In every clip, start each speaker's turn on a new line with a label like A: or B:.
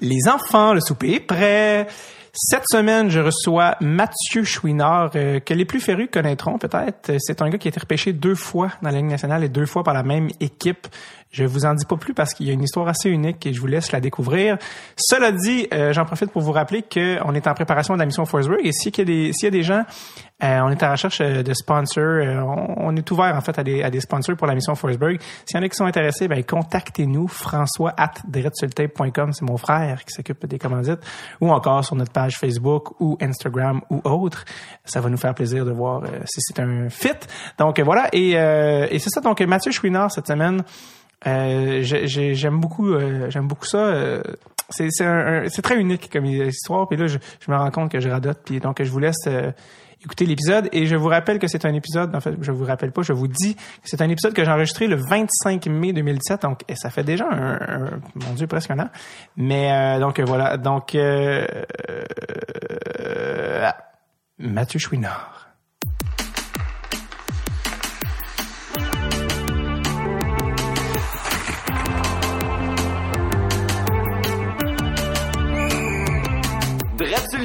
A: Les enfants, le souper est prêt. Cette semaine, je reçois Mathieu Chouinard, euh, que les plus férus connaîtront peut-être. C'est un gars qui a été repêché deux fois dans la Ligue nationale et deux fois par la même équipe. Je vous en dis pas plus parce qu'il y a une histoire assez unique et je vous laisse la découvrir. Cela dit, euh, j'en profite pour vous rappeler qu'on est en préparation de la mission Forsberg et s'il y a des, s'il y a des gens, euh, on est à la recherche euh, de sponsors. On, on, est ouvert en fait à des, à des sponsors pour la mission Forsberg. S'il y en a qui sont intéressés, ben contactez-nous François at c'est mon frère qui s'occupe des commandites, ou encore sur notre page Facebook ou Instagram ou autre. Ça va nous faire plaisir de voir si c'est un fit. Donc voilà et, et c'est ça. Donc Mathieu Chouinard cette semaine. Euh, j'aime beaucoup, euh, j'aime beaucoup ça. Euh, c'est c'est très unique comme histoire. Puis là, je, je, me rends compte que je radote. Puis donc, je vous laisse écouter l'épisode. Et je vous rappelle que c'est un épisode. En fait, je vous rappelle pas. Je vous dis que c'est un épisode que j'ai enregistré le 25 mai 2017. Donc, et ça fait déjà un, mon Dieu presque un an. Mais donc voilà. Donc Mathieu Chouinard.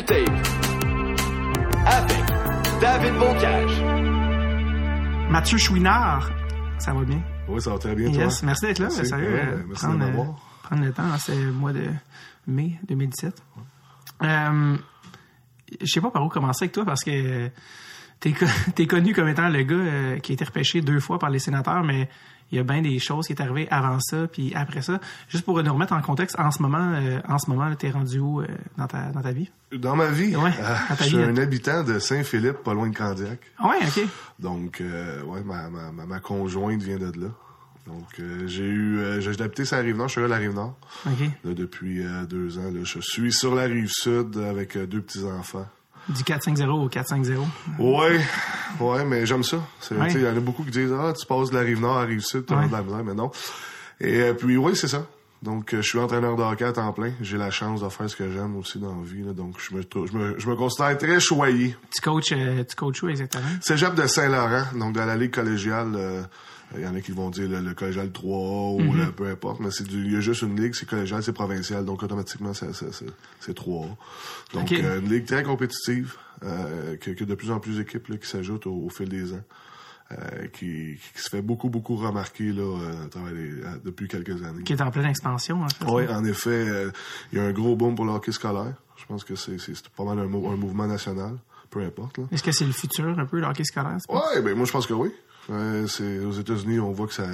B: Avec David Bocage.
A: Mathieu Chouinard, ça va bien?
C: Oui, ça va très bien,
A: yes, Merci d'être là, merci. sérieux.
C: Euh, merci prendre, de
A: euh, prendre le temps, c'est le mois de mai 2017. Euh, je sais pas par où commencer avec toi parce que t'es es connu comme étant le gars qui a été repêché deux fois par les sénateurs, mais il y a bien des choses qui est arrivées avant ça puis après ça. Juste pour nous remettre en contexte, en ce moment, euh, en ce moment, t'es rendu où euh, dans, ta, dans ta vie?
C: Dans ma vie?
A: Ouais,
C: euh, je suis un habitant de Saint-Philippe, pas loin de Candiac.
A: Ouais, OK.
C: Donc, ouais, ma, ma, ma, conjointe vient de là. Donc, j'ai eu, j'ai adapté sa rive nord. Je suis à la rive nord.
A: OK.
C: depuis deux ans. Là, je suis sur la rive sud avec deux petits enfants.
A: Du 4-5-0 au 4-5-0.
C: Ouais, ouais, mais j'aime ça. Il y en a beaucoup qui disent Ah, tu passes de la rive nord à la rive sud, tu as de la misère, mais non. Et euh, puis oui, c'est ça. Donc, euh, je suis entraîneur de hockey à temps plein. J'ai la chance de faire ce que j'aime aussi dans la vie. Là. Donc, je me, je, me, je me considère très choyé.
A: Tu coaches, euh, tu coaches où exactement?
C: Cégep de Saint-Laurent, donc dans la ligue collégiale. Euh, il y en a qui vont dire le, collégial 3 ou mm-hmm. le, peu importe, mais c'est il y a juste une ligue, c'est collégial, c'est provincial, donc automatiquement c'est 3 Donc une ligue très compétitive, euh, que, que, de plus en plus d'équipes qui s'ajoutent au, fil des ans. Euh, qui, qui, se fait beaucoup, beaucoup remarquer là, euh, euh, depuis quelques années.
A: Qui est en pleine expansion, en fait.
C: Oui, en effet, il y a un gros boom pour le hockey scolaire. Je pense que c'est pas mal un, un, mouvement national, peu importe.
A: Est-ce que c'est le futur, un peu, le hockey scolaire?
C: Oui, ben moi, je pense que oui. c'est aux États-Unis, on voit que ça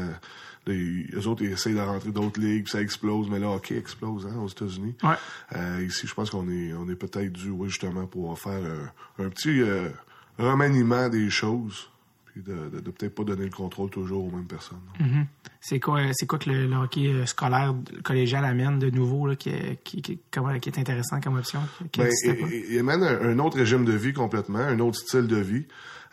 C: les, autres, ils essayent de rentrer d'autres ligues, puis ça explose, mais là, hockey explose hein, aux États-Unis.
A: Ouais.
C: Euh, ici, je pense qu'on est, on est peut-être dû, oui, justement, pour faire euh, un petit euh, remaniement des choses, puis de, de, de peut-être pas donner le contrôle toujours aux mêmes personnes.
A: Mm-hmm. C'est quoi, c'est quoi que le, hockey euh, scolaire collégial amène de nouveau, là, qui, qui, qui, qui est intéressant comme option?
C: Ben, il, il, amène un, un, autre régime de vie complètement, un autre style de vie.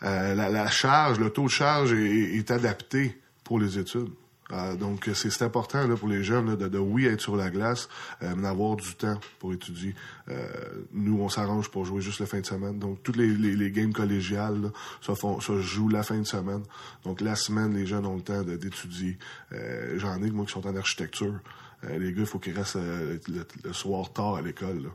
C: Euh, la, la, charge, le taux de charge est, est adapté pour les études. Euh, donc, c'est important là, pour les jeunes de, de, oui, être sur la glace, euh, mais d'avoir du temps pour étudier. Euh, nous, on s'arrange pour jouer juste la fin de semaine. Donc, toutes les, les, les games collégiales là, ça, font, ça joue la fin de semaine. Donc, la semaine, les jeunes ont le temps d'étudier. Euh, j'en ai, moi, qui sont en architecture. Euh, les gars, il faut qu'ils restent euh, le, soir tard à l'école.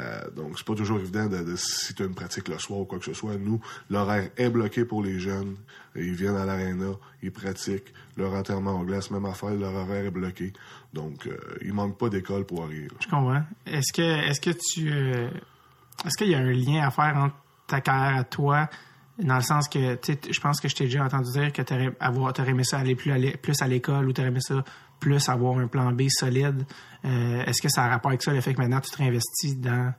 C: Euh, donc, c'est pas toujours évident de, si tu as une pratique le soir ou quoi que ce soit. Nous, l'horaire est bloqué pour les jeunes. Ils viennent à l'aréna, ils pratiquent. Leur enterrement en glace, même affaire, leur horaire est bloqué. Donc, euh, il manque pas d'école pour arriver.
A: Je comprends. Est-ce que, est-ce que tu, est-ce qu'il y a un lien à faire entre ta carrière à toi, dans le sens que, je pense que je t'ai déjà entendu dire que tu aurais aimé ça aller plus à plus à l'école ou tu aimé ça plus avoir un plan B solide. Euh, est-ce que ça a rapport avec ça, le fait que maintenant tu te réinvestis dans,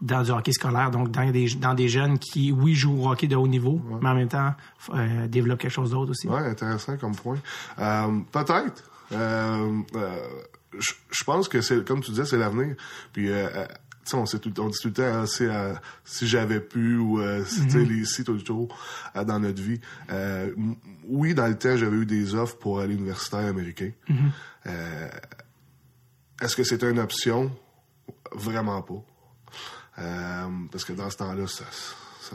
A: dans du hockey scolaire, donc dans des, dans des jeunes qui, oui, jouent au hockey de haut niveau, mais en même temps euh, développent quelque chose d'autre aussi?
C: Oui, intéressant comme point. Euh, peut-être. je pense que c'est, comme tu disais, c'est l'avenir. Puis on, dit tout le temps, hein, si j'avais pu, ou euh, mm-hmm. les sites toujours dans notre vie. Euh, oui, dans le temps, j'avais eu des offres pour aller à l'universitaire américain.
A: Mm-hmm.
C: Euh, est-ce que c'était une option? Vraiment pas. parce que dans ce temps-là, ça,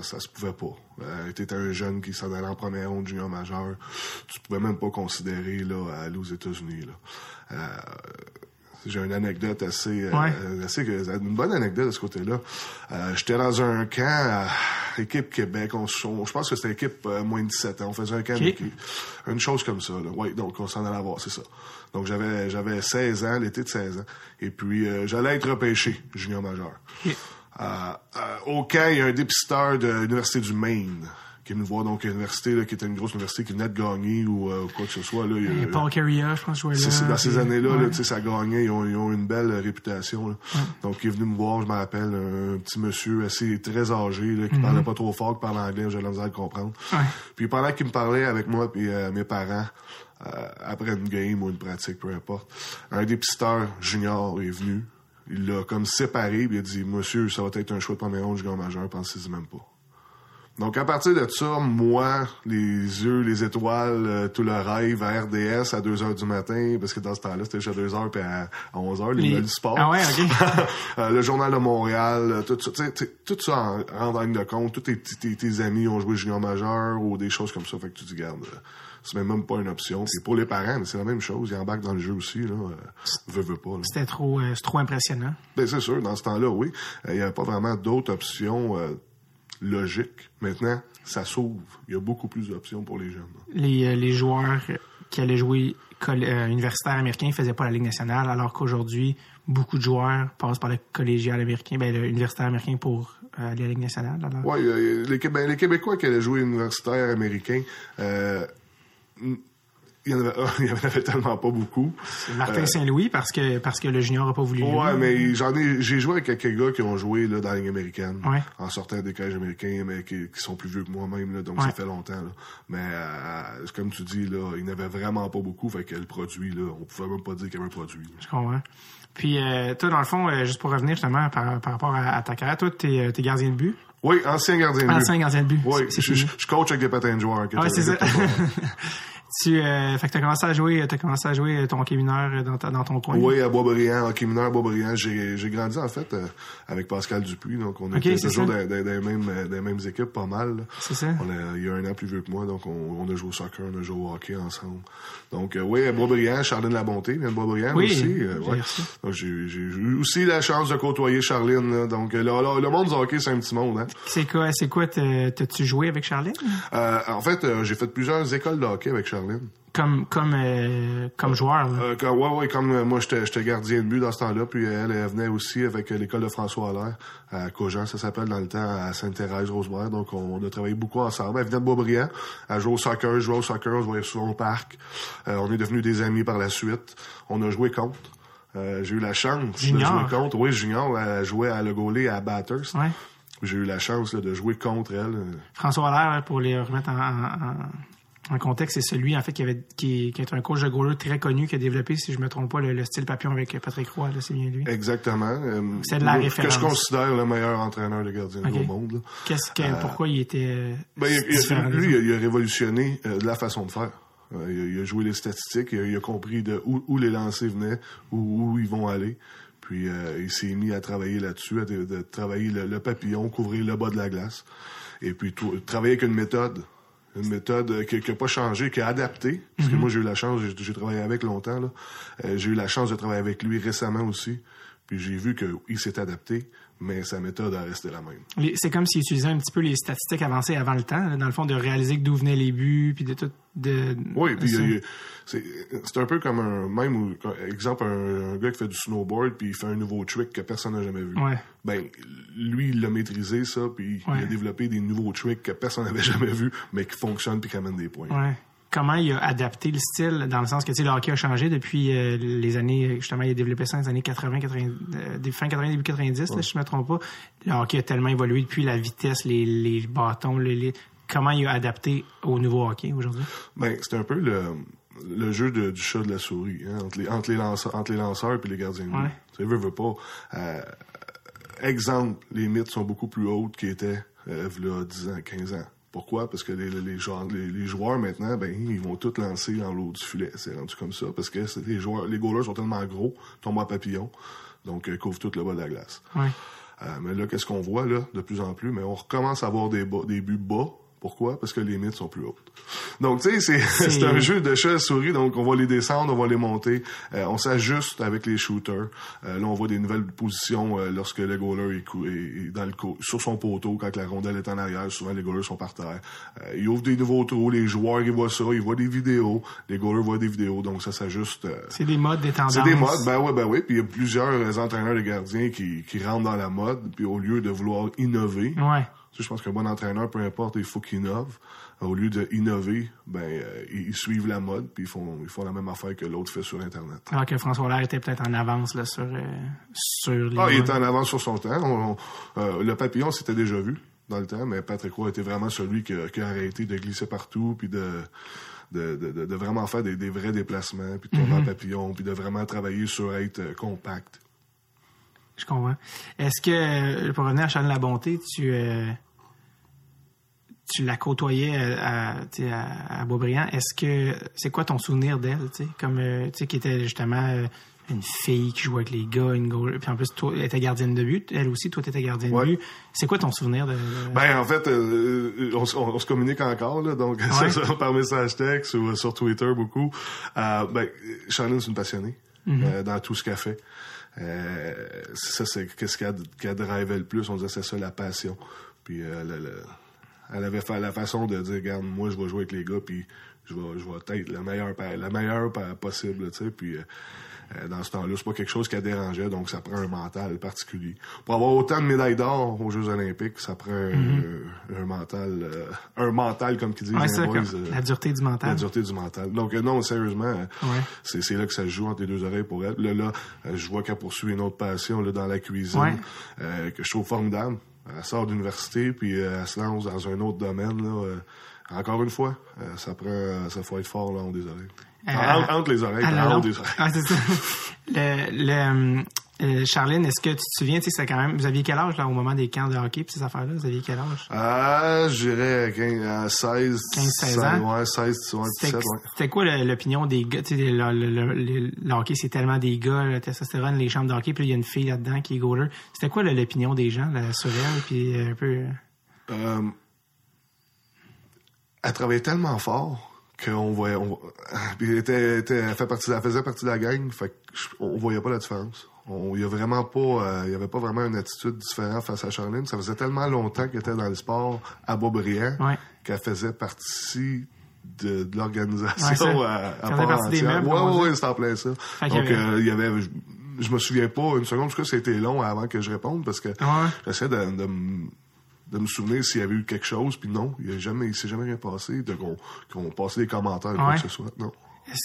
C: ça, se pouvait pas. Euh, tu étais un jeune qui s'en allait en première ronde junior majeur. Tu pouvais même pas considérer là, aller aux États-Unis. Là j'ai une anecdote assez, euh,
A: Ouais.
C: assez une bonne anecdote de ce côté-là. Euh, J'étais dans un camp, euh, équipe Québec. On, on- je pense que c'était équipe euh, moins de 17 ans. On faisait un camp
A: Ok.
C: d'équipe. Une chose comme ça. Là. Ouais, donc on s'en allait voir, c'est ça. Donc j'avais j'avais 16 ans, l'été de 16 ans. Et puis euh, j'allais être repêché, junior majeur. Euh, euh, au camp, il y a un dépisteur de l'Université du Maine qui est venu voir donc l'université, là, qui était une grosse université qui venait de gagner ou euh, quoi que ce soit. Là, il
A: Euh, Paul Carrier, je pense, jouait là.
C: c'est dans ces années-là, là,
A: ouais.
C: tu sais, ça gagnait, ils ont, ils ont une belle euh, réputation. là. Donc, il est venu me voir, je me rappelle, un, petit monsieur assez très âgé, là, qui parlait pas trop fort, qui parlait anglais, j'avais la à le comprendre.
A: Ouais.
C: Puis pendant qu'il me parlait avec moi et mes parents, euh, après une game ou une pratique, peu importe, un dépisteur junior est venu. Il l'a comme séparé, puis il a dit, monsieur, ça va être un choix de première ronde junior majeur, pensez-y même pas. Donc, à partir de ça, moi, les yeux, les étoiles, euh, tout le rêve à RDS à 2 heures du matin, parce que dans ce temps-là, c'était juste à 2 heures puis à, à 11 heures, les,
A: Les-
C: du sport.
A: Ah ouais, ok.
C: Euh, le journal de Montréal, euh, tout ça, tu sais, tu sais, tout ça en, en ligne de compte. Tous tes, tes, tes amis ont joué junior majeur ou des choses comme ça. Fait que tu te dis, garde, euh, c'est même, même pas une option. Puis pour les parents, mais c'est la même chose. Ils embarquent dans le jeu aussi, là. Euh, veut, veut pas.
A: C'était trop, euh, c'est trop impressionnant.
C: Ben, c'est sûr, dans ce temps-là, oui. Il n'y avait pas vraiment d'autres options logiques. Maintenant, ça s'ouvre. Il y a beaucoup plus d'options pour les jeunes.
A: Les, euh, les joueurs qui allaient jouer euh, universitaire américain faisaient pas la Ligue nationale, alors qu'aujourd'hui, beaucoup de joueurs passent par le collégial américain, ben, le universitaire américain pour euh, aller à la Ligue nationale. Alors.
C: Les, ben, les Québécois qui allaient jouer universitaire américain, euh, il y en avait, il y en avait tellement pas beaucoup.
A: Martin
C: Euh,
A: Saint-Louis, parce que, parce que le junior a pas voulu.
C: Ouais,
A: lui.
C: mais j'en ai, j'ai joué avec quelques gars qui ont joué là, dans la Ligue américaine,
A: Ouais.
C: en sortant des collèges américains, mais qui, qui sont plus vieux que moi-même, là, donc
A: Ouais.
C: ça fait longtemps. Là. Mais euh, comme tu dis, là, il n'y en avait vraiment pas beaucoup, fait que le produit, là, on pouvait même pas dire qu'il y avait un produit. là.
A: Je comprends. Puis, euh, toi, dans le fond, euh, juste pour revenir justement par, par rapport à, à ta carrière, toi, t'es, euh, t'es gardien de but?
C: Oui, ancien gardien de but.
A: Ancien gardien de but.
C: Oui, je, je- coach avec des patins de joueurs. étaient-
A: c'est ça. tu, euh, fait que t'as commencé à jouer, t'as commencé à jouer ton hockey mineur euh, dans, ta- dans ton coin.
C: Oui, à Boisbriand, hockey mineur, Boisbriand. J'ai, j'ai grandi, en fait, euh, avec Pascal Dupuis. Donc, on était
A: c'est
C: toujours dans, dans- dans les mêmes, euh, dans les mêmes équipes, pas mal.
A: C'est ça.
C: On a, il y a un an plus vieux que moi, donc on, on a joué au soccer, on a joué au hockey ensemble. Donc, euh, oui, à Boisbriand, Charline Labonté vient de Boisbriand
A: Oui,
C: aussi. euh,
A: j'ai
C: ouais. Donc, j'ai, j'ai eu aussi la chance de côtoyer Charline. là. donc, euh, là, là, le monde du hockey, c'est un petit monde. Hein.
A: C'est quoi, c'est quoi, t'as- t'as-tu joué avec Charlene?
C: Euh, en fait, euh, j'ai fait plusieurs écoles de hockey avec Charline.
A: Comme, comme, euh, comme joueur, là.
C: Euh, ouais, ouais, comme euh, moi, j'étais gardien de but dans ce temps-là, puis elle, elle venait aussi avec l'école de François Allaire, à Cogent, ça s'appelle dans le temps, à Sainte-Thérèse, Rosemère. Donc, on, on a travaillé beaucoup ensemble. Elle venait de Beaubriand, elle jouait au soccer, je jouais au soccer, on se voyait souvent au parc. Euh, on est devenus des amis par la suite. On a joué contre. J'ai eu la chance
A: Junior.
C: de jouer contre. Oui, Junior, elle jouait à Le Gaulet, à Bathurst.
A: Ouais.
C: J'ai eu la chance là, de jouer contre elle.
A: François Allaire, pour les remettre en, en, en- en contexte, c'est celui, en fait, qui avait, qui, qui est un coach de goaler très connu, qui a développé, si je me trompe pas, le, le style papillon avec Patrick Roy, là, c'est bien lui.
C: Exactement. Euh,
A: C'est de la référence.
C: Que je considère le meilleur entraîneur de gardien au monde.
A: Qu'est-ce que, pourquoi il était, euh,
C: Ben, il lui, il a, il a révolutionné euh, la façon de faire. Euh, il, a, joué les statistiques, il a, il a compris de où, où les lancers venaient, où, où ils vont aller. Puis euh, il s'est mis à travailler là-dessus, à de, de travailler le, le papillon, couvrir le bas de la glace. Et puis tout- travailler avec une méthode. Une méthode qui n'a pas changé, qui a adapté. Parce que moi, j'ai eu la chance, j'ai travaillé avec longtemps. là. Euh, j'ai eu la chance de travailler avec lui récemment aussi. Puis j'ai vu qu'il s'est adapté, mais sa méthode a resté la même.
A: C'est comme s'il utilisait un petit peu les statistiques avancées avant le temps, dans le fond, de réaliser d'où venaient les buts, puis de tout. De,
C: Oui, puis c'est un peu comme un même où, exemple un, un gars qui fait du snowboard puis il fait un nouveau trick que personne n'a jamais vu.
A: Ouais.
C: Ben lui il l'a maîtrisé ça puis il a développé des nouveaux tricks que personne n'avait jamais vu mais qui fonctionnent puis qui amènent des points.
A: Ouais. Comment il a adapté le style, dans le sens que tu sais, le hockey a changé depuis euh, les années, justement, il a développé ça dans les années 80, 80 euh, fin 80, début 90, là, si je me trompe pas. Le hockey a tellement évolué depuis la vitesse, les, les bâtons, les, les- comment il a adapté au nouveau hockey aujourd'hui?
C: Ben c'est un peu le le jeu de- du chat de la souris hein, entre les entre les lanceurs entre les lanceurs puis les gardiens de but.
A: Ouais.
C: Tu sais, veux, veux pas. Euh, exemple, les mythes sont beaucoup plus hautes qu'ils étaient euh, v'là 10 ans, 15 ans. Pourquoi? Parce que les, les, joueurs, les, les joueurs maintenant, ben, ils vont tous lancer dans l'eau du filet. C'est rendu comme ça. Parce que les joueurs, les goalers sont tellement gros, tombent à papillon. Donc, ils couvrent tout le bas de la glace.
A: Ouais.
C: Euh, mais là, qu'est-ce qu'on voit, là, de plus en plus? Mais on recommence à avoir des, bas- des buts bas Pourquoi? Parce que les limites sont plus hautes. Donc, tu sais, c'est, c'est un jeu de chat souris, donc on va les descendre, on va les monter. Euh, on s'ajuste avec les shooters. Euh, là, on voit des nouvelles positions euh, lorsque le goaler est, cou- est- est dans le sur son poteau, quand la rondelle est en arrière. Souvent, les goalers sont par terre. Euh, il ouvre des nouveaux trous, les joueurs, ils voient ça, ils voient des vidéos. Les goalers voient des vidéos, donc ça s'ajuste.
A: C'est des modes, des tendances.
C: c'est des modes, ben ouais, ben oui. Puis il y a plusieurs entraîneurs de gardiens qui, qui rentrent dans la mode, puis au lieu de vouloir innover,
A: Ouais.
C: Tu sais, je pense qu'un bon entraîneur, peu importe, il faut qu'il innove. Au lieu de innover, ben euh, ils, ils suivent la mode, puis ils font, ils font la même affaire que l'autre fait sur Internet.
A: Alors que François Lair était peut-être en avance là, sur, euh, sur les
C: Ah, il était en avance sur son temps. On- on- euh, le papillon, c'était déjà vu dans le temps, mais Patrick Roy était vraiment celui qui a, qui a arrêté de glisser partout, puis de, de, de, vraiment faire des, des vrais déplacements, puis de tourner en papillon, puis de vraiment travailler sur être compact.
A: Je comprends. Est-ce que, pour revenir à Charles Labonté, tu, euh, tu la côtoyais à, à, tu à, à Boisbriand. Est-ce que, c'est quoi ton souvenir d'elle, tu sais, comme, euh, tu sais, qui était justement euh, une fille qui jouait avec les gars, une goal, puis en plus, toi, elle était gardienne de but, elle aussi, toi, t'étais gardienne
C: Ouais.
A: de but. C'est quoi ton souvenir de... de-
C: Ben, en fait, euh, on, se- on- on se communique encore, là, donc
A: Ouais.
C: c'est ça, par message texte ou euh, sur Twitter beaucoup. Euh, ben, Charlene, c'est une passionnée euh, dans tout ce qu'elle fait. Euh, ça, c'est qu'est-ce qu'elle qu'elle drivait le plus? On disait c'est ça la passion. Puis euh, le- le- elle avait fait la façon de dire, regarde, moi je vais jouer avec les gars, puis je vais, je vais être la meilleure, la meilleure possible, tu sais. Puis euh, euh, dans ce temps-là, c'est pas quelque chose qui a dérangeait, donc ça prend un mental particulier. Pour avoir autant de médailles d'or aux Jeux Olympiques, ça prend un, un mental, euh, un mental comme qu'ils disent
A: Ouais,
C: les
A: ça,
C: boys,
A: comme la dureté du
C: la
A: mental.
C: dureté du mental. Donc non, sérieusement,
A: Ouais.
C: c'est, là que ça se joue entre les deux oreilles pour elle. Là, là, je vois qu'elle poursuit une autre passion là, dans la cuisine
A: Ouais.
C: que je trouve formidable. Elle sort d'université puis euh, elle se lance dans un autre domaine. Là, euh, encore une fois, euh, ça prend, euh, ça faut être fort là, des oreilles.
A: Euh,
C: entre, entre les oreilles,
A: Ah,
C: puis
A: le
C: en
A: long.
C: haut des oreilles.
A: Ah, c'est ça. le, le, euh, Charline, est-ce que tu te souviens, tu sais, c'est quand même, vous aviez quel âge, là, au moment des camps de hockey pis ces affaires-là? Vous aviez quel âge?
C: Ah, je dirais 15, à 16,
A: 15-16 ans?
C: Ouais, 16, ouais, 17,
A: C'était
C: ouais.
A: c'était quoi l'opinion des gars? Tu sais, le, le, le- le- le hockey, c'est tellement des gars, le testostérone, les chambres de hockey, puis il y a une fille là-dedans qui est goaler. C'était quoi l'opinion des gens là, sur elle? Puis euh, un peu... euh,
C: Euh, elle travaillait tellement fort qu'on voyait, on, puis elle, était, était- elle, fait partie, elle faisait partie de la gang, fait que je- on voyait pas la différence. On, il y a vraiment pas, euh, il y avait pas vraiment une attitude différente face à Charlene. Ça faisait tellement longtemps qu'elle était dans le sport à Beaubriand
A: Ouais.
C: qu'elle faisait partie de, de l'organisation
A: Ouais, ça.
C: à, à part entière.
A: dit.
C: ouais, c'était en plein ça.
A: y
C: Donc,
A: avait-
C: euh, il y avait, je, je me souviens pas une seconde, parce que c'était long avant que je réponde parce que
A: Ouais.
C: j'essaie de, de, me- de me souvenir s'il y avait eu quelque chose, puis non, il y a jamais, il s'est jamais rien passé, de qu'on qu'on passait des commentaires ou quoi que ce soit. Non.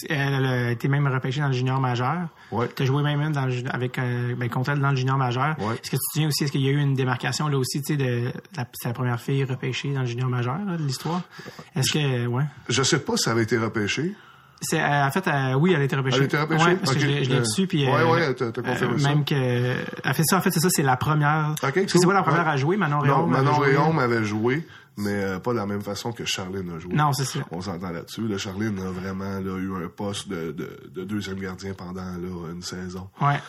A: Elle a été même repêchée dans le junior majeur.
C: Ouais.
A: Tu as joué même dans le, ju- avec, euh, ben, contre elle dans le junior majeur.
C: Ouais.
A: Est-ce que tu te souviens aussi, est-ce qu'il y a eu une démarcation là aussi, tu sais, de la, première fille repêchée dans le junior majeur là, de l'histoire? Est-ce que, ouais.
C: Je sais pas si ça avait été repêché.
A: C'est, euh, en fait, euh, oui, elle a été repêchée.
C: Elle a été repêchée?
A: Ouais, parce que je l'ai- je l'ai
C: Euh,
A: reçu, puis...
C: ouais, ouais, t'as- t'as confirmé ça.
A: Même que... Elle fait ça, en fait, c'est ça, c'est la première... C'est pas la première
C: Ouais.
A: à jouer, Manon
C: Non,
A: Réaume.
C: Manon. Réaume avait joué, mais pas de la même façon que Charline a joué.
A: Non, c'est ça.
C: On s'entend là-dessus. Là, Charline a vraiment là, eu un poste de, de, de deuxième gardien pendant là, une saison.
A: Ouais.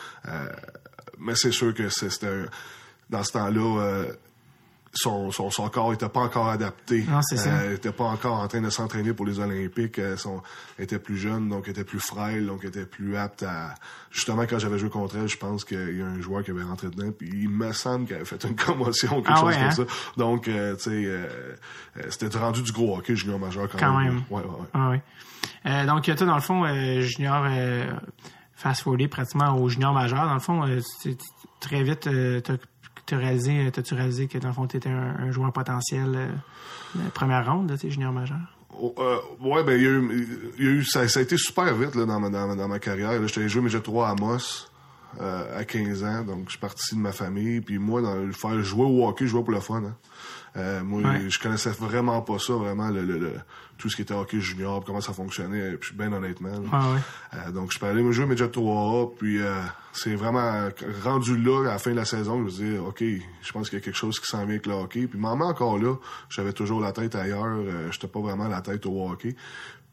C: Mais c'est sûr que c'est- c'était un- dans ce temps-là, euh, son, son, son corps était pas encore adapté.
A: Non, c'est ça.
C: Euh, elle était pas encore en train de s'entraîner pour les Olympiques. Euh, son, elle était plus jeune, donc était plus frêle, donc était plus apte à... Justement, quand j'avais joué contre elle, je pense qu'il y a un joueur qui avait rentré dedans, puis il me semble qu'elle avait fait une commotion ou quelque
A: Ah
C: chose
A: ouais,
C: comme
A: hein?
C: ça. Donc, euh, tu sais, euh, euh, c'était rendu du gros hockey junior majeur quand,
A: Quand même.
C: Ouais, ouais, ouais.
A: Ah ouais. Euh, donc, toi, dans le fond, euh, junior, euh, fast-forwardé pratiquement au junior majeur, dans le fond, euh, très vite, euh, t'as réalisé, t'as-tu réalisé que dans le fond, t'étais un, un joueur potentiel euh, première ronde, là, tu junior majeur?
C: Oh, euh, ouais, ben, il y a eu, ça, a été super vite là, dans, ma, dans, ma- carrière. J'étais joué mais j'ai 3 à Moss euh, à 15 ans, donc je suis parti de ma famille. Puis moi, dans le faire jouer au hockey, je jouais pour le fun. Hein. Euh, moi,
A: Ouais.
C: je connaissais vraiment pas ça, vraiment, le, le, le- tout ce qui était hockey junior, comment ça fonctionnait, puis bien honnêtement.
A: Ouais.
C: Euh, donc, je suis allé me jouer Midget 3A, puis euh, c'est vraiment rendu là, à la fin de la saison, je me disais, OK, je pense qu'il y a quelque chose qui s'en vient avec le hockey. Puis, maman, encore là, j'avais toujours la tête ailleurs, euh, j'étais pas vraiment la tête au hockey.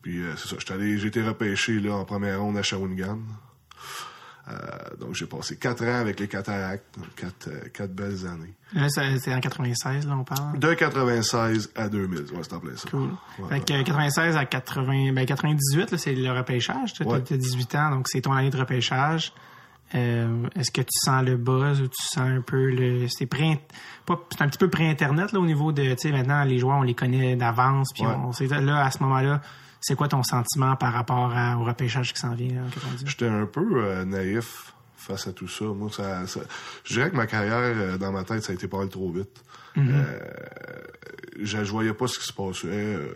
C: Puis, euh, c'est ça, j'ai été repêché là, en première ronde à Shawinigan. Euh, donc, j'ai passé quatre ans avec les Cataractes, quatre, euh, quatre belles années.
A: Là, c'est en 96, là, on parle?
C: De 96 à 2000, ouais, c'est en plein ça.
A: Cool.
C: Ouais,
A: fait que 96 à 80, ben 98, là, c'est le repêchage. Tu
C: Ouais.
A: as 18 ans, donc c'est ton année de repêchage. Euh, Est-ce que tu sens le buzz ou tu sens un peu le. C'est un petit peu pré-internet là au niveau de. Tu sais, maintenant, les joueurs, on les connaît d'avance. Puis on sait là, à ce moment-là, c'est quoi ton sentiment par rapport à- au repêchage qui s'en vient 98?
C: J'étais un peu euh, naïf face à tout ça. Moi, ça, ça- je dirais que ma carrière, euh, dans ma tête, ça a été pas mal trop vite. Euh, je, je voyais pas ce qui se passait. Euh,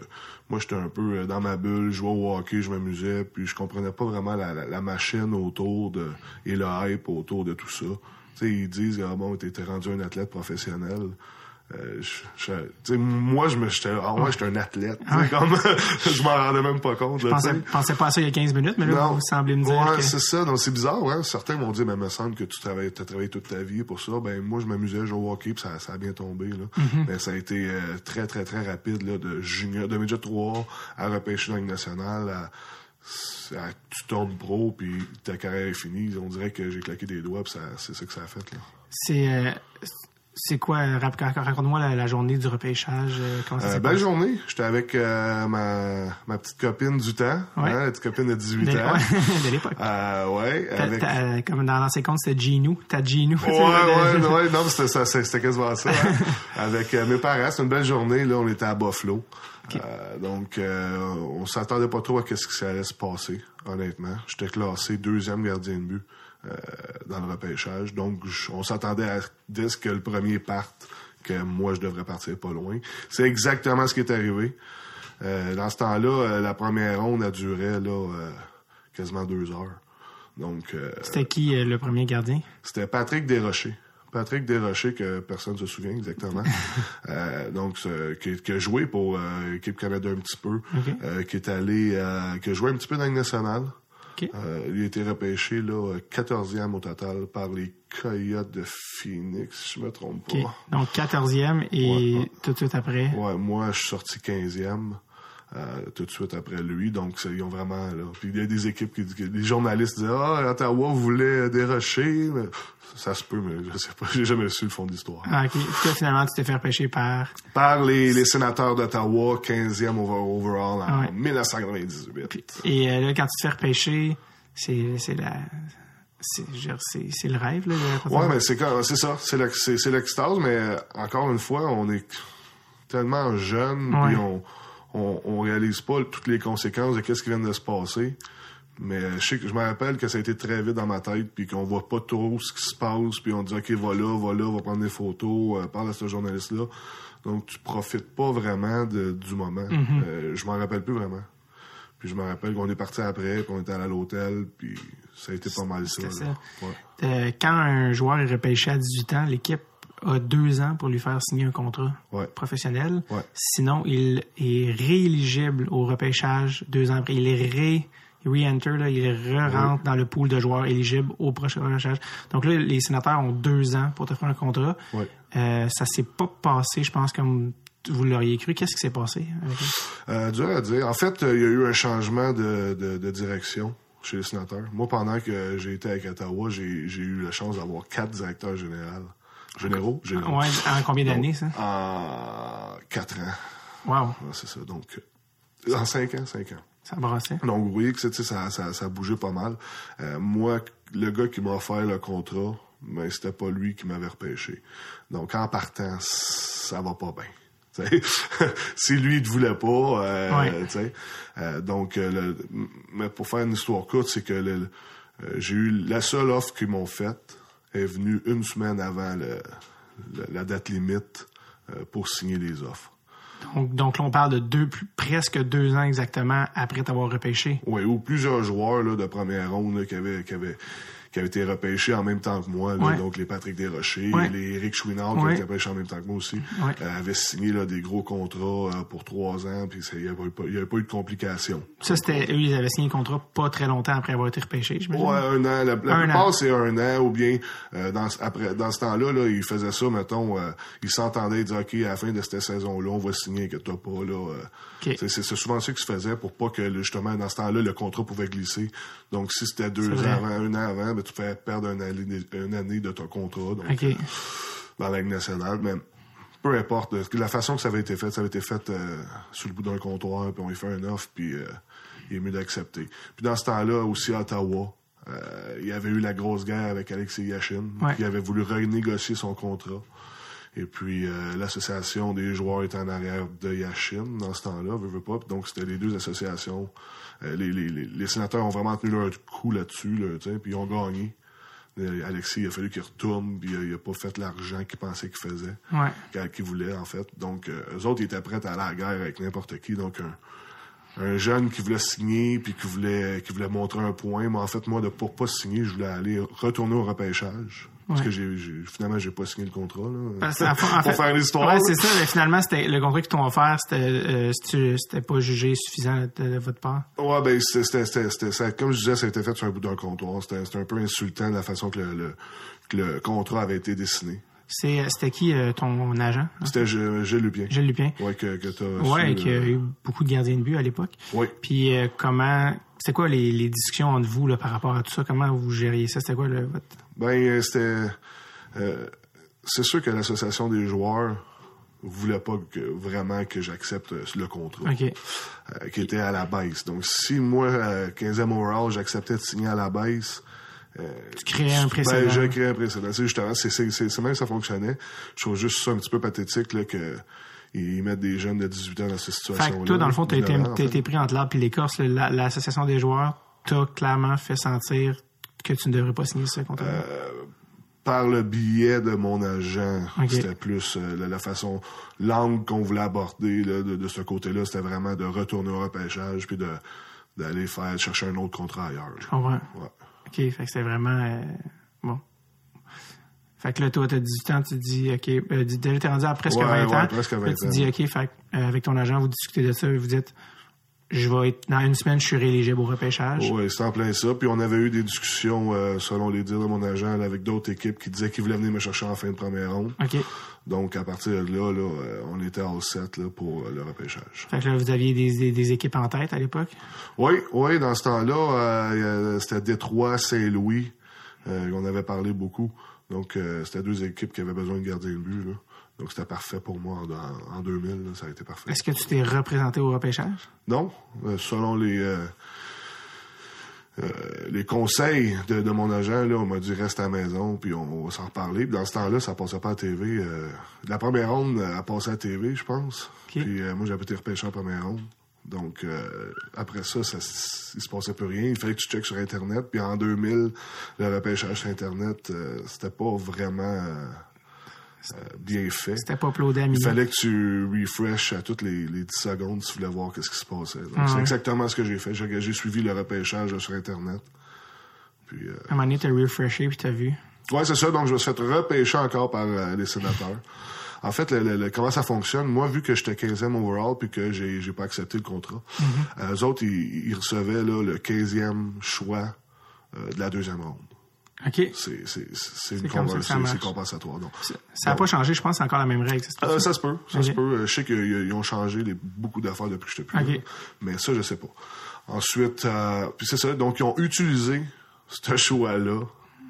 C: moi, j'étais un peu dans ma bulle, je jouais au hockey, je m'amusais, puis je comprenais pas vraiment la, la, la machine autour de et le hype autour de tout ça. Sais, ils disent ah bon, t'es rendu un athlète professionnel. Euh, je, moi, je me, j'étais, ah ouais, j'étais un athlète. Tu sais, comme, je m'en rendais même pas compte.
A: Je pensais, pensais pas à ça il y a 15 minutes, mais là, vous semblez me dire
C: Ouais,
A: que.
C: c'est ça. Donc, c'est bizarre, hein. Certains m'ont dit, mais il me semble que tu travailles, as travaillé toute ta vie pour ça. Ben, moi, je m'amusais, je jouais au hockey, puis ça, ça a bien tombé, là.
A: Mm-hmm.
C: Mais ça a été euh, très, très, très rapide, là, de junior, de midget 3 à repêcher dans la Ligue nationale, à, à- tu tombes pro, puis ta carrière est finie. On dirait que j'ai claqué des doigts, puis ça, c'est ça que ça a fait, là.
A: C'est. euh, c'est quoi, euh, raconte-moi la, la journée du repêchage. euh, comment ça
C: Euh, belle journée. J'étais avec euh, ma, ma petite copine du temps,
A: Ouais.
C: hein, la petite copine de 18
A: De,
C: ans.
A: ouais, de l'époque.
C: Euh, ouais, avec...
A: comme dans l'ancien compte, c'était Ginou. T'as Ginou.
C: Ouais, ouais, ouais, non, c'était ça, c'était quasiment ça. hein. Avec euh, mes parents, c'était une belle journée, là, on était à Buffalo. Euh, donc, euh, on s'attendait pas trop à ce qui allait se passer, honnêtement. J'étais classé deuxième gardien de but dans le repêchage. Donc, on s'attendait à dès que le premier parte, que moi, je devrais partir pas loin. C'est exactement ce qui est arrivé. Euh, dans ce temps-là, euh, la première ronde a duré là, euh, quasiment deux heures. Donc, euh,
A: C'était qui euh, le premier gardien?
C: c'était Patrick Desrochers. Patrick Desrochers, que personne ne se souvient exactement. Euh, donc, qui, qui a joué pour euh, l'équipe Canada un petit peu. euh, qui est allé, euh, qui a joué un petit peu dans Ligue nationale. Euh, il a été repêché là, 14e au total par les Coyotes de Phoenix, si je me trompe pas.
A: Donc, 14e et
C: Ouais, ouais.
A: tout de suite après.
C: Ouais, moi, je suis sorti 15e. Euh, tout de suite après lui, donc ils ont vraiment là. Puis il y a des équipes qui, qui- les journalistes disaient ah Ottawa voulait dérocher, ça se peut, mais je sais pas, j'ai jamais su le fond de l'histoire.
A: Ah, OK. Puis finalement, tu t'es fait repêcher par...
C: Par les, les sénateurs d'Ottawa, 15e over- overall en
A: Ouais.
C: 1998.
A: Et euh, là, quand tu te fais repêcher, c'est la... C'est le rêve, là.
C: Ouais, mais c'est c'est ça, c'est l'ex- c'est c'est l'extase, mais encore une fois, on est tellement jeune,
A: Ouais.
C: puis on, on on réalise pas toutes les conséquences de qu'est-ce qui vient de se passer. Mais je sais que je me rappelle que ça a été très vite dans ma tête, puis qu'on voit pas trop ce qui se passe, puis on dit ok va là, va là, va prendre des photos, euh, parle à ce journaliste-là. Donc tu profites pas vraiment de- du moment.
A: Mm-hmm.
C: Euh, je m'en rappelle plus vraiment. Puis je me rappelle qu'on est parti après, puis on était allé à l'hôtel, puis ça a été pas mal ça. Là.
A: ça.
C: Ouais.
A: Euh, quand un joueur est repêché à 18 ans, l'équipe a deux ans pour lui faire signer un contrat
C: Ouais.
A: professionnel.
C: Ouais.
A: Sinon, il est rééligible au repêchage deux ans après. Il est ré re-enter, là, il re-rentre dans le pool de joueurs éligibles au prochain repêchage. Donc là, les sénateurs ont deux ans pour te faire un contrat. Euh, ça s'est pas passé, je pense, comme vous l'auriez cru. Qu'est-ce qui s'est passé avec?
C: Euh, dur à dire. En fait, euh, il y a eu un changement de, de, de direction chez les sénateurs. Moi, pendant que j'ai été avec Ottawa, j'ai j'ai eu la chance d'avoir quatre directeurs généraux. Généraux? Généraux.
A: Ouais, en combien d'années, ça?
C: En quatre ans.
A: Wow,
C: C'est ça. Donc, euh, en cinq ans, cinq ans.
A: ça brassait.
C: Donc, vous voyez que c'est- tu sais, ça, ça, ça a bougé pas mal. Euh, moi, le gars qui m'a offert le contrat, ben, c'était pas lui qui m'avait repêché. Donc, en partant, ça va pas bien. Si lui ne voulait pas, euh, sais. Euh, donc, euh, le- mais pour faire une histoire courte, c'est que euh, j'ai eu la seule offre qu'ils m'ont faite est venue une semaine avant le- le- la date limite euh, pour signer les offres.
A: Donc, donc là, on parle de deux, plus- presque deux ans exactement après t'avoir repêché.
C: Oui, ou plusieurs joueurs là, de première ronde là, qui, avaient, qui, avaient, qui avaient été repêchés en même temps que moi. là.
A: Ouais.
C: donc les Patrick Desrochers,
A: Ouais.
C: les Eric Chouinard qui avaient été repêchés en même temps que moi aussi,
A: Ouais.
C: euh, avaient signé là, des gros contrats euh, pour trois ans, puis il n'y avait, avait pas eu de complications.
A: Ça, c'était eux, ils avaient signé un contrat pas très longtemps après avoir été repêchés, j'imagine?
C: Ouais, un an. La, la
A: Un
C: plupart, c'est un an, ou bien euh, dans, ce- après, dans ce temps-là, là, ils faisaient ça, mettons, euh, ils s'entendaient, ils disaient, OK, à la fin de cette saison-là, on va signer que t'as pas, là. Euh, c'est, souvent ça qui se faisait pour pas que, justement, dans ce temps-là, le contrat pouvait glisser. Donc, si c'était deux ans avant, un an avant, ben, tu fais perdre une année, une année de ton contrat. Donc,
A: OK.
C: dans la Ligue nationale, mais peu importe. euh, La façon que ça avait été fait, ça avait été fait euh, sur le bout d'un comptoir, puis on lui fait un offre, puis euh, il est mieux d'accepter. Puis dans ce temps-là, aussi à Ottawa, euh, il y avait eu la grosse guerre avec Alexis Yashin,
A: Ouais.
C: qui avait voulu renégocier son contrat. Et puis euh, l'association des joueurs était en arrière de Yashin dans ce temps-là, veut, veut pas. Donc c'était les deux associations. Euh, les, les, les, les sénateurs ont vraiment tenu leur coup là-dessus, là, puis ils ont gagné. Euh, Alexis, il a fallu qu'il retourne, puis il a pas fait l'argent qu'il pensait qu'il faisait
A: Ouais.
C: qu'ils voulaient, en fait. Donc, euh, eux autres, ils étaient prêts à aller à la guerre avec n'importe qui. Donc, un, un jeune qui voulait signer, puis qui voulait, qui voulait montrer un point. Mais en fait, moi, de, pour pas signer, je voulais aller retourner au repêchage. Parce
A: Ouais.
C: que j'ai, finalement, j'ai pas signé le contrat. Là,
A: Parce en en
C: pour
A: fait-
C: faire l'histoire.
A: Ouais, c'est ça. Mais finalement, c'était le contrat qu'ils t'ont offert, c'était euh, c'était- pas jugé suffisant de, de votre part?
C: Ouais, ben, c'était, c'était, ça- comme je disais, ça a été fait sur un bout d'un comptoir. C'était, c'était un peu insultant la façon que le, le, que le contrat avait été dessiné.
A: Euh, c'était qui euh, ton agent hein?
C: C'était Gilles Lupien.
A: Gilles Lupien.
C: Ouais, que, que
A: Ouais,
C: su,
A: qui a
C: euh,
A: eu beaucoup de gardiens de but à l'époque.
C: Oui.
A: Puis euh, comment c'était quoi les, les discussions entre vous là, par rapport à tout ça? Comment vous gériez ça? C'était quoi le votre
C: Ben, c'était. euh, c'est sûr que l'association des joueurs voulait pas que, vraiment que j'accepte le contrat qui était à la baisse. Donc, si moi, euh, 15e overall, j'acceptais de signer à la baisse,
A: Tu créais un
C: ben,
A: précédent.
C: j'ai créé un précédent. C'est justement, c'est, c'est, c'est, c'est même ça fonctionnait. Je trouve juste ça un petit peu pathétique là, que ils mettent des jeunes de 18 ans dans cette
A: fait
C: situation-là.
A: que toi, dans le fond, t'as été,
C: en
A: t'as
C: fait.
A: été pris entre l'arbre et l'écorce. L'association des joueurs t'a clairement fait sentir que tu ne devrais pas signer ce contrat.
C: Euh, par le biais de mon agent.
A: Ok.
C: C'était plus euh, la, la façon, l'angle qu'on voulait aborder là, de, de ce côté-là, c'était vraiment de retourner au repêchage puis de d'aller faire chercher un autre contrat ailleurs.
A: Je comprends.
C: Ouais.
A: OK, fait que c'était vraiment... euh, bon. Fait que là, toi, t'as 18 ans, tu te dis, OK, euh, déjà, t'es rendu à presque
C: Ouais,
A: 20
C: ouais,
A: ans.
C: presque 20
A: Là, tu te
C: ans.
A: dis, OK, fait euh, avec ton agent, vous discutez de ça, vous dites, je vais être, dans une semaine, je suis rééligible au repêchage.
C: Oui, c'était en plein ça. Puis on avait eu des discussions, euh, selon les dires de mon agent, là, avec d'autres équipes qui disaient qu'ils voulaient venir me chercher en fin de première ronde.
A: OK.
C: Donc à partir de là, là euh, on était all set là, pour euh, le repêchage.
A: Fait que là, vous aviez des, des, des équipes en tête à l'époque?
C: Oui, oui, dans ce temps-là, euh, c'était Détroit, Saint-Louis. Euh, on avait parlé beaucoup. Donc, c'était deux équipes qui avaient besoin de gardien de but. Là. Donc, c'était parfait pour moi en, en 2000. là, ça a été parfait.
A: Est-ce que tu t'es représenté au repêchage?
C: Non, euh, selon les euh, euh, les conseils de, de mon agent, là, on m'a dit reste à la maison, puis on, on va s'en reparler. Puis dans ce temps-là, ça passait pas à TV. La première ronde, elle passait à TV, je pense. Puis moi, j'avais été repêché en première ronde. Donc euh, après ça, ça il se passait plus rien. Il fallait que tu checkes sur Internet. Puis en 2000, le repêchage sur Internet, euh, c'était pas vraiment euh, bien fait.
A: C'était pas uploadé à
C: Il fallait que tu refresh à toutes les, les 10 secondes si tu voulais voir qu'est-ce qui se passait. Donc,
A: Ah
C: c'est
A: ouais.
C: exactement ce que j'ai fait. J'ai, j'ai suivi le repêchage sur Internet. Puis, euh,
A: À un moment donné, t'as refreshé puis t'as vu.
C: ouais, c'est ça. Donc, je me suis fait repêcher encore par euh, les sénateurs. En fait, le, le- le- comment ça fonctionne, moi, vu que j'étais 15e overall puis que j'ai, j'ai pas accepté le contrat,
A: Mm-hmm.
C: euh, eux autres, ils, ils recevaient là, le 15e choix euh, de la deuxième ronde.
A: OK.
C: C'est, compensatoire. Donc,
A: Ça n'a pas changé, je pense, c'est encore la même règle. ça se peut
C: Euh,
A: ça?
C: se peut, ça se peut. Je sais qu'ils ils ont changé les- beaucoup d'affaires depuis que j'étais plus
A: Ok.
C: là. Mais ça, je sais pas. Ensuite, euh, puis c'est ça. Donc, ils ont utilisé ce choix-là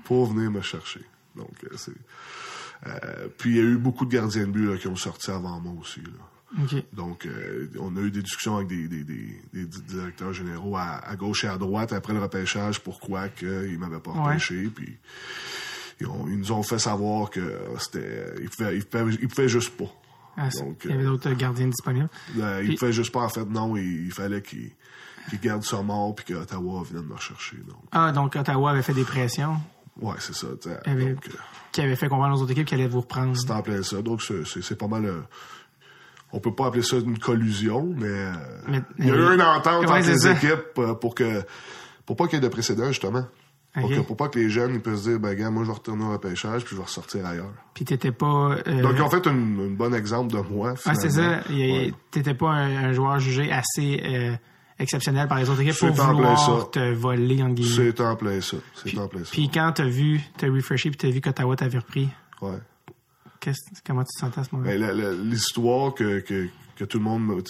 C: pour venir me chercher. Donc, euh, c'est... euh, puis, il y a eu beaucoup de gardiens de but là, qui ont sorti avant moi aussi. Là. Donc, euh, on a eu des discussions avec des, des, des, des directeurs généraux à, à gauche et à droite après le repêchage, pourquoi qu'ils m'avaient pas
A: Ouais.
C: repêché. Puis, ils, ont- ils nous ont fait savoir que c'était... Ils pouvaient, ils pouvaient, ils pouvaient juste pas.
A: Ah,
C: Donc,
A: il y avait d'autres gardiens disponibles.
C: euh,
A: Puis-
C: il pouvait juste pas, en fait, non, il, il fallait qu'il qu'il garde ça mort puis que Ottawa vienne me rechercher. Donc,
A: Ah, donc Ottawa avait fait des pressions
C: ouais, c'est ça.
A: avait-
C: Donc, euh,
A: qui avaient fait comprendre aux autres équipes qu'elles allaient vous reprendre.
C: c'est en plein ça. Donc, c'est pas mal. euh, on peut pas appeler ça une collusion, mais, euh,
A: Mais-
C: il y a eu une entente
A: Ouais,
C: entre les
A: ça.
C: équipes euh, pour que pour pas qu'il y ait de précédent, justement. Pour,
A: Ok.
C: que, pour pas que les jeunes ils puissent dire, ben, gars, moi, je vais retourner au repêchage puis je vais ressortir ailleurs.
A: Puis t'étais pas... euh,
C: Donc, ils ont fait une bonne exemple de moi, finalement.
A: c'est ça.
C: Ouais.
A: T'étais pas un, un joueur jugé assez euh, exceptionnel par les autres équipes pour
C: en
A: vouloir te voler, entre guillemets.
C: C'est en plein ça. C'est en plein ça.
A: Puis quand t'as vu, t'as refreshé puis t'as vu qu'Ottawa t'avait repris,
C: Ouais.
A: Comment tu te sentais à ce moment-là?
C: Ben, L'histoire que, que, que tout le monde... me-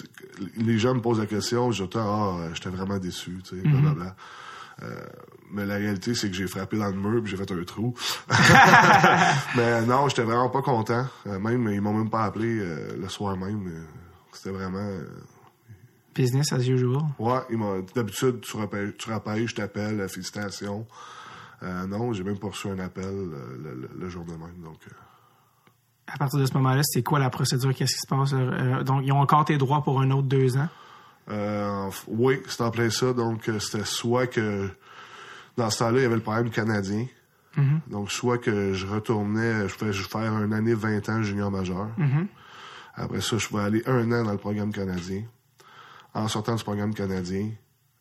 C: Les gens me posent la question, je dis, ah, j'étais vraiment déçu, tu sais,
A: Mhm.
C: blablabla. Euh, mais la réalité, c'est que j'ai frappé dans le mur puis j'ai fait un trou. mais non, j'étais vraiment pas content. Euh, même, ils m'ont même pas appelé euh, le soir même. Euh, C'était vraiment... euh,
A: Business as usual.
C: Ouais. D'habitude, tu rappelles, tu rappelles, je t'appelle, euh, félicitations. Euh, non, j'ai même pas reçu un appel euh, le, le- le jour de même. Donc, euh,
A: À partir de ce moment-là, c'est quoi la procédure? Qu'est-ce qui se passe? Euh, donc, ils ont encore tes droits pour un autre deux ans?
C: Euh, oui, c'est en plein ça. Donc, euh, c'était soit que dans ce temps-là, il y avait le problème canadien. Donc, soit que je retournais, je pouvais faire une année 20 ans junior majeur. Après ça, je pouvais aller un an dans le programme canadien. En sortant du programme canadien,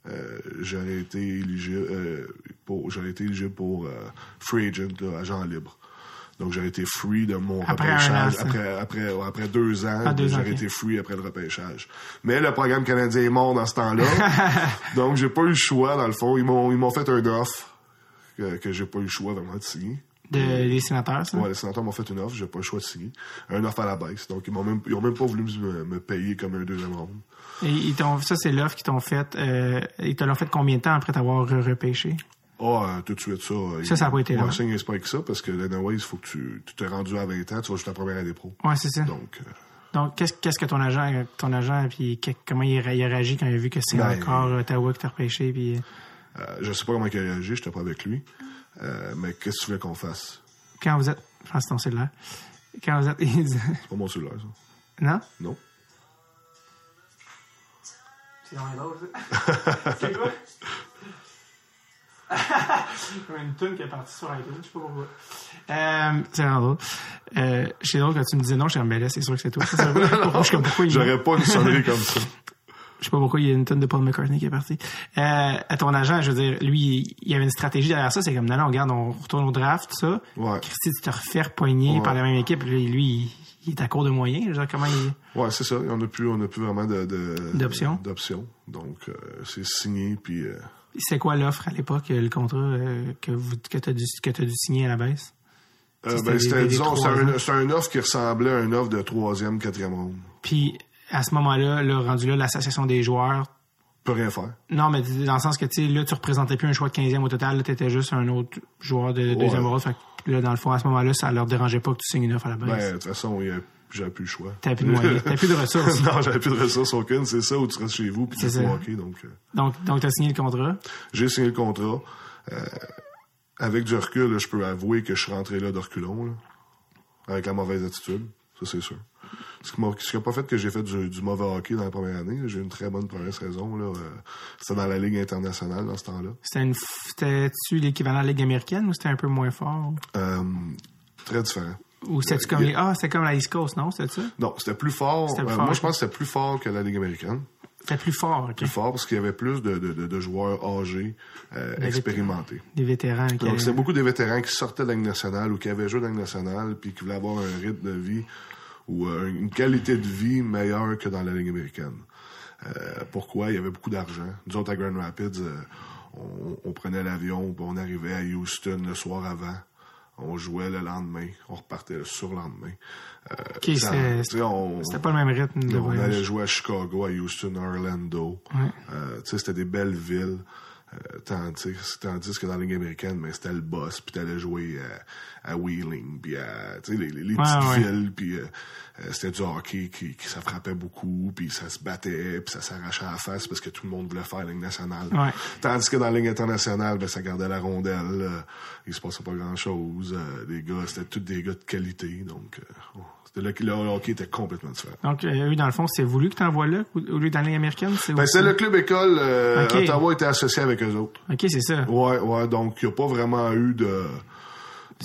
C: euh, j'aurais été éligible euh, pour j'aurais été éligible pour euh, free agent, là, agent libre. Donc j'aurais été free de mon
A: Après
C: repêchage
A: an,
C: après après ouais, après deux ans,
A: Ah,
C: j'aurais été free après le repêchage. Mais le programme canadien est mort dans ce temps-là. donc j'ai pas eu le choix dans le fond, ils m'ont ils m'ont fait un offre que, que j'ai pas eu le choix vraiment de signer.
A: De, des sénateurs, ça?
C: Ouais, les sénateurs m'ont fait une offre, j'ai pas le choix de signer. Un offre à la baisse. Donc, ils m'ont même, ils ont même pas voulu me, me payer comme un deuxième round.
A: Et ils t'ont, ça, c'est l'offre qu'ils t'ont faite. Euh, ils te l'ont fait combien de temps après t'avoir re- repêché?
C: Ah, euh, tout de suite, ça. euh,
A: Ça, ça a pas été long.
C: long. signe pas que ça, parce que, anyways, il faut que tu, tu t'es rendu à 20 ans, tu vas juste la première année pro.
A: Ouais, c'est ça.
C: Donc, euh,
A: Donc, qu'est-ce, qu'est-ce que ton agent, ton agent, puis que- comment il, a- il a réagi quand il a vu que c'est
C: Ben,
A: encore Ottawa qui t'a repêché, puis...
C: euh, je sais pas comment il a réagi, j'étais pas avec lui. Euh, mais qu'est-ce que tu veux qu'on fasse?
A: Quand vous êtes... Je pense que c'est ton cellulaire. Quand vous êtes...
C: C'est pas mon cellulaire, ça.
A: non?
C: Non?
A: C'est dans les ça. C'est quoi? Comme une tune qui est partie sur iTunes, je sais pas pourquoi. Euh, c'est vraiment drôle. Euh, c'est drôle quand tu me disais non, je suis ben là, c'est sûr que c'est toi. Ça, c'est je suis comme, pourquoi il-
C: J'aurais pas une sonnerie comme ça.
A: Je sais pas pourquoi il y a une tonne de Paul McCartney qui est partie. Euh, à ton agent, je veux dire, lui, il y avait une stratégie derrière ça. C'est comme, non, non, regarde, on retourne au draft, ça.
C: Ouais.
A: Christy, tu te refais
C: Ouais.
A: par la même équipe. Lui, lui, il, est à court de moyens. Dire, comment il...
C: Ouais, c'est ça. On a plus, on a plus vraiment de, de-
A: D'options.
C: D'options. Donc, euh, c'est signé, puis, euh,
A: C'est quoi l'offre à l'époque, le contrat euh, que, vous, que tu as, dû signer à la baisse?
C: euh,
A: C'était
C: ben, c'était, disons,
A: ans.
C: un, offre qui ressemblait à une offre de troisième, quatrième ronde.
A: Puis, à ce moment-là, là, rendu là, l'association des joueurs...
C: Peut rien faire.
A: Non, mais dans le sens que, tu sais, là, tu représentais plus un choix de 15e au total. Tu étais juste un autre joueur de deuxième rôle. Fait que là, dans le fond, à ce moment-là, ça leur dérangeait pas que tu signes une offre à la base.
C: Ben, de toute façon, il y a- j'avais plus le choix.
A: T'avais plus de moyens. T'avais plus de ressources.
C: non, j'avais plus de ressources aucune. C'est ça où tu restes chez vous puis tu fais hockey. Donc, euh,
A: Donc, donc tu as signé le contrat?
C: j'ai signé le contrat. Euh, avec du recul, là, je peux avouer que je suis rentré là de reculons, là, avec la mauvaise attitude. Ça, c'est sûr. Ce qui n'a pas fait que j'ai fait du, du mauvais hockey dans la première année. J'ai eu une très bonne première saison. Là. Euh, c'était dans la Ligue internationale dans ce temps-là.
A: C'était-tu l'équivalent de la Ligue américaine ou c'était un peu moins fort?
C: Euh, très différent.
A: Ou c'était-tu comme les, ah, c'était comme la East Coast, non? C'était ça?
C: Non, c'était plus fort.
A: C'était
C: Euh,
A: fort,
C: moi, je pense que c'était plus fort que la Ligue américaine.
A: C'était plus fort, ok.
C: Plus fort parce qu'il y avait plus de, de, de, de joueurs âgés, euh,
A: Des
C: expérimentés.
A: Des vétérans. qui-
C: Donc, c'était beaucoup de vétérans qui sortaient de la Ligue nationale ou qui avaient joué dans la Ligue nationale puis qui voulaient avoir un rythme de vie ou euh, une qualité de vie meilleure que dans la Ligue américaine. Pourquoi? Il y avait beaucoup d'argent. Nous autres, à Grand Rapids, on, on prenait l'avion puis on arrivait à Houston le soir avant. On jouait le lendemain. On repartait le surlendemain. Euh,
A: Ok,
C: ça-
A: c'était-
C: on-
A: pas le même rythme de
C: on allait
A: voyage.
C: jouer à Chicago, à Houston, à Orlando. Euh, tu sais, c'était des belles villes. Euh, tandis, tandis que dans la Ligue américaine, mais c'était le boss, puis t'allais jouer à, à Wheeling, puis à les, les, les
A: Ouais,
C: petites
A: ouais.
C: villes, puis euh, euh, c'était du hockey qui, qui ça frappait beaucoup, puis ça se battait, puis ça s'arrachait à la face parce que tout le monde voulait faire la Ligue nationale.
A: Ouais.
C: Tandis que dans la Ligue internationale, ben, ça gardait la rondelle, euh, il se passait pas grand-chose. euh, les gars, c'était tous des gars de qualité, donc euh, oh, c'était là que le hockey était complètement différent.
A: Donc, euh, eux, dans le fond, c'est voulu que tu envoies là, au lieu dans Ligue américaine? C'est
C: Ben, le club école. euh,
A: Ok.
C: Ottawa était associé avec eux autres.
A: Ok, c'est ça.
C: Ouais, ouais. Donc, il n'y a pas vraiment eu de.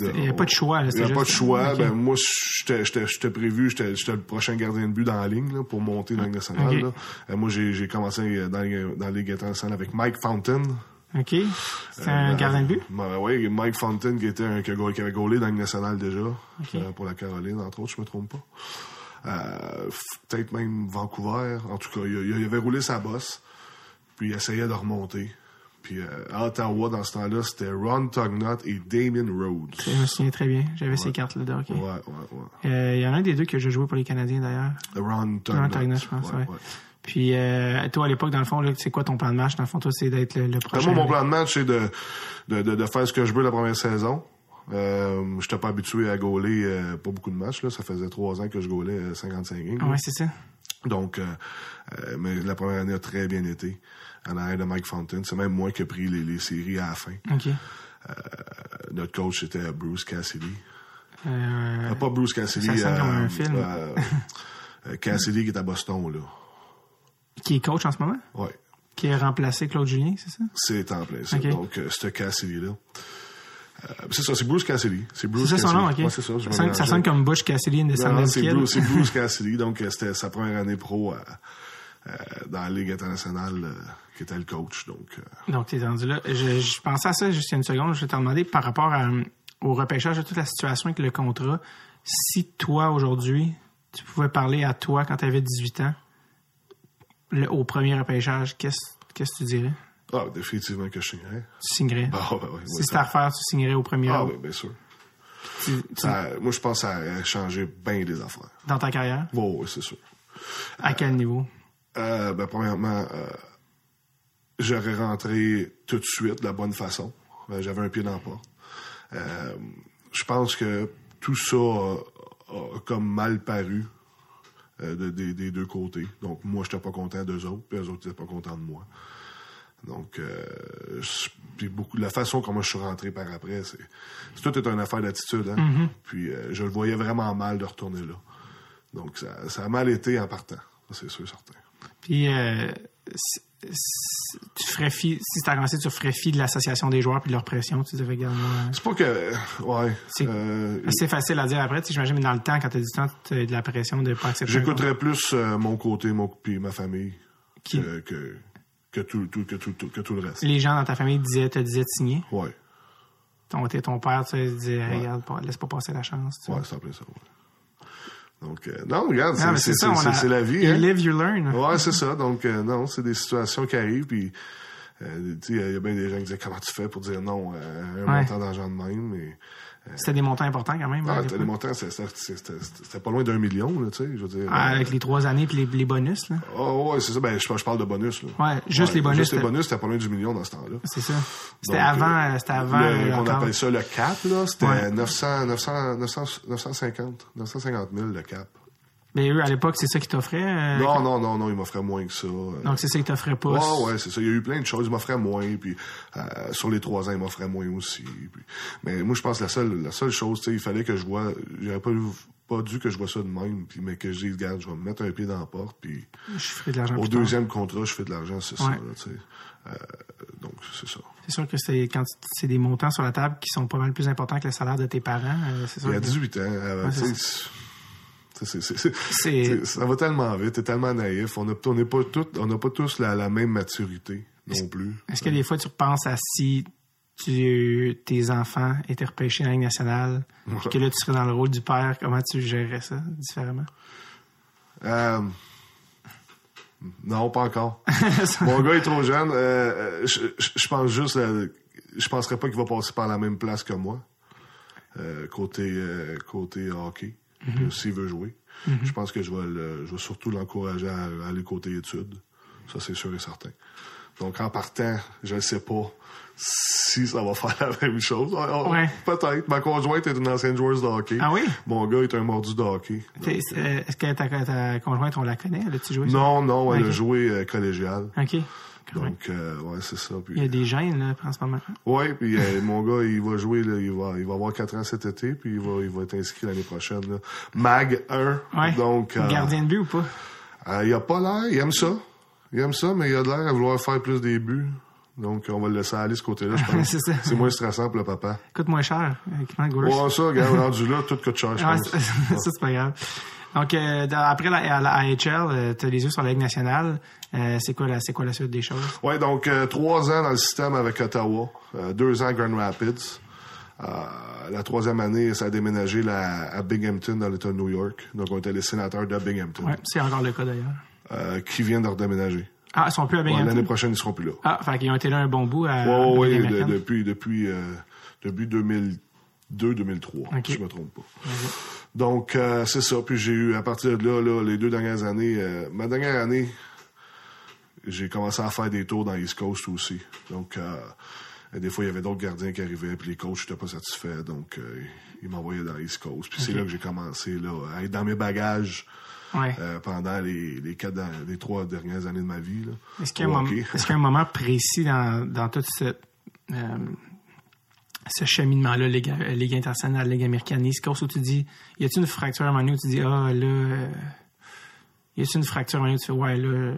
A: Il y a pas de choix,
C: Il n'y a pas de choix. Ben, moi, j'étais- prévu, j'étais le prochain gardien de but dans la ligne là, pour monter dans la Ligue nationale.
A: Ok.
C: là. Euh, moi, j'ai commencé euh, dans, Ligue- dans la Ligue internationale avec Mike Fountain.
A: OK. C'est un
C: Euh,
A: gardien de but?
C: Ben, oui, Mike Fountain qui était un qui, avait gaulé dans la Ligue nationale déjà, euh, pour la Caroline, entre autres, je me trompe pas. Peut-être même Vancouver. En tout cas, il, il- il avait roulé sa bosse, puis il essayait de remonter. Puis euh, à Ottawa, dans ce temps-là, c'était Ron Tugnut et Damien Rhodes.
A: Je me souviens très bien. J'avais ces cartes-là de hockey.
C: Ouais, ouais, ouais.
A: Euh, Il y en a un des deux que j'ai joué pour les Canadiens, d'ailleurs.
C: Ron Tugnut.
A: Ron Tugnut, je pense, ouais. Puis euh, toi, à l'époque, dans le fond, c'est quoi ton plan de match? Dans le fond, toi, c'est d'être le, le prochain.
C: moi, mon plan de match, c'est de, de, de, de faire ce que je veux la première saison. Euh, je n'étais pas habitué à gauler euh, pas beaucoup de matchs. Là. Ça faisait trois ans que je gaulais euh, 55 games.
A: Ah ouais, c'est ça.
C: Donc, mais la première année a très bien été. En arrière de Mike Fountain. C'est même moi qui ai pris les, les séries à la fin. Euh, notre coach, c'était Bruce Cassidy.
A: Euh,
C: Ah, pas Bruce Cassidy.
A: ça un film.
C: euh, euh, Cassidy qui est à Boston, là.
A: qui est coach en ce moment?
C: Ouais.
A: Qui a remplacé Claude Julien, c'est ça?
C: C'est en plein ça.
A: Ok.
C: Donc, euh, ce Cassidy-là. Euh, c'est ça, c'est Bruce Cassidy. C'est Bruce
A: ça son nom,
C: Cassidy.
A: OK.
C: Ouais, ça.
A: sonne, ça
C: mélangeais.
A: sonne comme Bush Cassidy in
C: Non,
A: Descendants
C: c'est. Bruce, c'est Bruce Cassidy. Donc, euh, c'était sa première année pro euh, euh, dans la Ligue internationale euh, qui était le coach. Donc, euh,
A: Donc, t'es rendu là. Je, je pensais à ça juste une seconde. Je vais te demander par rapport à, au repêchage de toute la situation avec le contrat. Si toi, aujourd'hui, tu pouvais parler à toi quand tu avais 18 ans, le- au premier repêchage, qu'est-ce que tu dirais?
C: ah, définitivement que je signerais.
A: Tu signerais?
C: Ah, ben, oui,
A: si
C: oui,
A: c'était à refaire, tu signerais au premier
C: Ah, oui, bien sûr.
A: Tu- tu-
C: Ça- moi, je pense que ça a changé bien des affaires.
A: dans ta carrière?
C: Oh, oui, c'est sûr.
A: À quel niveau?
C: Euh, ben, premièrement, euh, j'aurais rentré tout de suite de la bonne façon. Euh, J'avais un pied dans la porte. Euh, je pense que tout ça a, a comme mal paru euh, de- des, des deux côtés. Donc, moi, j'étais pas content d'eux autres, puis eux autres n'étaient pas contents de moi. Donc, euh, puis beaucoup, la façon comment je suis rentré par après, c'est, tout est une affaire d'attitude. Hein? Puis, euh, je le voyais vraiment mal de retourner là. Donc, ça, ça a mal été en partant. C'est sûr et certain.
A: Puis, euh, tu ferais fi, si tu avancé, tu ferais fi de l'association des joueurs puis de leur pression. Tu dirais, regarde, moi,
C: C'est pas que. Ouais.
A: C'est-
C: euh,
A: facile à dire après, j'imagine, mais dans le temps, quand tu as du temps, tu as de la pression de pas accepter.
C: J'écouterais plus euh, mon côté, mon puis ma famille
A: Qui?
C: que, que, que, tout, tout- que, tout, que tout le reste.
A: Les gens dans ta famille disaient, te disaient de signer?
C: Ouais.
A: Ton, ton père, tu sais, disait, regarde, laisse pas passer la chance. tu
C: Ouais, en plein ça. Ouais. Donc, euh, non, regarde,
A: mais
C: c'est
A: a-
C: la vie.
A: You
C: Hein?
A: live, you learn.
C: Ouais, c'est ça. Donc, euh, non, c'est des situations qui arrivent. Puis, euh, tu sais, il y a bien des gens qui disent comment tu fais pour dire non à un
A: Ouais.
C: montant d'argent de même. Mais,
A: C'était des montants importants quand même.
C: ah,
A: hein,
C: t'as
A: des
C: des montants, c'était c'était pas loin d'un million, là, tu sais. Je veux dire.
A: Ah,
C: euh,
A: avec les trois années puis les, les bonus, là.
C: oh, ouais, c'est ça. Ben, je, je parle de bonus, là.
A: Ouais, juste les bonus,
C: Juste les
A: c'était-
C: bonus, c'était pas loin du million dans ce temps-là.
A: C'est ça. C'était avant,
C: euh,
A: euh, c'était avant.
C: le-
A: euh,
C: on appelle ça le cap, là. C'était
A: Ouais.
C: 900, 900, 900, 950, 950 000, le cap.
A: Mais eux, à l'époque, c'est ça qu'ils t'offraient. euh,
C: Non, non, non, non, il m'offrait moins que ça. euh.
A: Donc, c'est ça qu'ils t'offraient pas.
C: Ouais, ouais, c'est ça. Il y a eu plein de choses. Il m'offrait moins, puis euh, sur les trois ans, il m'offrait moins aussi. puis- Mais moi, je pense que la seule, la seule chose, tu sais, il fallait que je vois, j'aurais pas, pas dû que je vois ça de même, puis mais que je dise, regarde, je vais me mettre un pied dans la porte, puis
A: Je ferais de l'argent
C: au
A: tard.
C: deuxième contrat, je fais de l'argent, c'est ça, là. Euh, donc, c'est ça.
A: C'est sûr que c'est quand c'est des montants sur la table qui sont pas mal plus importants que le salaire de tes parents. c'est sûr
C: Il y a
A: que-
C: 18 ans,
A: Ouais,
C: ça va tellement vite, t'es tellement naïf. On n'a on pas tous, on n'a pas tous la, la même maturité non plus.
A: Est-ce que des fois tu repenses à si tu, tes enfants étaient repêchés dans la Ligue nationale, puis que là tu serais dans le rôle du père, comment tu gérerais ça différemment?
C: Euh, non, pas encore. Mon gars est trop jeune. Euh, je, je- pense juste, euh, je penserais pas qu'il va passer par la même place que moi euh, côté euh, côté hockey,
A: Mhm.
C: s'il veut jouer. Je pense que je vais, le- je vais surtout l'encourager à, à aller côté études. Ça, c'est sûr et certain. Donc, en partant, je ne sais pas si ça va faire la même chose.
A: Ouais.
C: Peut-être. Ma conjointe est une ancienne joueuse de hockey.
A: Ah oui?
C: Mon gars est un mordu de hockey.
A: Euh, Est-ce que ta, ta conjointe, on la connaît? Elle a-tu joué? ça?
C: Non, non, elle a joué euh, collégial.
A: OK. Quand.
C: Donc, euh, ouais, c'est ça. Puis,
A: Il y a des gènes, là, en ce moment.
C: Ouais, puis euh, mon gars, il va jouer, là, il va, il va avoir 4 ans cet été, puis il va, il va être inscrit l'année prochaine. Là. Mag 1.
A: Ouais.
C: Donc, euh,
A: Gardien de but ou pas?
C: euh, il a pas l'air, il aime ça. Il aime ça, mais il a de l'air à vouloir faire plus des buts. Donc, on va le laisser aller ce côté-là, je pense.
A: C'est ça.
C: c'est moins stressant pour le papa.
A: Coûte moins cher. Équipement goalers.
C: Ouais, ça, regarde, rendu là, tout coûte cher, je pense.
A: ça, ça, c'est pas grave. Donc, euh, après la, à la AHL, tu as les yeux sur la Ligue nationale. Euh, c'est quoi, la- c'est quoi la suite des choses?
C: Ouais, donc euh, trois ans dans le système avec Ottawa, euh, deux ans à Grand Rapids. La troisième année, ça a déménagé à Binghamton dans l'État de New York. Donc, on était les sénateurs de Binghamton,
A: Ouais, c'est encore le cas d'ailleurs.
C: qui viennent de redéménager.
A: Ah, ils sont plus à
C: Ouais,
A: Binghamton?
C: L'année prochaine, ils seront plus là.
A: ah, fait qu'ils ont été là un bon bout à,
C: Ouais, ouais, de- depuis depuis euh, depuis 2002-2003,
A: Ok.
C: si je me trompe pas. Donc, c'est ça. Puis j'ai eu, à partir de là, là les deux dernières années, ma dernière année, j'ai commencé à faire des tours dans East Coast aussi. Donc, euh, des fois, il y avait d'autres gardiens qui arrivaient, puis les coachs n'étaient pas satisfaits. Donc, euh, ils m'envoyaient dans East Coast. Puis c'est là que j'ai commencé là, à être dans mes bagages
A: Ouais.
C: euh, pendant les, les, quatre, les trois dernières années de ma vie. Là,
A: Est-ce qu'il y a un moment,
C: hockey.
A: est-ce qu'il y a un moment précis dans, dans tout ce, euh, ce cheminement-là, Ligue, Ligue internationale, Ligue américaine, East Coast, où tu dis, y a-t-il une fracture à un moment donné où tu dis, ah, là, y a-t-il une fracture tu fais, ouais, là,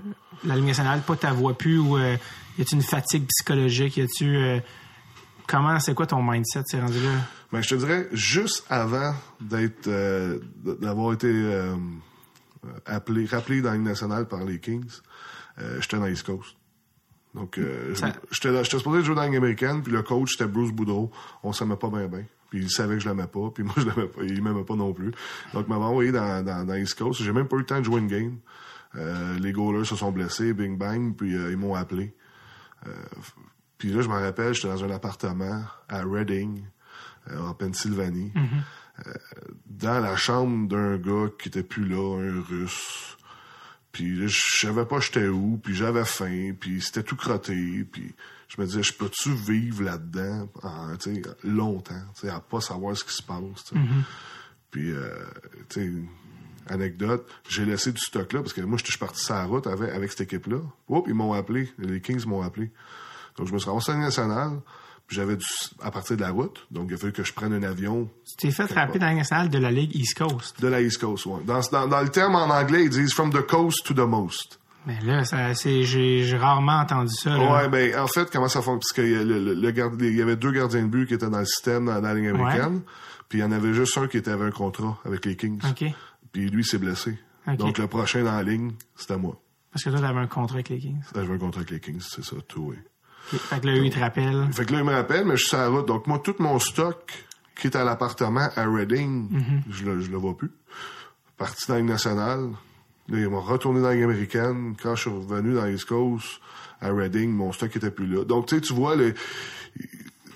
A: la Ligue nationale, pas ta voix plus, ou euh, y a-t-il une fatigue psychologique, y a-tu, euh, comment, c'est quoi ton mindset, c'est rendu là?
C: Ben, je te dirais, juste avant d'être, euh, d'avoir été appelé, rappelé dans la Ligue nationale par les Kings, j'étais dans East Coast. Donc,
A: Ça-
C: j'étais, j'étais supposé jouer dans la Ligue américaine, puis le coach, c'était Bruce Boudreau. On s'aimait pas bien, bien. Puis il savait que je l'aimais pas, puis moi, je l'aimais pas. Il m'aimait pas non plus. Donc, il m'avait envoyé dans, dans, dans East Coast. J'ai même pas eu le temps de jouer une game. Euh, les goalers se sont blessés, bing bang, puis euh, ils m'ont appelé. Euh, puis là, je me rappelle, j'étais dans un appartement à Reading, en Pennsylvanie, euh, dans la chambre d'un gars qui était plus là, un russe. Puis là, je savais pas j'étais où, puis j'avais faim, puis c'était tout crotté, puis je me disais, je peux-tu vivre là-dedans en, longtemps, tu sais, à pas savoir ce qui se passe, sais. Puis, euh, anecdote, j'ai laissé du stock là, parce que moi, je suis parti sur la route avec, avec cette équipe-là. Oups, ils m'ont appelé, les Kings m'ont appelé. Donc, je me suis ramassé à nationale, puis j'avais du, à partir de la route, donc il a fallu que je prenne un avion
A: Tu t'es fait rappeler dans nationale de la Ligue East Coast.
C: de la East Coast. Dans, dans, dans le terme en anglais, ils disent from the coast to the most.
A: Mais là, j'ai, rarement entendu ça, là.
C: Ouais, ben, en fait, comment ça fonctionne? Parce qu'il le, le, il y avait deux gardiens de but qui étaient dans le système, dans, la ligne américaine. Puis il y en avait juste un qui était, avait un contrat avec les Kings.
A: OK.
C: Puis lui, il s'est blessé.
A: Ok.
C: Donc le prochain dans la ligne, c'était moi.
A: Parce que toi, t'avais un contrat avec les Kings.
C: J'avais un contrat avec les Kings, c'est ça, tout, oui.
A: Fait que là, eux, ils te rappellent.
C: Fait que là, il me rappelle, mais je suis sur la route. Donc, moi, tout mon stock qui est à l'appartement à Reading,
A: Mm-hmm.
C: je, le, je le vois plus. Parti dans la nationale. Là, ils m'ont retourné dans la Ligue américaine. Quand je suis revenu dans l'East Coast, à Reading, mon stock était plus là. Donc, tu sais, tu vois, là,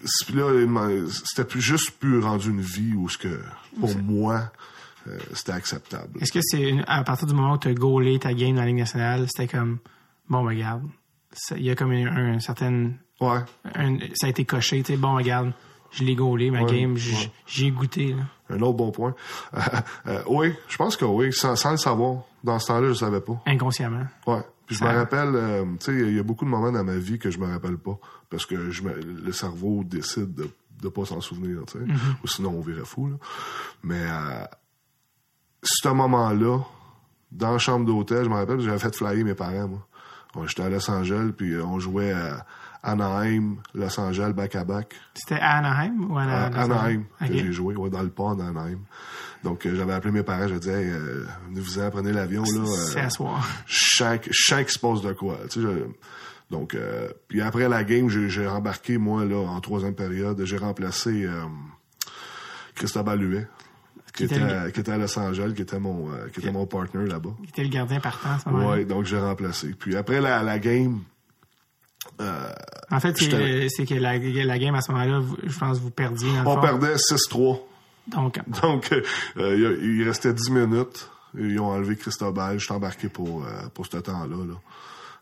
C: c'était plus juste plus rendu une vie où ce que, pour moi, euh, c'était acceptable.
A: Est-ce que c'est une- à partir du moment où tu as gaulé ta game dans la Ligue nationale, c'était comme bon regarde, ça- il y a comme un, un certain
C: Ouais.
A: un- ça a été coché, tu sais, bon regarde, je l'ai gaulé, ma
C: Ouais,
A: game, j-
C: ouais.
A: j'y ai goûté. Là.
C: Un autre bon point. Euh, oui, je pense que oui, sans, sans le savoir. Dans ce temps-là, je savais pas.
A: Inconsciemment.
C: Ouais. Puis je me rappelle, euh, tu sais, il y a beaucoup de moments dans ma vie que je me rappelle pas. Parce que je me- le cerveau décide de de pas s'en souvenir, tu sais. Ou sinon, on virait fou, là. Mais euh, ce moment-là, dans la chambre d'hôtel, je me rappelle, j'avais fait flyer mes parents, moi. J'étais à Los Angeles, puis euh, on jouait à Anaheim, Los Angeles, back-à-back.
A: C'était à Anaheim ou à,
C: À Anaheim,
A: Angeles?
C: que j'ai joué, ouais, dans le pont d'Anaheim. Donc, euh, j'avais appelé mes parents, je disais, hey, euh, venez-vous-en, prenez l'avion, là. euh,
A: C'est à soir.
C: chaque chaque se passe de quoi. Tu sais, je- donc, euh, puis après la game, j'ai rembarqué, moi, là, en troisième période, j'ai remplacé euh, Cristobal Huet, qui,
A: Qui
C: était, qui était à Los Angeles, qui était mon, euh, qui était mon partner là-bas.
A: Il était le gardien partant à ce moment-là.
C: Ouais, donc j'ai remplacé. Puis après la, la game,
A: En fait, c'est, que la, la game à ce moment-là, vous- je pense que vous perdiez. Dans le
C: on
A: fond.
C: perdait 6-3.
A: Donc,
C: Donc, euh, euh, il, restait 10 minutes. Ils ont enlevé Cristobal. Je suis embarqué pour, euh, pour ce temps-là. Là.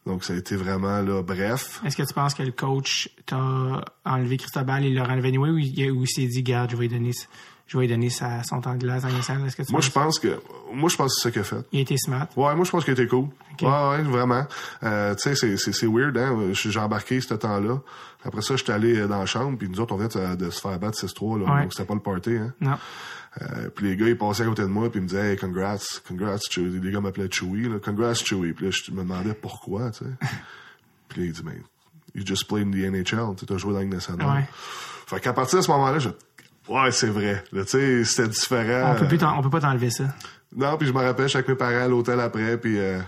C: Donc, ça a été vraiment là, bref.
A: est-ce que tu penses que le coach t'a enlevé Cristobal et Venoué ou il, ou il s'est dit, garde, je vais lui donner, je vais lui donner sa, son temps de glace en? Est-ce que tu
C: Moi, je pense que moi je pense que c'est ça qu'il a fait.
A: Il a été smart.
C: Ouais, moi je pense qu'il était cool.
A: Ok.
C: Ouais, ouais, vraiment. Euh, tu sais, c'est, weird, hein. J'ai embarqué ce temps-là. Après ça, j'étais allé euh, dans la chambre, puis nous autres, on vient de, se faire battre 6-3, là.
A: Ouais.
C: Donc c'était pas le party, hein.
A: Non.
C: Euh, puis les gars, ils passaient à côté de moi, puis ils me disaient, hey, congrats, congrats, Chewy. Les gars m'appelaient Chewy, là. Congrats, Chewy. Puis là, je me demandais pourquoi, tu sais. puis là, il dit, mais, you just played in the NHL, tu sais, t'as joué dans la Ligue nationale.
A: Ouais.
C: Fait qu'à partir de ce moment-là, je ouais, c'est vrai. Là, tu sais, c'était différent.
A: On peut plus on peut pas t'enlever ça.
C: Non, puis je me rappelle, avec mes parents à l'hôtel après, puis euh,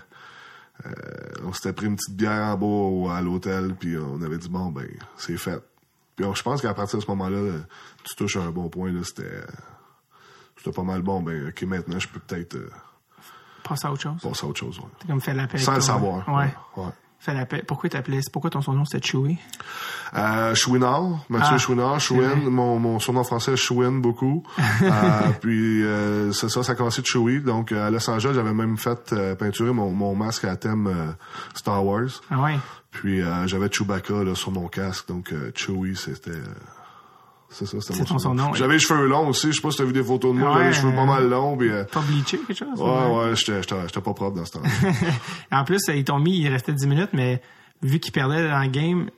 C: on s'était pris une petite bière en bas au- à l'hôtel, puis on avait dit, bon, ben, c'est fait. Puis je pense qu'à partir de ce moment-là, là, tu touches à un bon point, là, c'était... euh, C'était pas mal bon, ben, OK, maintenant, je peux peut-être euh,
A: Passe à autre chose.
C: passer à autre chose, ouais.
A: Comme fait l'appel.
C: Sans le savoir.
A: Ouais.
C: ouais.
A: Fait Pourquoi t'appelais, pourquoi ton surnom c'était Chewy?
C: Euh, Chouinard, Mathieu
A: Ah,
C: Chouinard. Chouin, mon, mon surnom français Chouin beaucoup. euh, puis euh, c'est ça, ça a commencé de Chewie. Donc à Los Angeles, j'avais même fait euh, peinturer mon, mon masque à thème euh, Star Wars.
A: Ah ouais?
C: Puis euh, j'avais Chewbacca là, sur mon casque, donc euh, Chewie, c'était... euh, c'est ça, c'était
A: ton
C: surnom.
A: ouais.
C: J'avais les cheveux longs aussi, je sais pas si t'as vu des photos de moi,
A: Ouais,
C: j'avais les cheveux pas
A: euh,
C: mal longs, puis... euh,
A: Pas bleaché, quelque chose?
C: ouais, ouais, j'étais j'étais- pas propre dans ce temps-là.
A: En plus, ils t'ont mis, il restait 10 minutes, mais vu qu'ils perdaient dans le game,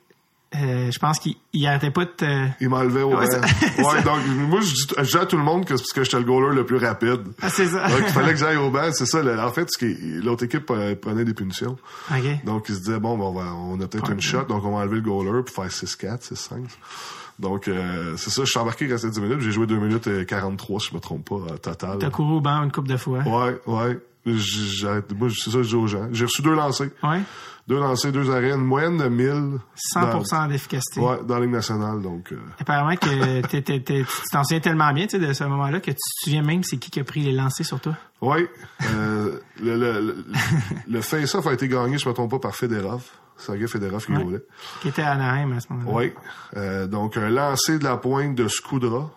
A: euh, je pense qu'il il arrêtait pas de te...
C: Il m'enlevait au
A: Ouais, c'est-
C: Ouais, donc moi je dis, je dis à tout le monde que c'est parce que j'étais le goaler le plus rapide.
A: Ah, c'est ça.
C: Donc il fallait que j'aille au banc, c'est ça. le- en fait, l'autre équipe euh, prenait des punitions. Donc ils se disaient bon, ben, on, va, on a peut-être
A: Ouais.
C: une shot, donc on va enlever le goaler pour faire 6-4, 6-5. Donc euh, c'est ça, je suis embarqué, il restait 10 minutes, j'ai joué 2 minutes et 43 si je me trompe pas, euh, total.
A: T'as couru au banc une couple de fois.
C: Ouais, ouais. J- j'arrête- Moi, c'est ça, je dis aux gens. J'ai reçu deux lancers.
A: Ouais.
C: Deux lancers, deux une moyenne de 1000.
A: 100% d'efficacité.
C: Ouais, dans la Ligue nationale, donc... euh,
A: Apparemment que t'es- t'es- t'es- tu t'en souviens tellement bien tu sais, de ce moment-là que tu te souviens même c'est qui qui a pris les lancers sur toi?
C: Oui. Euh, le, le, le, le face-off a été gagné, je ne me trompe pas, par Federov. Sergei Federov qui
A: Ouais.
C: roulait.
A: Qui était à Anaheim à ce moment-là.
C: Oui. Euh, donc, un lancer de la pointe de Scudra,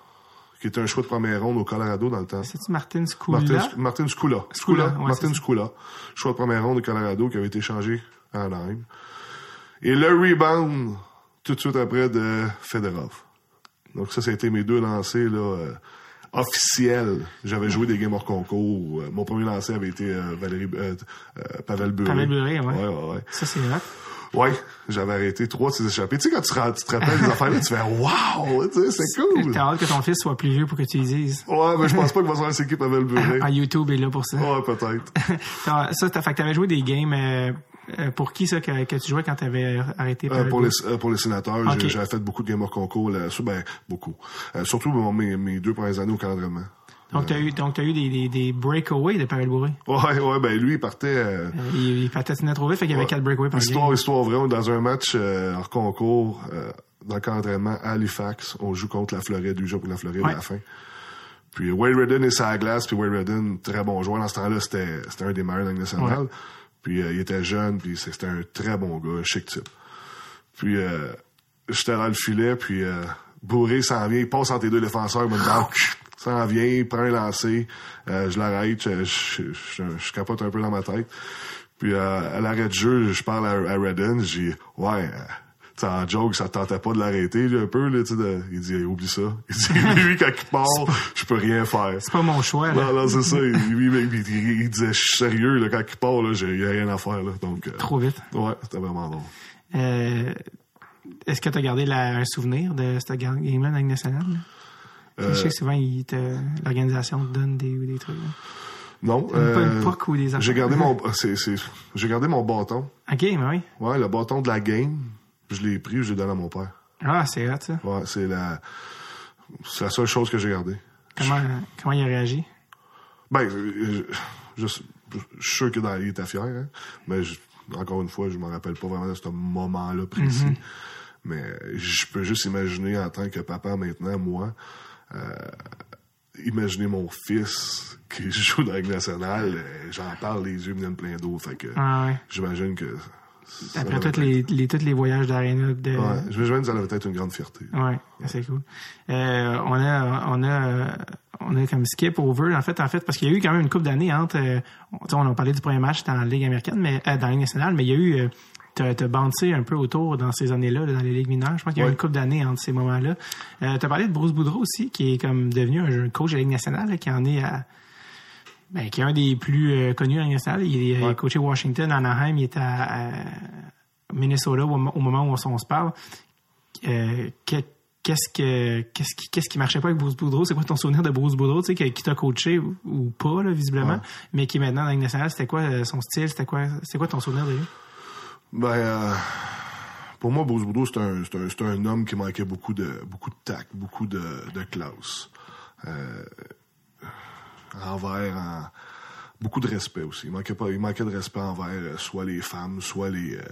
C: qui était un choix de première ronde au Colorado dans le temps.
A: C'est-tu Martin Skula?
C: Martin, Martin
A: ouais,
C: Martin. Scula. Choix de première ronde au Colorado qui avait été changé à Anaheim. Et le rebound, tout de suite après, de Federov. Donc ça, ça a été mes deux lancers là, euh, officiels. J'avais joué des games hors concours. Euh, mon premier lancer avait été euh, Valérie, euh, euh, Pavel Buré.
A: Pavel Buré, ouais.
C: Ouais, ouais, ouais.
A: Ça, c'est vrai.
C: Ouais, j'avais arrêté trois de ces échappées. Tu sais, quand tu, tu te rappelles des affaires là, tu fais « Wow! » Tu sais, c'est cool!
A: T'as hâte que ton fils soit plus vieux pour que tu les dises.
C: Ouais, mais je pense pas qu'il va se faire s'équipe Pavel Buré.
A: Ah, YouTube est là pour ça.
C: Ouais, peut-être.
A: Ça, t'as fait que t'avais joué des games euh, euh, pour qui ça que, que tu jouais quand t'avais arrêté
C: Euh, pour, les, euh, pour les sénateurs, j'avais fait beaucoup de game hors concours. Là, sur- ben, beaucoup. Surtout bon, mes, mes deux premières années au cadrement.
A: Donc t'as eu donc t'as eu des, des, des breakaways de Pavel Bourré.
C: Ouais, ouais, ben lui, il partait... Euh,
A: Euh, il, il patinait trop vite, fait qu'il y avait
C: Ouais.
A: quatre breakaways par
C: histoire,
A: game.
C: histoire vraie, on est dans un match euh, hors concours, euh, dans le camp d'entraînement à Halifax. On joue contre la Floride, du jour pour la Floride
A: Ouais.
C: à la fin. Puis Wade Redden est sur la glace, puis Wade Redden, très bon joueur. Dans ce temps-là, c'était c'était un des meilleurs de nationale.
A: Ouais.
C: Puis euh, il était jeune, puis c'était un très bon gars, un chic type. Puis euh, j'étais dans le filet, puis euh, Bourré s'en vient, il passe entre les deux défenseurs, il me demande, s'en vient, il prend un lancer, euh, je l'arrête, je, je, je, je capote un peu dans ma tête. Puis euh, à l'arrêt de jeu, je parle à, à Redden, j'ai ouais, euh, tu sais, en joke, ça te tentait pas de l'arrêter un peu, là, de- il dit oublie ça. Il dit lui quand il part, je peux rien faire.
A: C'est pas mon choix, là.
C: Non, non, c'est ça. Il, lui, il, il- il disait, je suis sérieux, là, quand il part, là, j'ai y a rien à faire, là. Donc, euh,
A: Trop vite.
C: ouais, c'était vraiment bon.
A: Euh, Est-ce que tu as gardé la- un souvenir de cette ga- game-là dans nationale? là?
C: Euh,
A: Je sais que souvent, l'organisation te donne des, des trucs. là.
C: Non,
A: Pas
C: euh, j'ai gardé mon, c'est, j'ai gardé mon bâton.
A: OK, mais oui.
C: Ouais, le bâton de la game. Je l'ai pris, je l'ai donné à mon père.
A: Ah, c'est hot, ça.
C: Ouais, c'est la, c'est la seule chose que j'ai gardée.
A: Comment, comment il a réagi?
C: Ben, euh, je, je, je suis sûr que dans, il était fier, hein, mais encore une fois, je m'en rappelle pas vraiment de ce moment-là précis.
A: Mm-hmm.
C: Mais je peux juste imaginer en tant que papa maintenant, moi, euh, imaginer mon fils qui joue dans la Ligue nationale, euh, j'en parle, les yeux me donnent plein d'eau, fait que
A: Ah, ouais.
C: j'imagine que...
A: Après tous les, les, tous les voyages d'aréna. De...
C: Ouais, j'imagine que ça devait être une grande fierté.
A: Ouais, c'est cool. Euh, on a, on a, euh, on a comme skip over en fait, en fait, parce qu'il y a eu quand même une couple d'années entre. euh, on, a parlé du premier match dans la Ligue américaine, mais euh, dans la Ligue nationale, mais il y a eu. Euh, T'as t'as bouncé un peu autour dans ces années-là, là, dans les ligues mineures. Je pense qu'il y a eu
C: Ouais.
A: une couple d'années entre ces moments-là. Euh, T'as parlé de Bruce Boudreau aussi, qui est comme devenu un coach de la Ligue nationale, là, qui en est à. Ben, qui est un des plus euh, connus de la Ligue nationale. Il, est-
C: Ouais.
A: coaché Washington, Anaheim, il était à, à Minnesota au, mo- au moment où on, on se parle. Euh, que- qu'est-ce que qu'est-ce qui qu'est-ce qui marchait pas avec Bruce Boudreau? C'est quoi ton souvenir de Bruce Boudreau tu sais qui, t'a coaché ou, ou pas là, visiblement
C: Ouais.
A: mais qui est maintenant dans la Ligue nationale? C'était quoi euh, son style? C'était quoi c'était quoi ton souvenir de lui?
C: Ben, euh, pour moi, Bruce Boudreau, c'est un, un, un homme qui manquait beaucoup de, beaucoup de tact, beaucoup de, de classe. Euh, envers, en- beaucoup de respect aussi. Il manquait pas, il manquait de respect envers euh, soit les femmes, soit les, euh,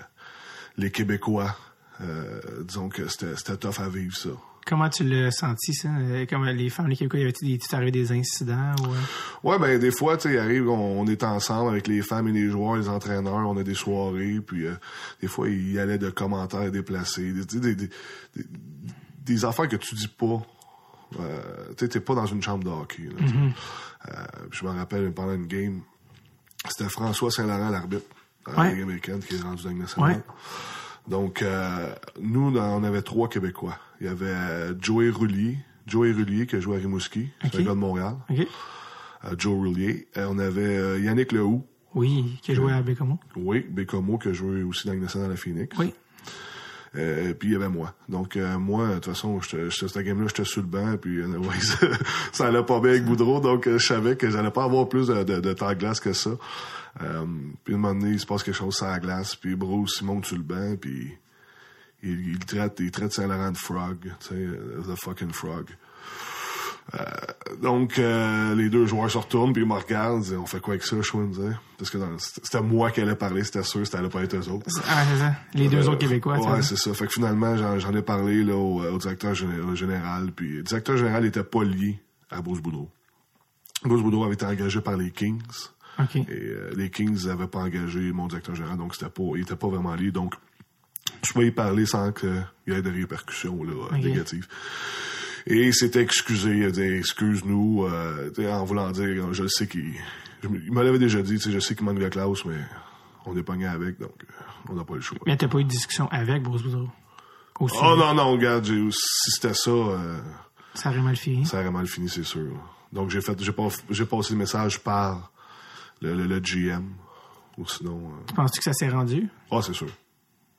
C: les Québécois. Euh, disons que c'était tough à vivre ça.
A: Comment tu l'as senti, ça? Euh, Comme les femmes, les Québécois, y avait-il des, arrivé des incidents? Ou... euh?
C: Ouais, ben des fois, tu sais, il arrive, on, on est ensemble avec les femmes et les joueurs, les entraîneurs, on a des soirées, puis euh, des fois, il y allait de commentaires déplacés, des, des, des, des, des affaires que tu dis pas. Euh, tu sais, t'es pas dans une chambre de hockey. Là. Euh, puis je me rappelle, pendant une game, c'était François Saint-Laurent, l'arbitre, dans la
A: Ouais.
C: Ligue américaine, qui est rendu dans nationale.
A: Ouais.
C: Donc, euh, nous, on avait trois Québécois. Il y avait euh, Joey Roulier, Joey Roulier qui a joué à Rimouski, c'est
A: Ok.
C: un gars de Montréal.
A: OK.
C: Euh, Joe Roulier. Euh, on avait euh, Yannick Lehoux,
A: Oui, qui a joué à Bécomo.
C: oui, Bécomo, qui a joué aussi dans la Ligue nationale à Phoenix.
A: Oui.
C: Euh, puis il y avait moi. Donc euh, moi, de toute façon, cette game-là, j'étais sur le banc, puis euh, ouais, ça, ça allait pas bien avec Boudreau, donc euh, je savais que j'allais pas avoir plus de, de, de temps de glace que ça. Euh, puis à un moment donné, il se passe quelque chose sur la glace, puis Bruce, il monte sur le banc, puis il, il traite, il traite Saint-Laurent de frog, tu sais, euh, the fucking frog. Euh, donc, euh, les deux joueurs se retournent, puis ils me regardent, ils disent, on fait quoi avec ça, Schwinn? Parce que c'était moi qui allais parler, c'était sûr, c'était allait pas être eux autres.
A: Ah, c'est ça. Les deux autres Québécois,
C: Ouais, c'est ça. Fait que finalement, j'en, ai parlé là, au, au directeur géné- général. Puis le directeur général était pas lié à Bruce Boudreau. Bruce Boudreau avait été engagé par les Kings. Et les Kings n'avaient pas engagé mon directeur général, donc c'était pas, il était pas vraiment lié. Donc, je pouvais y parler sans qu'il y ait de répercussions là, négatives. Et il s'était excusé, il a dit excuse-nous, euh, tu en voulant dire, je sais qu'il. Il me l'avait déjà dit, tu je sais qu'il manque de classe, mais on est pogné avec, donc euh, on n'a pas le choix.
A: Mais t'as pas eu de discussion avec Bruce Boudreau?
C: Oh non, non, regarde, si c'était ça, euh,
A: Ça aurait mal fini.
C: ça aurait mal fini, c'est sûr. Donc j'ai fait j'ai pas, j'ai passé le message par le, le, le GM. Ou sinon. euh,
A: Penses-tu que ça s'est rendu?
C: Ah, c'est sûr.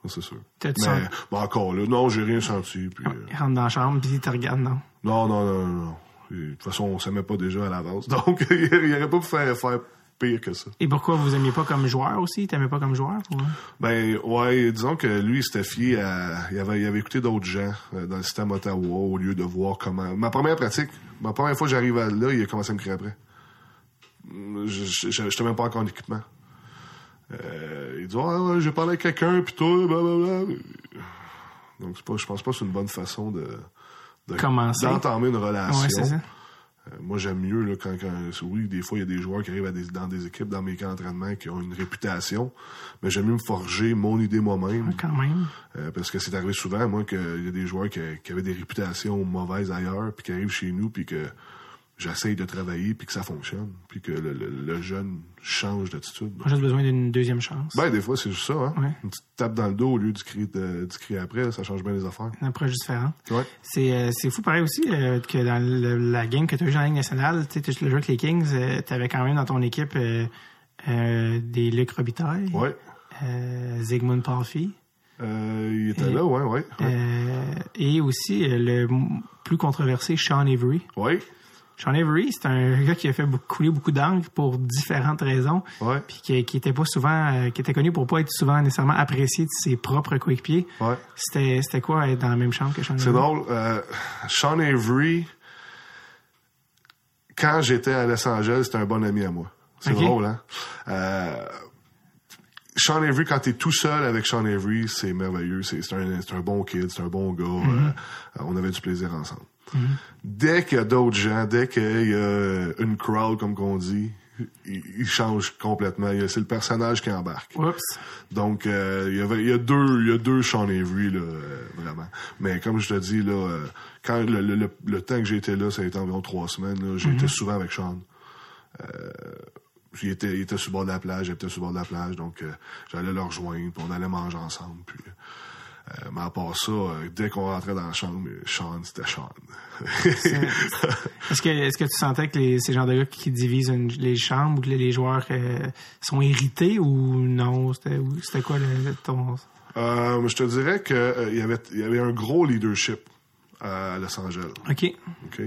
C: C'est sûr. Mais
A: senti-
C: bon, encore là, non, j'ai rien senti. Puis, euh,
A: Il rentre dans la chambre, puis il te regarde, non?
C: non, non, non, non, De toute façon, on s'aimait pas déjà à l'avance. Donc, il aurait pas pu faire, faire pire que ça.
A: Et pourquoi vous aimiez pas comme joueur aussi? T'aimais pas comme joueur? Ou...
C: Ben ouais, disons que lui, il s'était fié à. Il avait, il avait écouté d'autres gens euh, dans le système Ottawa au lieu de voir comment. Ma première pratique, ma première fois que j'arrive à là, il a commencé à me crier après. Je j'étais même pas encore en équipement. Euh, il dit Ah ouais, j'ai parlé avec quelqu'un puis toi, blablabla. Donc pas, je pense pas que c'est une bonne façon de, d'entamer une relation.
A: Ouais, c'est ça.
C: Euh, moi, j'aime mieux là, quand, quand. Oui, des fois, il y a des joueurs qui arrivent à des- dans des équipes, dans mes camps d'entraînement, qui ont une réputation. Mais j'aime mieux me forger mon idée moi-même.
A: Quand même.
C: Euh, parce que c'est arrivé souvent, moi, qu'il y a des joueurs qui, qui avaient des réputations mauvaises ailleurs, puis qui arrivent chez nous, puis que j'essaye de travailler, puis que ça fonctionne, puis que le, le- le jeune change d'attitude.
A: J'ai juste besoin d'une deuxième chance.
C: Ben, des fois, c'est juste ça, hein.
A: Ouais.
C: Une petite tape dans le dos au lieu du cri, de, du cri après, ça change bien les affaires.
A: Une approche différente.
C: Ouais.
A: C'est euh, c'est fou pareil aussi euh, que dans le- la game que tu as joué dans la Ligue nationale, tu sais, tu le joué avec les Kings, tu avais quand même dans ton équipe euh, euh, des Luc Robitaille,
C: Ouais.
A: euh, Zygmunt
C: Euh, il était là, ouais, ouais. Ouais.
A: euh, et aussi euh, le plus controversé Sean Avery.
C: Ouais.
A: Sean Avery, c'est un gars qui a fait beaucoup, couler beaucoup d'encre pour différentes raisons,
C: Ouais.
A: puis qui, qui était pas souvent, euh, qui était connu pour pas être souvent nécessairement apprécié de ses propres coéquipiers.
C: Ouais.
A: C'était c'était quoi être dans la même chambre que Sean
C: C'est
A: Avery?
C: drôle. Euh, Sean Avery, quand j'étais à Los Angeles, c'était un bon ami à moi. C'est drôle, hein? Euh, Sean Avery, quand t'es tout seul avec Sean Avery, c'est merveilleux. C'est c'est un, c'est un bon kid, c'est un bon gars.
A: Mm-hmm.
C: On avait du plaisir ensemble. Dès qu'il y a d'autres gens, dès qu'il y a une crowd, comme qu'on dit, il, il change complètement. C'est le personnage qui embarque.
A: Oups.
C: Donc, euh, il y avait, il y a deux, il y a deux Sean Avery, là, euh, vraiment. Mais comme je te dis, là, euh, quand le, le, le, le temps que j'ai été là, ça a été environ trois semaines, j'ai été souvent avec Sean. Il était, il était sur le bord de la plage, j'étais sur le bord de la plage, donc j'allais le rejoindre, puis on allait manger ensemble. Puis, euh, mais à part ça, euh, dès qu'on rentrait dans la chambre, euh, Sean, c'était Sean.
A: Est-ce que, est-ce que tu sentais que les, ces genres de gars qui divisent une- les chambres ou que les, les joueurs euh, sont irrités ou non? C'était, quoi le, ton...
C: Je te dirais que euh, il y avait, y avait un gros leadership à Los Angeles.
A: OK.
C: OK?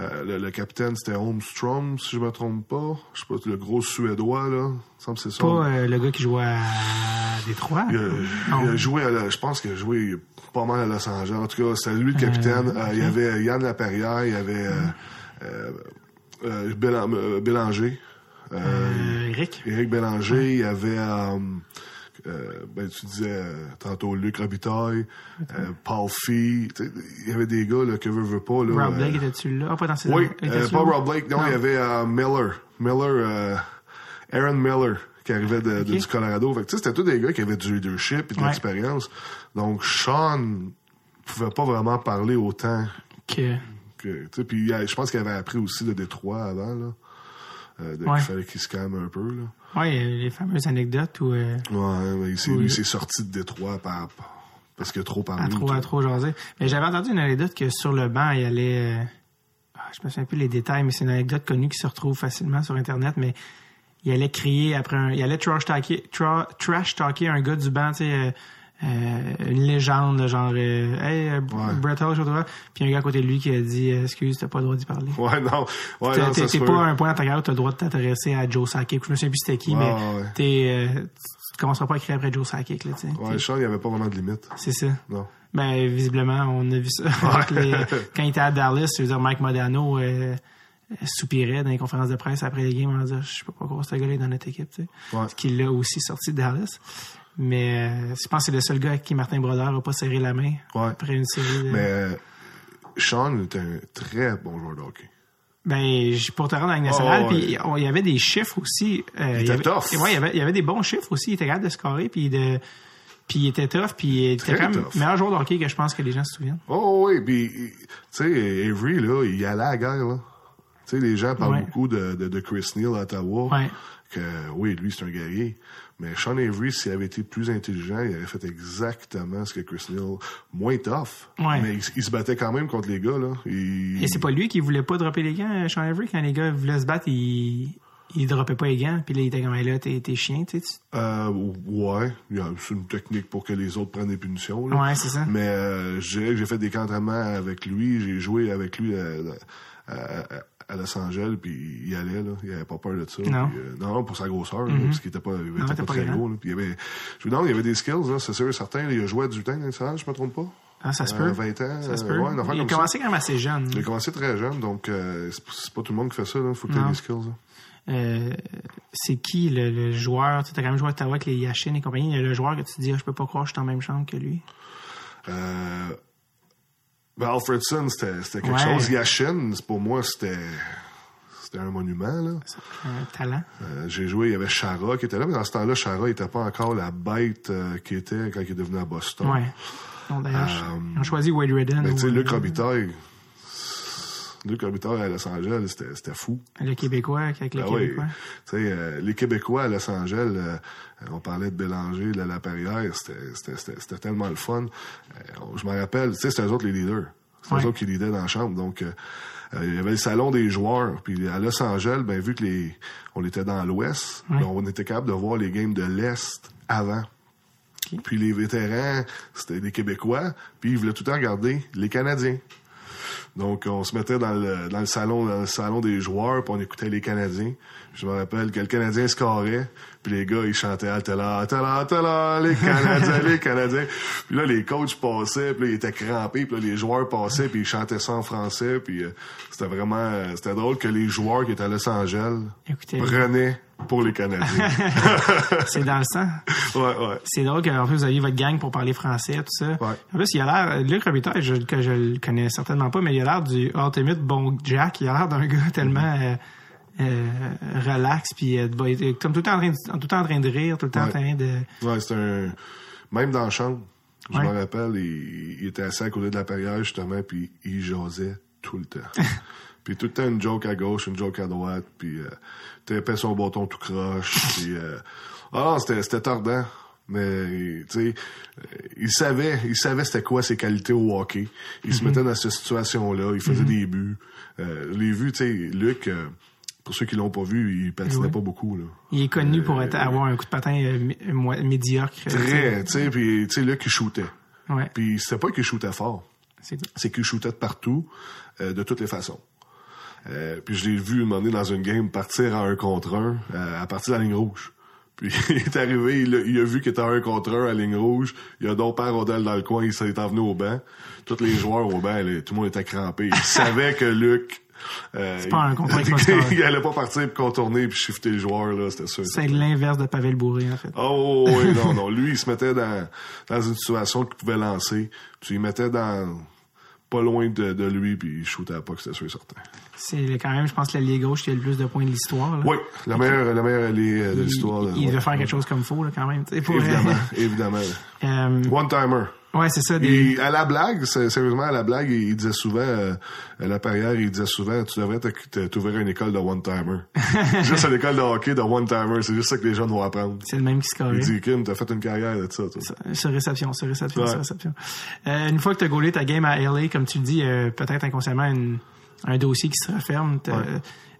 C: Euh, le, le capitaine, c'était Holmstrom, si je me trompe pas. Je sais pas, le gros Suédois, là. Il semble c'est ça.
A: Pas euh, le gars qui jouait à Détroit?
C: Il a,
A: Non.
C: il a joué à la- je pense qu'il a joué pas mal à Los Angeles. En tout cas, c'était lui le capitaine. Euh, il y avait Yann Laperrière, il y avait Bélan- Bélanger.
A: Eric?
C: Éric Bélanger, il y avait euh, ben, tu disais euh, tantôt Luc Robitaille, euh, Paul Fee. Il y avait des gars là, que veut, veut pas. Là,
A: Rob Blake était-tu là? Ah, pas dans ces
C: oui, pas Rob Blake, non, il y avait Miller. Miller, Aaron Miller, qui arrivait de, du Colorado. Fait c'était tous des gars qui avaient du leadership et de
A: Ouais.
C: l'expérience. Donc, Sean pouvait pas vraiment parler autant
A: Que-
C: puis je pense qu'il avait appris aussi de Détroit avant, là. De-
A: Ouais.
C: qu'il fallait qu'il se calme un peu, là.
A: A les fameuses anecdotes où euh,
C: Ouais, mais il s'est-
A: Oui.
C: lui, il s'est sorti de Détroit par, parce a trop parlé.
A: à trop, à trop jaser. Mais j'avais entendu une anecdote que sur le banc, il allait. euh, ah, je me souviens plus les détails, mais c'est une anecdote connue qui se retrouve facilement sur Internet, mais il allait crier après un. Il allait trash talker, tra- trash talker un gars du banc, tu sais. Euh, une légende, genre, euh, hey, euh,
C: Ouais.
A: Brett Hall. Puis un gars à côté de lui qui a dit, euh, excuse, t'as pas le droit d'y parler.
C: Ouais, non. Ouais,
A: T'es- pas à un point dans ta carrière où t'as le droit de t'intéresser à Joe Sakic. Je me souviens plus c'était qui,
C: Ouais,
A: mais
C: ouais.
A: t'es, euh, tu commenceras pas à écrire après Joe Sakic, là, tu sais.
C: Ouais, Sean, il n'y avait pas vraiment de limite.
A: C'est ça.
C: Non.
A: Ben, visiblement, on a vu ça. les- quand il était à Dallas, je veux dire, Mike Modano soupirait dans les conférences de presse après les games en disant Je sais pas pourquoi ce gars-là est dans notre équipe. Tu sais.
C: Ouais.
A: Ce qui l'a aussi sorti de Dallas. Mais euh, je pense que c'est le seul gars avec qui Martin Brodeur n'a pas serré la main
C: Ouais.
A: après une série. De...
C: Mais euh, Sean était un très bon joueur de hockey.
A: Ben, pour te rendre à la nationale,
C: Oh, ouais.
A: puis on- il y avait des chiffres aussi. euh,
C: Il était
A: y avait,
C: tough.
A: Ouais, il y avait, il y avait des bons chiffres aussi. Il était capable de scorer, puis de, puis il était tough, puis il était quand même
C: tough.
A: meilleur joueur de hockey que je pense que les gens se souviennent.
C: Oh oui, puis tu sais, Avery, là, il allait à la guerre, là. Tu sais, les gens parlent
A: Ouais.
C: beaucoup de, de, de Chris Neal à Ottawa.
A: Ouais.
C: Que oui, lui, c'est un guerrier. Mais Sean Avery, s'il avait été plus intelligent, il aurait fait exactement ce que Chris Neal, moins tough.
A: Ouais.
C: Mais il, il se battait quand même contre les gars, là.
A: Et c'est pas lui qui voulait pas dropper les gants, Sean Avery, quand les gars voulaient se battre, il, il droppait pas les gants, puis là, il était comme, là, t'es, t'es chien, tu sais.
C: Euh, ouais, c'est une technique pour que les autres prennent des punitions. Là.
A: Ouais, c'est ça.
C: Mais euh, je dirais que j'ai fait des camps d'entraînement avec lui, j'ai joué avec lui à, à- à- à Los Angeles, puis il allait, là, il avait pas peur de ça.
A: Non.
C: Euh, non, pour sa grosseur, là, parce qu'il était pas, il était
A: Non,
C: pas,
A: t'es pas
C: très
A: grand.
C: gros. Là, puis il y avait, je non, il y avait des skills, là, c'est sûr et certain. Il a joué à du temps, ça, je me trompe pas?
A: Ah, ça se
C: Euh,
A: peut.
C: 20 ans,
A: Ça se
C: euh,
A: peut.
C: ouais,
A: il a
C: ça.
A: commencé quand même assez jeune.
C: Il a commencé très jeune, donc euh, c'est pas tout le monde qui fait ça. Il faut que des skills. là.
A: Euh, c'est qui le, le joueur? Tu as quand même joué à Ottawa avec les Yashin et compagnie. Le joueur que tu te dis, Ah, je peux pas croire que je suis en même chambre que lui.
C: Euh, ben, Alfredson, c'était quelque
A: Ouais.
C: chose. Yashin, pour moi, c'était c'était un monument. Là.
A: Un talent.
C: Euh, J'ai joué, il y avait Chara qui était là, mais dans ce temps-là, Chara n'était pas encore la bête euh, qu'il était quand il est devenu à Boston.
A: Ouais. Non, d'ailleurs,
C: Euh,
A: ils ont choisi Wade Redden.
C: Ben, tu sais, Luc
A: euh,
C: Robitaille, Luc Robitaille à Los Angeles, c'était fou.
A: Le Québécois avec le
C: Ah oui.
A: Québécois.
C: Tu sais, euh, les Québécois à Los Angeles, euh, on parlait de Bélanger, de la Perrière, c'était- c'était c'était- c'était tellement le fun. Euh, je me rappelle, tu sais, c'était eux autres les leaders. C'était
A: Ouais.
C: eux autres qui leadaient dans la chambre. Donc, euh, euh, il y avait le salon des joueurs. Puis à Los Angeles, ben, vu que les on était dans l'Ouest,
A: Ouais.
C: ben, on était capable de voir les games de l'Est avant. Puis les vétérans, c'était des Québécois, puis ils voulaient tout le temps regarder les Canadiens. Donc, on se mettait dans le, dans le salon, dans le salon des joueurs, puis on écoutait les Canadiens. Je me rappelle que le Canadien scorait, puis les gars, ils chantaient Altala, Altala, Altala, les Canadiens, les Canadiens. Puis là, les coachs passaient, puis là, ils étaient crampés, puis là, les joueurs passaient, puis ils chantaient ça en français, puis euh, c'était vraiment, euh, c'était drôle que les joueurs qui étaient à Los Angeles
A: Écoutez,
C: prenaient pour les Canadiens.
A: c'est dans le sang.
C: ouais, ouais.
A: C'est drôle qu'en plus, vous aviez votre gang pour parler français, tout ça.
C: Ouais.
A: En plus, il a l'air, Luc Robitaille, je, que je le connais certainement pas, mais il a l'air du ultimate bon Jack. Il a l'air d'un gars tellement euh, euh, relax, puis euh, est comme tout le temps en train de, tout le temps en train de rire, tout le temps en train de...
C: Ouais, c'est un. Même dans la chambre, je
A: Ouais.
C: me rappelle, il, il était assis à côté de la perrière, justement, puis il jasait tout le temps. puis tout le temps une joke à gauche, une joke à droite, puis euh, tapait son bâton tout croche, puis. Euh, ah non, c'était, tordant. Mais, tu sais, euh, il savait, il savait c'était quoi ses qualités au hockey. Il se mettait dans cette situation-là, il faisait des buts. Euh, les vues, tu sais, Luc, euh, pour ceux qui l'ont pas vu, il patinait pas beaucoup, là.
A: Il est connu pour être, avoir un coup de patin euh, mo- médiocre.
C: Très, tu sais, puis, tu sais, Luc, il shootait.
A: Ouais,
C: Puis c'était pas qu'il shootait fort,
A: c'est
C: c'est qu'il shootait de partout, euh, de toutes les façons. Euh, puis je l'ai vu demander dans une game partir à un contre un euh, à partir de la ligne rouge. Puis il est arrivé, il a, il a vu qu'il était à un contre un à la ligne rouge. Il a donc pas un rondelle dans le coin, il s'est envenu au banc. Tous les joueurs au banc, là, tout le monde était crampé. Il savait que Luc Euh,
A: C'est pas un contrat
C: il allait pas partir pour contourner puis shifter le joueur, là, c'était sûr.
A: C'est l'inverse de Pavel Bourré, en fait.
C: Oh oui, non, non. Lui, il se mettait dans, dans une situation qu'il pouvait lancer. Puis il mettait dans pas loin de, de lui, puis il shootait pas, que c'était sûr et certain.
A: C'est quand même, je pense, la Ligue gauche qui a le plus de points de l'histoire. là.
C: Oui, la meilleure, la meilleure allée euh, de
A: Il-
C: l'histoire. là,
A: Il, devait faire quelque chose comme faux, là, quand même. tu pour-
C: Évidemment, évidemment.
A: Euh,
C: One-timer.
A: Ouais, c'est ça. Des...
C: Et à la blague, sérieusement, à la blague, il, disait souvent, euh, à la Perrière, il disait souvent, tu devrais t'ouvrir une école de one-timer. juste une école de hockey de one-timer, c'est juste ça que les jeunes vont apprendre.
A: C'est le même qui se
C: Il dit, Kim, t'as fait une carrière de ça, toi.
A: Sur réception, sur réception,
C: Ouais.
A: sur réception. Euh, une fois que tu as gaulé ta game à LA, comme tu le dis, euh, peut-être inconsciemment une- un dossier qui se referme. T'as-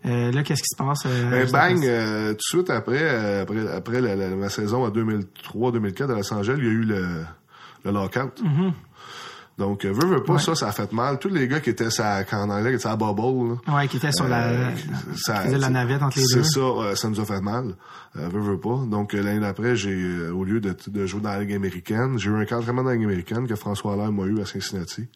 A: euh, là, qu'est-ce qui se passe? euh,
C: Ben, bang, euh, tout de suite après, euh, après, après la, la- ma saison en 2003-2004 à Los Angeles, il y a eu le, le lockout. Donc, euh, veux, veux pas, ça, ça a fait mal. Tous les gars qui étaient sa, en anglais, qui étaient à bubble, là,
A: Ouais, qui était sur la,
C: Euh, ça-
A: la navette entre les deux.
C: C'est ça, euh, ça nous a fait mal. Euh, veux, veux pas. Donc, l'année d'après, j'ai, au lieu de, de jouer dans la Ligue américaine, j'ai eu un cadrement dans la Ligue américaine que François Allaire m'a eu à Cincinnati.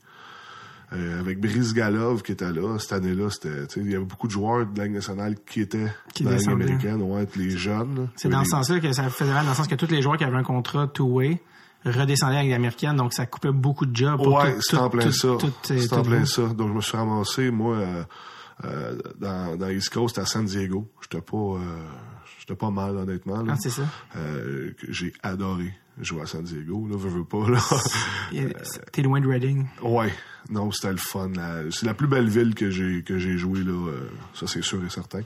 C: Euh, avec Brice Galov qui était là, cette année-là, c'était, il y avait beaucoup de joueurs de la Ligue nationale qui étaient
A: Qui
C: dans la Ligue américaine, ouais, les jeunes.
A: C'est dans
C: avait
A: ce sens-là que ça faisait mal, dans le sens que tous les joueurs qui avaient un contrat two-way redescendaient avec l'américaine, donc ça coupait beaucoup de jobs. pour
C: Ouais, c'est en plein
A: tout-
C: ça. C'est
A: tout
C: en plein ça. Donc, je me suis ramassé, moi, euh, euh, dans, dans East Coast, à San Diego. J'étais pas, euh, j'étais pas mal, honnêtement. là.
A: Ah, c'est ça?
C: Euh, j'ai adoré jouer à San Diego, là, veux, veux pas, là.
A: T'es loin de Reading.
C: ouais. Non, c'était le fun. C'est la plus belle ville que j'ai que j'ai joué là. euh, ça c'est sûr et certain.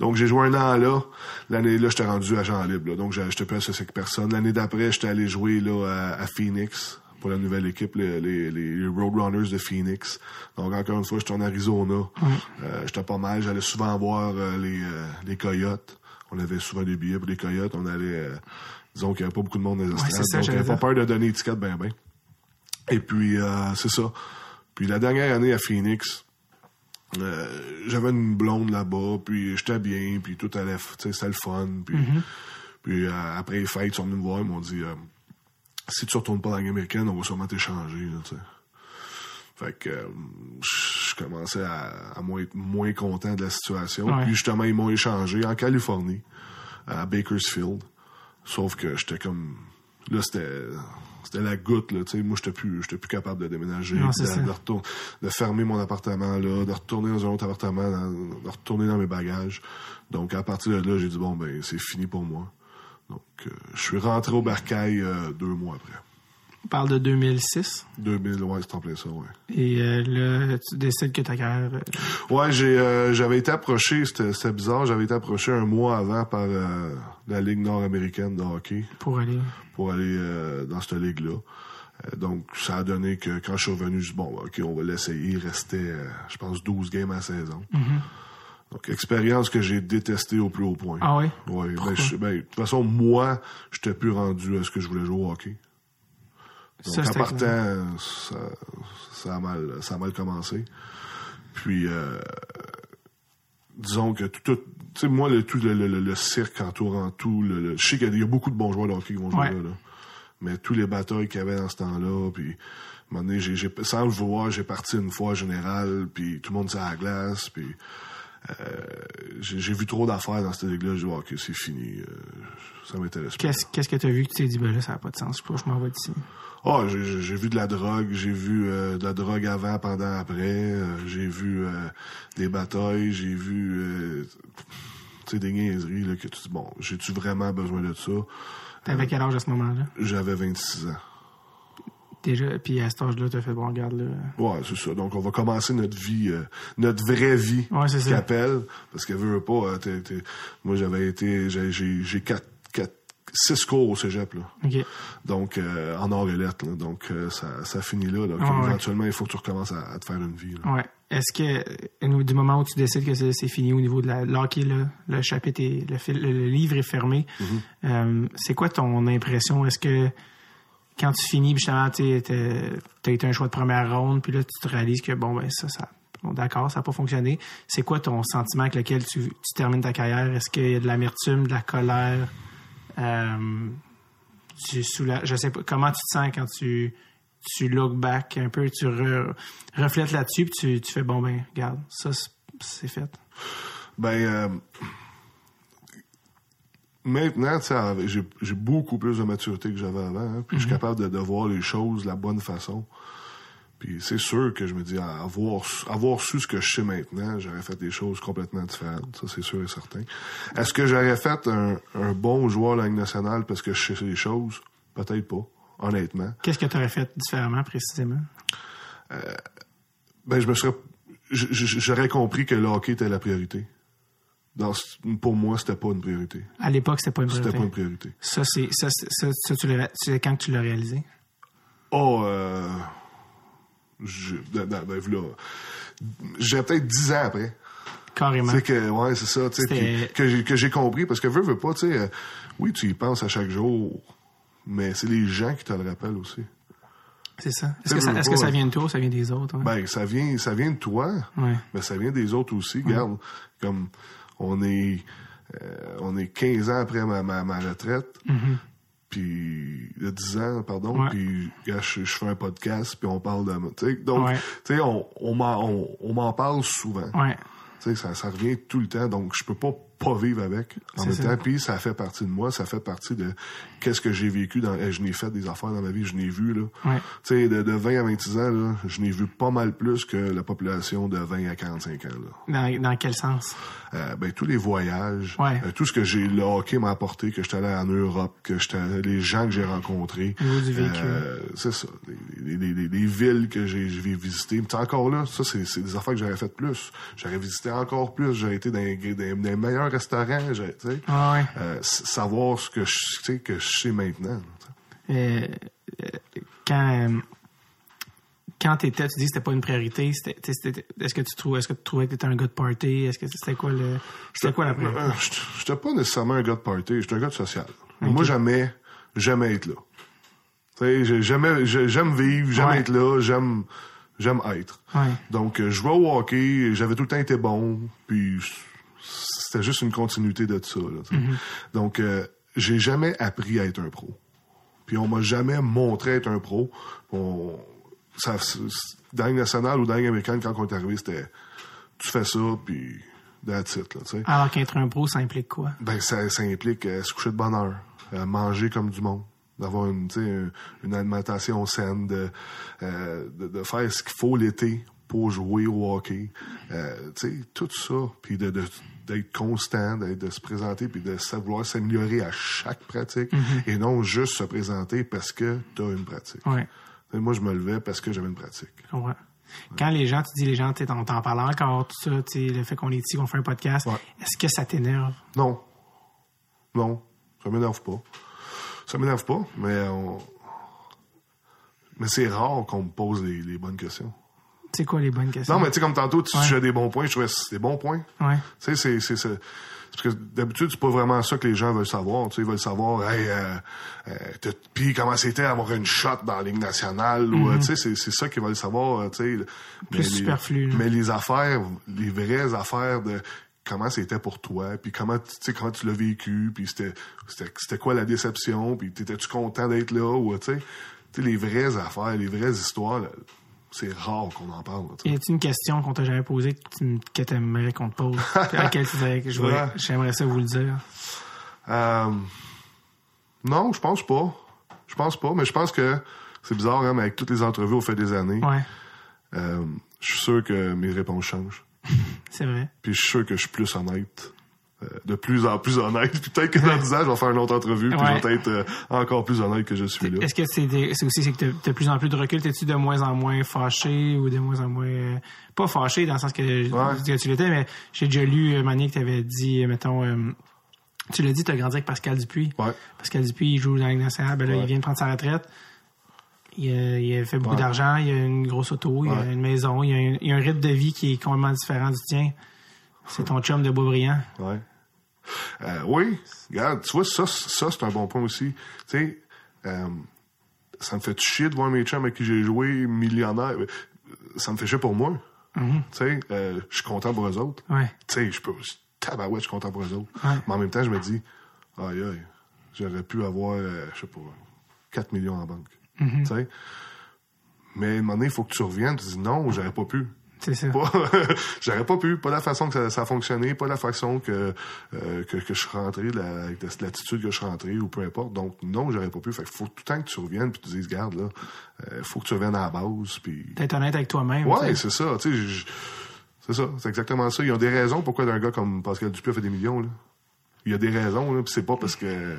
C: Donc j'ai joué un an là. L'année là, j'étais rendu agent libre. là. donc j'étais plus associé avec personne. L'année d'après, j'étais allé jouer là à, à Phoenix pour la nouvelle équipe, les, les, les Roadrunners de Phoenix. Donc encore une fois, j'étais en Arizona. Euh, j'étais pas mal. J'allais souvent voir euh, les euh, les Coyotes. On avait souvent des billets pour les Coyotes. On allait euh, disons qu'il y avait pas beaucoup de monde dans les estrades,
A: ça,
C: donc j'avais pas peur de donner étiquette ben ben. Et puis, euh, c'est ça. Puis la dernière année à Phoenix, euh, j'avais une blonde là-bas, puis j'étais bien, puis tout allait, tu sais, c'était le fun. Puis, puis euh, après les fêtes, ils sont venus me voir, ils m'ont dit, euh, si tu retournes pas dans la Ligue américaine, on va sûrement t'échanger, là, tu sais. Fait que je commençais à, à moins être moins content de la situation.
A: Ouais.
C: Puis justement, ils m'ont échangé en Californie, à Bakersfield. Sauf que j'étais comme... Là, c'était... C'était la goutte, là, tu sais. Moi, j'étais plus, j'étais plus capable de déménager,
A: Non,
C: de, fermer mon appartement, là, de retourner dans un autre appartement, dans- de retourner dans mes bagages. Donc, à partir de là, j'ai dit, bon, ben, c'est fini pour moi. Donc, euh, je suis rentré au Bercail euh, deux mois après.
A: On parle de 2006.
C: 2000, ouais, c'est en plein ça, ouais.
A: Et euh, là, tu décides que ta carrière... euh,
C: Ouais, j'ai euh, j'avais été approché, c'était bizarre, j'avais été approché un mois avant par la Ligue nord-américaine de hockey
A: pour aller...
C: pour aller dans cette ligue-là. Donc, ça a donné que quand je suis revenu, je dis, bon, OK, on va l'essayer. Il restait, je pense, 12 games à saison. Donc, expérience que j'ai détestée au plus haut point.
A: Ah oui?
C: Ouais, ben, je- ben, de toute façon, moi, j'étais plus rendu à ce que je voulais jouer au hockey. Donc,
A: Ça,
C: en partant, ça, ça, a mal, ça a mal commencé. Puis, euh, disons que tout, tout tu sais, moi, le, tout le, le, le- cirque entourant tout, le, je sais qu'il y a beaucoup de bons joueurs de hockey qui vont jouer
A: Ouais.
C: là, là. Mais tous les batailles qu'il y avait dans ce temps-là, puis, à un moment donné, j'ai, j'ai, sans le vouloir, j'ai parti une fois général, puis tout le monde s'est à la glace, puis euh, j'ai, vu trop d'affaires dans cette ligue-là, j'ai dit, ok, c'est fini, euh, ça m'intéresse pas.
A: Qu'est-ce que t'as vu que tu t'es dit, ben là, ça n'a pas de sens, je, je m'en vais d'ici?
C: Ah, j'ai, vu de la drogue, j'ai vu euh, de la drogue avant, pendant, après. euh, j'ai vu euh, des batailles, j'ai vu des niaiseries là, que tu dis, bon, j'ai-tu vraiment besoin de ça?
A: T'avais quel âge à ce moment-là?
C: J'avais 26 ans.
A: Déjà, puis à cet âge-là, t'as fait, bon, regarde, là...
C: Ouais, c'est ça. Donc, on va commencer notre vie, euh, notre vraie vie,
A: Ouais, c'est ça.
C: qu'appelle. Parce qu'elle veut pas, moi, j'avais été, j'ai, j'ai, j'ai quatre, quatre, six cours au cégep, là. Donc, euh, en orelette, là. Donc, euh, ça, ça finit là.
A: Ah ouais.
C: éventuellement, il faut que tu recommences à, à te faire une vie, là.
A: Ouais. Est-ce que, du moment où tu décides que c'est fini au niveau de la le hockey, là, le chapitre est, le, fil- le livre est fermé,
C: Mm-hmm.
A: euh, c'est quoi ton impression? Est-ce que quand tu finis, justement, tu as été un choix de première ronde, puis là, tu te réalises que, bon, ben, ça, ça, bon, d'accord, ça n'a pas fonctionné. C'est quoi ton sentiment avec lequel tu, tu termines ta carrière? Est-ce qu'il y a de l'amertume, de la colère? Euh, tu soula- je sais pas, comment tu te sens quand tu, tu look back un peu, tu re- reflètes là-dessus, puis tu, tu fais, bon, ben, regarde, ça, c'est- fait?
C: Ben, euh, maintenant, j'ai beaucoup plus de maturité que j'avais avant. hein, puis je suis capable de, de voir les choses de la bonne façon. Puis c'est sûr que je me dis, avoir, su- avoir su ce que je sais maintenant, j'aurais fait des choses complètement différentes. Ça, c'est sûr et certain. Est-ce que j'aurais fait un, un bon joueur de la Ligue nationale parce que je sais les choses? Peut-être pas, honnêtement.
A: Qu'est-ce que tu aurais fait différemment, précisément?
C: Ben, je me serais, j'aurais compris que le hockey était la priorité. Pour moi, c'était pas une priorité.
A: À l'époque, c'était pas une
C: C'était
A: priorité.
C: pas une priorité.
A: Ça, c'est, ça, ça, ça, tu l'as, quand tu l'as réalisé?
C: Oh, euh, je, ben, ben, ben, voilà. J'ai peut-être 10 ans après.
A: Carrément.
C: Sais que, ouais, c'est ça, tu sais, que j'ai, que j'ai compris, parce que veux, veux pas, tu sais, euh, oui, tu y penses à chaque jour, mais c'est les gens qui te le rappellent aussi.
A: C'est ça. Est-ce que, ça, est-ce
C: pas,
A: que ça
C: hein.
A: vient de toi ou ça vient des autres? ouais?
C: Ben, ça vient, ça vient de toi,
A: Ouais.
C: mais ça vient des autres aussi. Regarde, comme on est, euh, on est 15 ans après ma, ma, ma retraite, puis il y a 10 ans, pardon.
A: Ouais.
C: puis je, je fais un podcast, puis on parle de, donc,
A: Ouais.
C: tu sais, on, on m'en, on, on m'en parle souvent.
A: Ouais.
C: Tu sais, ça, ça revient tout le temps, donc je peux pas pas vivre avec en même
A: ça.
C: temps. Puis ça fait partie de moi, ça fait partie de qu'est-ce que j'ai vécu. Dans, je n'ai fait des affaires dans ma vie, je n'ai vu là.
A: Ouais.
C: Tu sais, de, de 20 à 26 ans, là, je n'ai vu pas mal plus que la population de 20 à 45 ans. Là.
A: Dans, dans quel sens?
C: Euh, ben, tous les voyages,
A: Ouais.
C: euh, tout ce que j'ai le hockey m'a apporté, que j'étais allé en Europe, que j'étais les gens que j'ai rencontrés. Euh, c'est ça. Les, les- les- les villes que j'ai visitées. Encore là, ça, c'est des affaires que j'aurais fait plus. J'aurais visité encore plus. J'aurais été dans, dans les meilleurs sais.
A: Ah ouais.
C: Euh, savoir ce que je que je sais maintenant.
A: Euh, euh, quand quand t'étais, tu dis que c'était pas une priorité. Est-ce que tu trouvais, est-ce que tu trouvais que t'étais un gars de party? Est-ce que c'était quoi le, c'était quoi la priorité?
C: j'étais- pas nécessairement un gars de party, j'étais un gars de social. Moi, j'aimais, j'aimais être là. Tu sais, j'ai- j'aimais, j'ai- j'aime vivre, j'aime
A: Ouais.
C: être là, j'aime, j'aime être.
A: Ouais.
C: Donc, je jouais au hockey, j'avais tout le temps été bon, puis c'était juste une continuité de ça. là.
A: Mm-hmm.
C: Donc, euh, j'ai jamais appris à être un pro. Puis on m'a jamais montré être un pro. On, ça, dans la nationale ou dans la américaine, quand on est arrivé, c'était tu fais ça, puis that's it. Là.
A: Alors qu'être un pro, ça implique quoi?
C: Ben, ça, ça implique euh, se coucher de bonne heure, euh, manger comme du monde, d'avoir une, une, une alimentation saine, de, euh, de, de faire ce qu'il faut l'été pour jouer au hockey. Euh, tu sais, tout ça, puis de, d'être constant, de se présenter, puis de sa- vouloir s'améliorer à chaque pratique, et non juste se présenter parce que tu as une pratique.
A: Ouais.
C: Moi, je me levais parce que j'avais une pratique.
A: Comprends. Quand les gens, tu dis les gens, on t'en parle encore, tout ça, le fait qu'on est ici, qu'on fait un podcast,
C: Ouais.
A: est-ce que ça t'énerve?
C: Non. Non. Ça m'énerve pas. Ça m'énerve pas, mais on... Mais c'est rare qu'on me pose les, les bonnes questions.
A: C'est quoi les bonnes questions?
C: Non, mais tu sais, comme tantôt, tu
A: Ouais.
C: as des bons points, je trouvais que des bons points.
A: Ouais.
C: Tu sais, c'est, c'est, parce que d'habitude, c'est pas vraiment ça que les gens veulent savoir. Tu sais, ils veulent savoir, hey, euh, euh, puis comment c'était avoir une shot dans la Ligue nationale, ou, euh, tu sais, c'est, c'est ça qu'ils veulent savoir, euh, tu sais.
A: Mhm. Plus
C: Mais les-
A: superflu, là.
C: Mais les affaires, les vraies affaires de comment c'était pour toi, puis comment, tu sais, comment tu l'as vécu, puis c'était, quoi la déception, puis t'étais-tu content d'être là, ou, tu sais, tu sais, les vraies affaires, les vraies histoires, là, c'est rare qu'on en parle.
A: Y a-t-il une question qu'on t'a jamais posée que tu- que t'aimerais qu'on te pose? À laquelle j'aimerais ça vous le dire?
C: Euh, non, je pense pas. Je pense pas, mais je pense que c'est bizarre, hein, mais avec toutes les entrevues au fait des années,
A: Ouais,
C: euh, je suis sûr que mes réponses changent.
A: c'est vrai.
C: Puis je suis sûr que je suis plus honnête. Euh, de plus en plus honnête. Puis peut-être que dans 10 ans, je vais faire une autre entrevue, puis
A: Ouais.
C: je vais être euh, encore plus honnête que je suis là.
A: Est-ce que c'est c'est aussi c'est que t'as de plus en plus de recul, t'es-tu de moins en moins fâché ou de moins en moins euh, pas fâché dans le sens que, que tu l'étais, mais j'ai déjà lu euh, Manier que t'avais dit, mettons, euh, tu l'as dit, t'as grandi avec Pascal Dupuis.
C: Ouais.
A: Pascal Dupuis, il joue dans la Ligue nationale, ben là,
C: Ouais.
A: il vient de prendre sa retraite. Il a, il a fait beaucoup
C: Ouais.
A: d'argent, il a une grosse auto, il a
C: Ouais.
A: une maison, il a un, il a un rythme de vie qui est complètement différent du tien. C'est ton chum de Beaubriand?
C: Ouais. Euh, oui, regarde, tu vois, ça, ça c'est un bon point aussi. Tu sais, euh, ça me fait chier de voir mes chums avec qui j'ai joué, millionnaire? Ça me fait chier pour moi. Tu sais, euh, je suis content pour eux autres.
A: Ouais.
C: Tu sais, je peux. Tabarouette, je suis content pour eux autres.
A: Ouais.
C: Mais en même temps, je me dis, aïe, aïe, j'aurais pu avoir, euh, je sais pas, 4 millions en banque. Tu sais. Mais à un moment donné, il faut que tu reviennes. Tu dis, non, j'aurais pas pu.
A: C'est ça.
C: J'aurais pas pu, pas la façon que ça, ça a fonctionné, pas la façon que, euh, que, que je suis rentré, la- l'attitude que je suis rentré, ou peu importe. Donc, non, j'aurais pas pu. Fait qu'il faut tout le temps que tu reviennes, puis tu dises, garde, là, euh, faut que tu reviennes à la base, puis...
A: D'être honnête avec toi-même.
C: Ouais, c'est ça, tu sais, je- c'est ça, c'est exactement ça. Ils ont des raisons pourquoi un gars comme Pascal Dupuis a fait des millions, là. Il y a des raisons, là, puis c'est pas parce que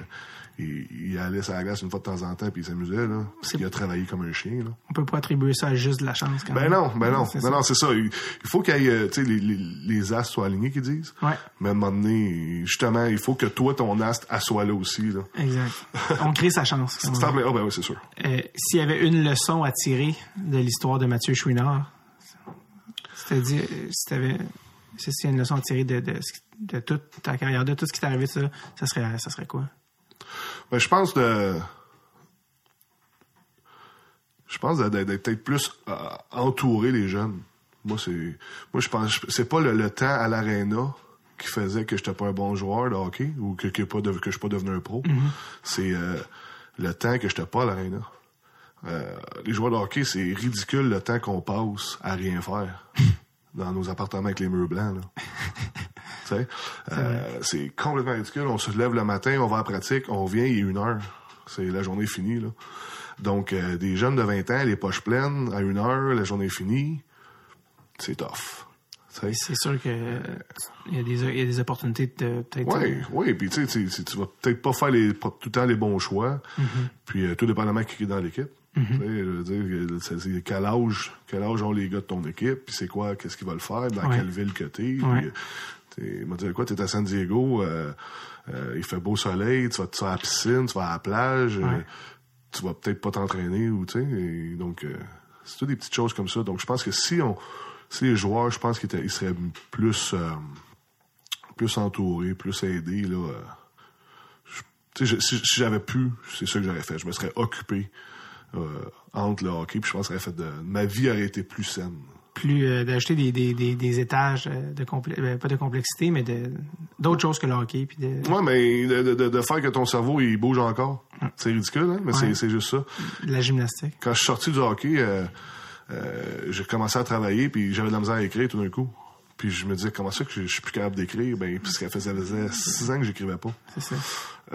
C: il, il allait sur la glace une fois de temps en temps puis il s'amusait, là. Parce qu'il a travaillé comme un chien, là.
A: On peut pas attribuer ça à juste de la chance quand
C: Ben
A: même.
C: non, ben non,
A: C'est
C: ben
A: ça.
C: non, c'est ça. Il, faut qu'il y ait, euh, les, les, les astres soient alignés, qu'ils disent.
A: Ouais.
C: Mais à un moment donné, justement, il faut que toi, ton astre, soit là aussi, là.
A: Exact. On crée sa chance.
C: C'est Ah, ben oui, c'est sûr.
A: Euh, S'il y avait une leçon à tirer de l'histoire de Mathieu Chouinard, c'est-à-dire, euh, si t'avais, si c'est une leçon à tirer de, de, de toute ta carrière, de tout ce qui t'est arrivé ça, ça serait, ça serait quoi?
C: Ben, je pense de. Je pense d'être peut-être plus euh, entouré les jeunes. Moi, c'est. Moi, je pense. C'est pas le, le temps à l'aréna qui faisait que j'étais pas un bon joueur de hockey ou que, que, pas de- que je suis pas devenu un pro. C'est euh, le temps que j'étais pas à l'aréna. Euh, les joueurs de hockey, c'est ridicule le temps qu'on passe à rien faire dans nos appartements avec les murs blancs. Là. Euh, c'est complètement ridicule. On se lève le matin, on va à la pratique, on revient, il est une heure. C'est la journée finie. Là. Donc, euh, des jeunes de 20 ans, les poches pleines, à une heure, la journée est finie. C'est tough.
A: C'est sûr que euh, il y a des, y a des opportunités de peut-être.
C: Oui, oui, puis tu sais, tu vas peut-être pas faire les, tout le temps les bons choix, puis euh, tout dépendamment qui est dans l'équipe. Je veux dire, euh, quel âge, quel âge ont les gars de ton équipe, puis c'est quoi, qu'est-ce qu'ils veulent faire, dans
A: Ouais.
C: quelle ville que t'es.
A: Ouais.
C: Euh, Il m'a dit quoi, t'es à San Diego, euh, euh, il fait beau soleil, tu vas, tu vas à la piscine, tu vas à la plage, euh,
A: Ouais.
C: tu vas peut-être pas t'entraîner ou tu sais, donc euh, c'est tout des petites choses comme ça. Donc je pense que si on, si les joueurs, je pense qu'ils ils seraient plus euh, plus entouré, plus aidé, là. euh, je- je- si, si j'avais pu, c'est ça que j'aurais fait. Je me serais occupé euh, entre le hockey, puis je pense que fait de, ma vie aurait été plus saine.
A: Plus euh, d'ajouter des, des, des, des étages euh, de ben, pas de complexité, mais de d'autres choses que le hockey. Puis de,
C: Ouais, mais de, de, de faire que ton cerveau il bouge encore, c'est ridicule, hein? Mais c'est-
A: Ouais.
C: c'est juste ça.
A: la gymnastique.
C: Quand je suis sorti du hockey, euh, euh, j'ai commencé à travailler, puis j'avais de la misère à écrire tout d'un coup. Puis je me disais, comment ça que je, je suis plus capable d'écrire? Ben, puisque ça faisait, ça faisait six ans que j'écrivais pas.
A: C'est ça.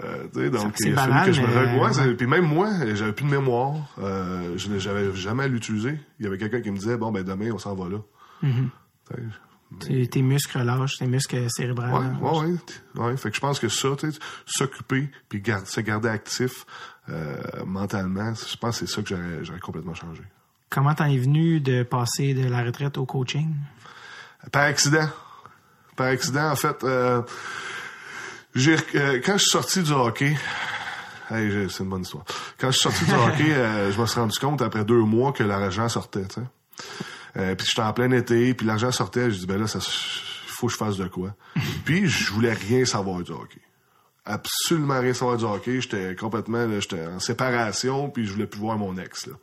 C: Euh, donc,
A: C'est
C: il a fallu
A: banal,
C: que je me
A: mais-
C: re- ouais, c'est- Puis même moi, j'avais plus de mémoire. Euh, je j'avais jamais à l'utiliser. Il y avait quelqu'un qui me disait, bon, ben demain, on s'en va là.
A: Mm-hmm. Tes- muscles lâchent, tes muscles cérébrales.
C: Ouais, ouais, ouais. Fait que je pense que ça, tu sais, s'occuper puis se garder actif euh, mentalement, je pense que c'est ça que j'aurais j'aurais complètement changé.
A: Comment t'en es venu de passer de la retraite au coaching?
C: Par accident. Par accident, en fait, euh, j'ai euh, quand je suis sorti du hockey, hey, j'ai- c'est une bonne histoire. Quand je suis sorti du hockey, euh, je me suis rendu compte après deux mois que l'argent sortait. Euh, puis j'étais en plein été, puis l'argent sortait, je dis ben là, ça, faut que je fasse de quoi. puis je voulais rien savoir du hockey. Absolument rien savoir du hockey. J'étais complètement, là, j'étais en séparation, puis je voulais plus voir mon ex. Là.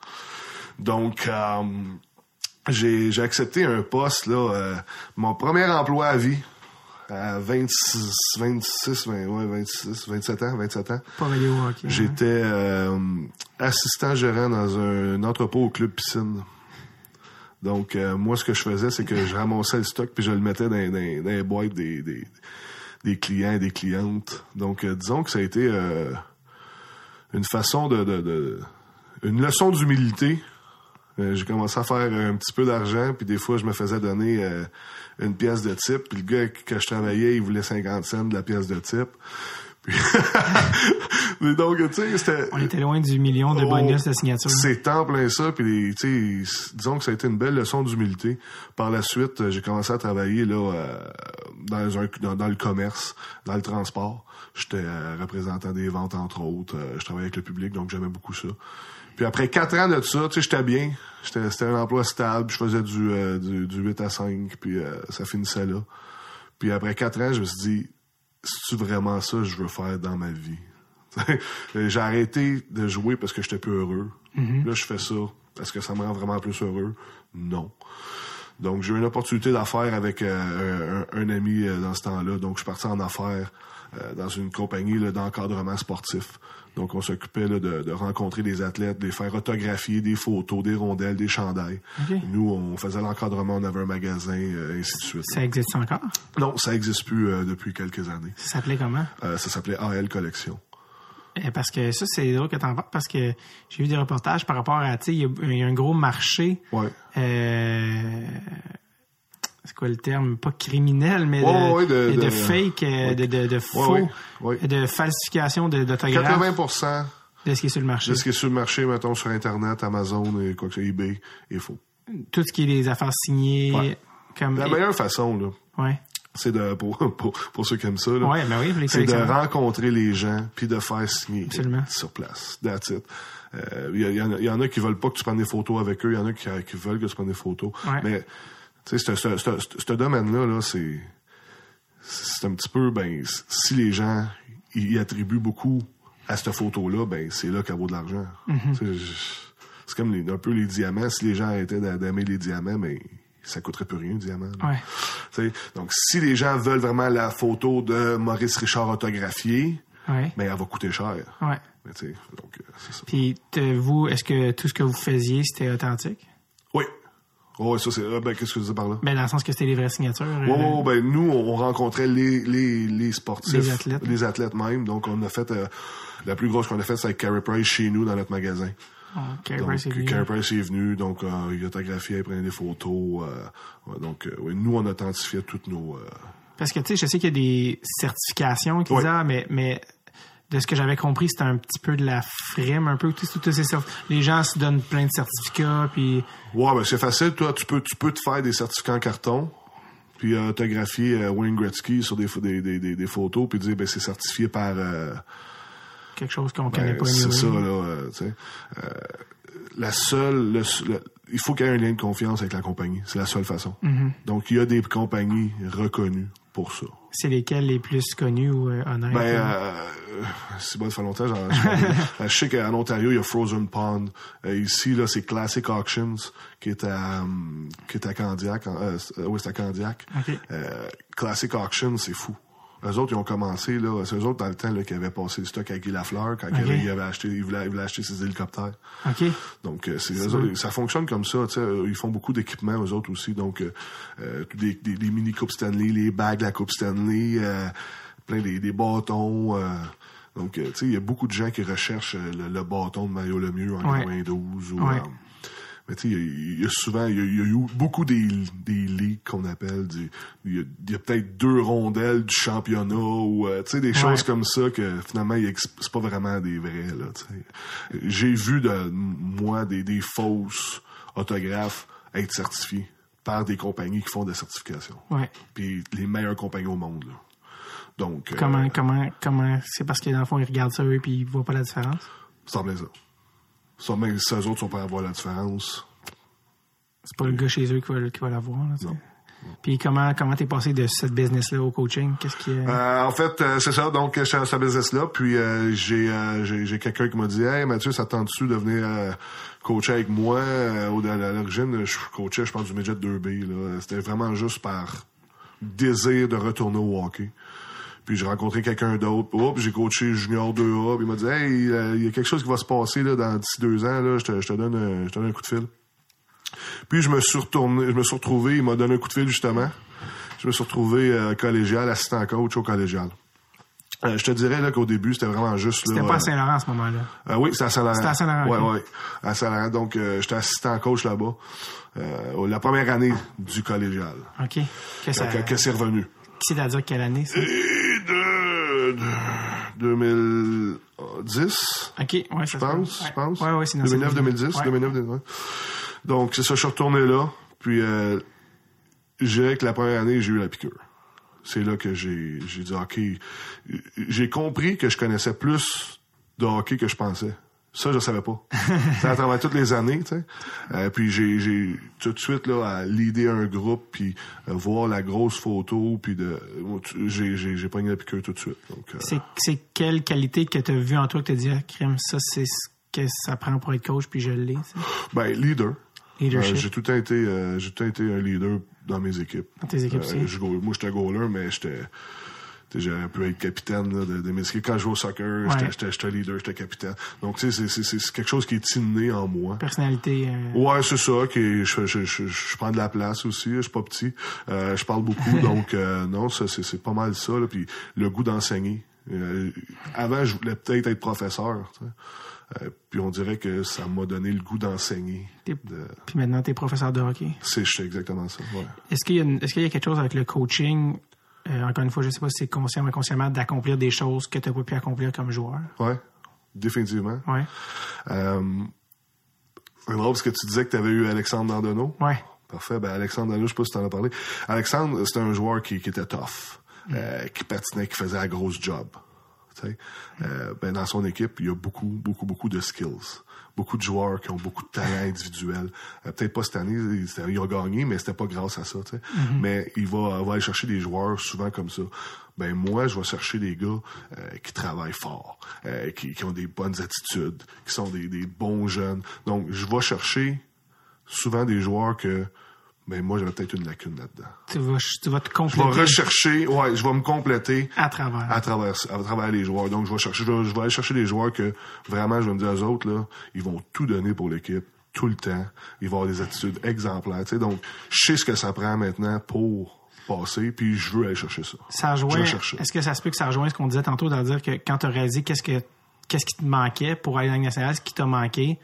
C: Donc, euh, j'ai accepté un poste, là, euh, mon premier emploi à vie, à 26, 26, 20, ouais, 26, 27 ans, 27 ans.
A: Hein?
C: J'étais euh, assistant gérant dans un entrepôt au club piscine. Donc, euh, moi, ce que je faisais, c'est que je ramassais le stock puis je le mettais dans, dans- dans les boîtes des, des, des clients et des clientes. Donc, euh, disons que ça a été euh, une façon de, de, de- une leçon d'humilité. Euh, j'ai commencé à faire un petit peu d'argent, puis des fois, je me faisais donner euh, une pièce de type. Puis le gars avec qui je travaillais, il voulait 50 cents de la pièce de type. Puis... Donc, tu sais, c'était...
A: On était loin du million de
C: Oh,
A: bonus de signature.
C: C'est en plein ça, puis tu sais, disons que ça a été une belle leçon d'humilité. Par la suite, euh, j'ai commencé à travailler là dans, un, dans, dans le commerce, dans le transport. J'étais représentant des ventes entre autres. Je travaillais avec le public, donc j'aimais beaucoup ça. Puis après quatre ans de ça, tu sais, j'étais bien. J'étais, c'était un emploi stable. Je faisais du, euh, du, du 8 à 5, puis euh, ça finissait là. Puis après quatre ans, je me suis dit, c'est-tu vraiment ça que je veux faire dans ma vie? J'ai arrêté de jouer parce que j'étais plus heureux. Là, je fais ça. Est-ce que ça me rend vraiment plus heureux? Non. Donc, j'ai eu une opportunité d'affaires avec euh, un, un ami euh, dans ce temps-là. Donc, je suis parti en affaires euh, dans une compagnie d'encadrement sportif. Donc, on s'occupait là, de, de rencontrer des athlètes, de les faire photographier des photos, des rondelles, des chandails. Nous, on faisait l'encadrement, on avait un magasin, euh, ainsi de suite.
A: Ça existe encore?
C: Non, ça existe plus euh, depuis quelques années.
A: Ça s'appelait comment?
C: Euh, ça s'appelait AL Collection.
A: Euh, Parce que ça, c'est drôle que t'en parles parce que j'ai vu des reportages par rapport à, tu sais, il y, a- il y a un gros marché,
C: Ouais.
A: C'est quoi le terme? Pas criminel, mais
C: Ouais,
A: de,
C: ouais, de-
A: de,
C: de-
A: fake, de, faux, de falsification de- d'autographes
C: 80
A: de ce qui est sur le marché.
C: de ce qui est sur le marché, mettons, sur Internet, Amazon et quoi que ce soit, eBay, est faux.
A: Tout ce qui est des affaires signées, comme...
C: La meilleure façon, là,
A: Ouais.
C: c'est de, pour, pour, pour ceux qui aiment ça, là,
A: Ouais, ben oui,
C: c'est de rencontrer les gens puis de faire signer
A: Absolument.
C: sur place. That's it. Euh, Il y, il en a- il y en a qui veulent pas que tu prennes des photos avec eux, il y en a qui, qui veulent que tu prennes des photos.
A: Ouais.
C: Mais tu sais, ce- domaine-là, là, c'est c'est un petit peu ben si les gens y attribuent beaucoup à cette photo-là, ben c'est là qu'elle vaut de l'argent. Je- C'est comme les- un peu les diamants. Si les gens arrêtaient d'a- d'aimer les diamants, ben ça coûterait plus rien, un diamant.
A: Ouais.
C: Donc, si les gens veulent vraiment la photo de Maurice Richard autographiée,
A: Ouais.
C: ben, elle va coûter cher.
A: Ouais.
C: Mais donc, euh, ça.
A: Puis vous, est-ce que tout ce que vous faisiez, c'était authentique?
C: Oui. Oh, ça, c'est, ah, ben, qu'est-ce que tu dis par là?
A: Ben, dans le sens que c'était les vraies signatures. euh,
C: Ouais, ouais, ouais, ben, nous, on rencontrait les, les, les sportifs.
A: Les athlètes.
C: Les athlètes même. Donc, on a fait, euh, la plus grosse qu'on a faite, c'est avec Carey Price chez nous, dans notre magasin.
A: oh, Carey
C: Donc,
A: Price est venu.
C: Carey Price est venu, donc, euh, il autographiait, il prenait des photos, euh, ouais, donc, euh, ouais, nous, on authentifiait toutes nos, euh,
A: Parce que, tu sais, je sais qu'il y a des certifications qui
C: Oui.
A: disent, ah, mais, mais de ce que j'avais compris, c'était un petit peu de la frime, un peu. Ces les gens se donnent plein de certificats, puis...
C: Ouais, ben c'est facile. Toi, tu peux, tu peux te faire des certificats en carton, puis euh, autographier euh, Wayne Gretzky sur des, des, des, des, photos, puis dire ben c'est certifié par. euh,
A: quelque chose qu'on connaît
C: ben,
A: pas.
C: c'est ça là. euh, tu sais. La seule, le- le- il faut qu'il y ait un lien de confiance avec la compagnie. C'est la seule façon.
A: Mm-hmm.
C: Donc il y a des compagnies reconnues pour ça.
A: C'est lesquels les plus connus ou euh, honnêtes?
C: Ben,
A: là?
C: euh, c'est bon, ça fait longtemps. j'en- je, sais qu'en Ontario, il y a Frozen Pond. Euh, ici, là, c'est Classic Auctions, qui est à, hum, qui est à Candiac. en- euh, euh, oui, c'est à Candiac.
A: OK.
C: Euh, Classic Auctions, c'est fou. Eux autres, ils ont commencé, là, c'est eux autres dans le temps, là, qui avaient passé le stock à Guy Lafleur, quand il, avait, il avait acheté, il voulait, il voulait acheter ses hélicoptères.
A: OK.
C: Donc, euh, c'est, eux autres, ça fonctionne comme ça. tu sais, euh, Ils font beaucoup d'équipements, eux autres aussi. Donc, euh, euh, des, des, des mini Coupe Stanley, les bagues de la Coupe Stanley, euh, plein des, des bâtons. euh, donc, tu sais, il y a beaucoup de gens qui recherchent le, le bâton de Mario Lemieux en
A: Ouais.
C: 92. Ou,
A: Ouais.
C: Mais tu sais, il y a- il y, a souvent, il y a, il y a eu beaucoup des, des ligues qu'on appelle. du- Il y a, peut-être deux rondelles du championnat ou euh, tu sais des choses comme ça que finalement c'est pas vraiment des vrais là. J'ai vu de moi des, des fausses autographes être certifiés par des compagnies qui font des certifications.
A: Ouais.
C: Puis les meilleures compagnies au monde. Là. Donc euh,
A: Comment, comment, comment, c'est parce que dans le fond, ils regardent ça eux puis ils voient pas la différence?
C: plein ça. Ça, même si eux autres sont pas à voir la différence.
A: C'est pas le gars chez eux qui va, qui va la voir, là, tu sais.
C: Non.
A: Puis comment, comment t'es passé de cette business-là au coaching? Qu'est-ce qui est...
C: Euh, en fait, euh, c'est ça. Donc, je suis à ce business-là. Puis, euh, j'ai, j'ai, j'ai quelqu'un qui m'a dit, hey, Mathieu, ça te tente-tu de venir coacher avec moi? Au- à l'origine, je coachais, je pense, du midget 2B. Là. C'était vraiment juste par désir de retourner au hockey. Puis j'ai rencontré quelqu'un d'autre. Oups, j'ai coaché Junior 2A. Puis il m'a dit, hey, euh, il y a quelque chose qui va se passer là, dans d'ici deux ans. Là, je, te, je, te donne, un- je te donne un coup de fil. Puis je me suis retourné, je me suis retrouvé, il m'a donné un coup de fil justement. Je me suis retrouvé euh, collégial, assistant coach au collégial. Euh, je te dirais là qu'au début, c'était vraiment juste là.
A: C'était pas
C: euh,
A: à Saint-Laurent à ce moment-là.
C: euh, oui, c'est à Saint-Laurent.
A: C'était à Saint-Laurent,
C: Ouais,
A: ok.
C: ouais. À Saint-Laurent. Donc, euh, j'étais assistant coach là-bas. Euh, la première année du collégial.
A: OK. Que ça,
C: Que, que c'est revenu.
A: c'est-à-dire quelle année, ça?
C: Et de, de 2010.
A: OK, ouais,
C: Je pense, je pense.
A: Ouais, ouais, c'est dans cette
C: 2009,
A: année-là.
C: 2010,
A: Ouais.
C: 2009, 2010. Donc, c'est ça, je suis retourné là. Puis, euh, je dirais que la première année, j'ai eu la piqûre. C'est là que j'ai, j'ai dit, OK, j'ai compris que je connaissais plus de hockey que je pensais. Ça, je savais pas. C'est à travers toutes les années, tu sais. Euh, puis j'ai, tout de suite là à l'idée un groupe, puis euh, voir la grosse photo, puis de, j'ai, j'ai, j'ai pogné la piqûre tout de suite. Euh,
A: C'est, quelle qualité que tu as vu en toi que tu as dit, ah, crème, ça, c'est ce que ça prend pour être coach, puis je l'ai, ça?
C: ben leader.
A: Leadership.
C: J'ai tout le temps été, j'ai tout le temps été un leader dans mes équipes.
A: Dans tes équipes aussi.
C: moi, j'étais goaler, mais j'étais, j'aurais pu être capitaine là, de, de mes. Quand je jouais au soccer, j'étais-
A: Ouais.
C: j'étais, leader, j'étais capitaine. Donc, tu sais, c'est, quelque chose qui est inné en moi.
A: Personnalité. euh,
C: Ouais, c'est ça. Que je, je, je, je prends de la place aussi. Je suis pas petit. Euh, je parle beaucoup, donc euh, non, c'est, c'est pas mal ça. Là. Puis le goût d'enseigner. Euh, avant, je voulais peut-être être professeur. tu sais. Euh, puis on dirait que ça m'a donné le goût d'enseigner. De-
A: Puis maintenant, t'es professeur de hockey.
C: C'est, exactement ça. Ouais.
A: Est-ce qu'il y a, une- est-ce qu'il y a quelque chose avec le coaching, euh, encore une fois, je sais pas si c'est conscient ou inconsciemment, d'accomplir des choses que tu n'as pas pu accomplir comme joueur?
C: ouais, définitivement.
A: Ouais.
C: Euh, c'est drôle parce que tu disais que tu avais eu Alexandre Dandonneau.
A: Ouais.
C: Parfait. Ben, Alexandre Dandonneau, je sais pas si tu en as parlé. Alexandre, c'était un joueur qui, qui était tough, euh, qui patinait, qui faisait la grosse job. Euh, ben, dans son équipe, il y a beaucoup, beaucoup, beaucoup de skills. Beaucoup de joueurs qui ont beaucoup de talent individuel. Euh, Peut-être pas cette année, il, c'était- il a gagné, mais c'était pas grâce à ça. sais. Mais il va, va aller chercher des joueurs souvent comme ça. Ben moi, je vais chercher des gars euh, qui travaillent fort, euh, qui, qui ont des bonnes attitudes, qui sont des, des bons jeunes. Donc, je vais chercher souvent des joueurs que ben moi j'avais peut-être une lacune là-dedans.
A: Tu vas, tu vas te
C: Je vais
A: compléter
C: rechercher, ouais, je vais me compléter
A: à travers.
C: à travers à travers les joueurs. Donc je vais chercher je vais, je vais aller chercher des joueurs que vraiment je vais me dire aux autres là, ils vont tout donner pour l'équipe tout le temps, ils vont avoir des attitudes exemplaires, tu sais. Donc je sais ce que ça prend maintenant pour passer puis je veux aller chercher ça.
A: Ça rejoint, est-ce que ça se peut que ça rejoint ce qu'on disait tantôt, dans dire que quand tu as réalisé qu'est-ce que qu'est-ce qui te manquait pour aller dans la nationale, ce qui t'a manqué,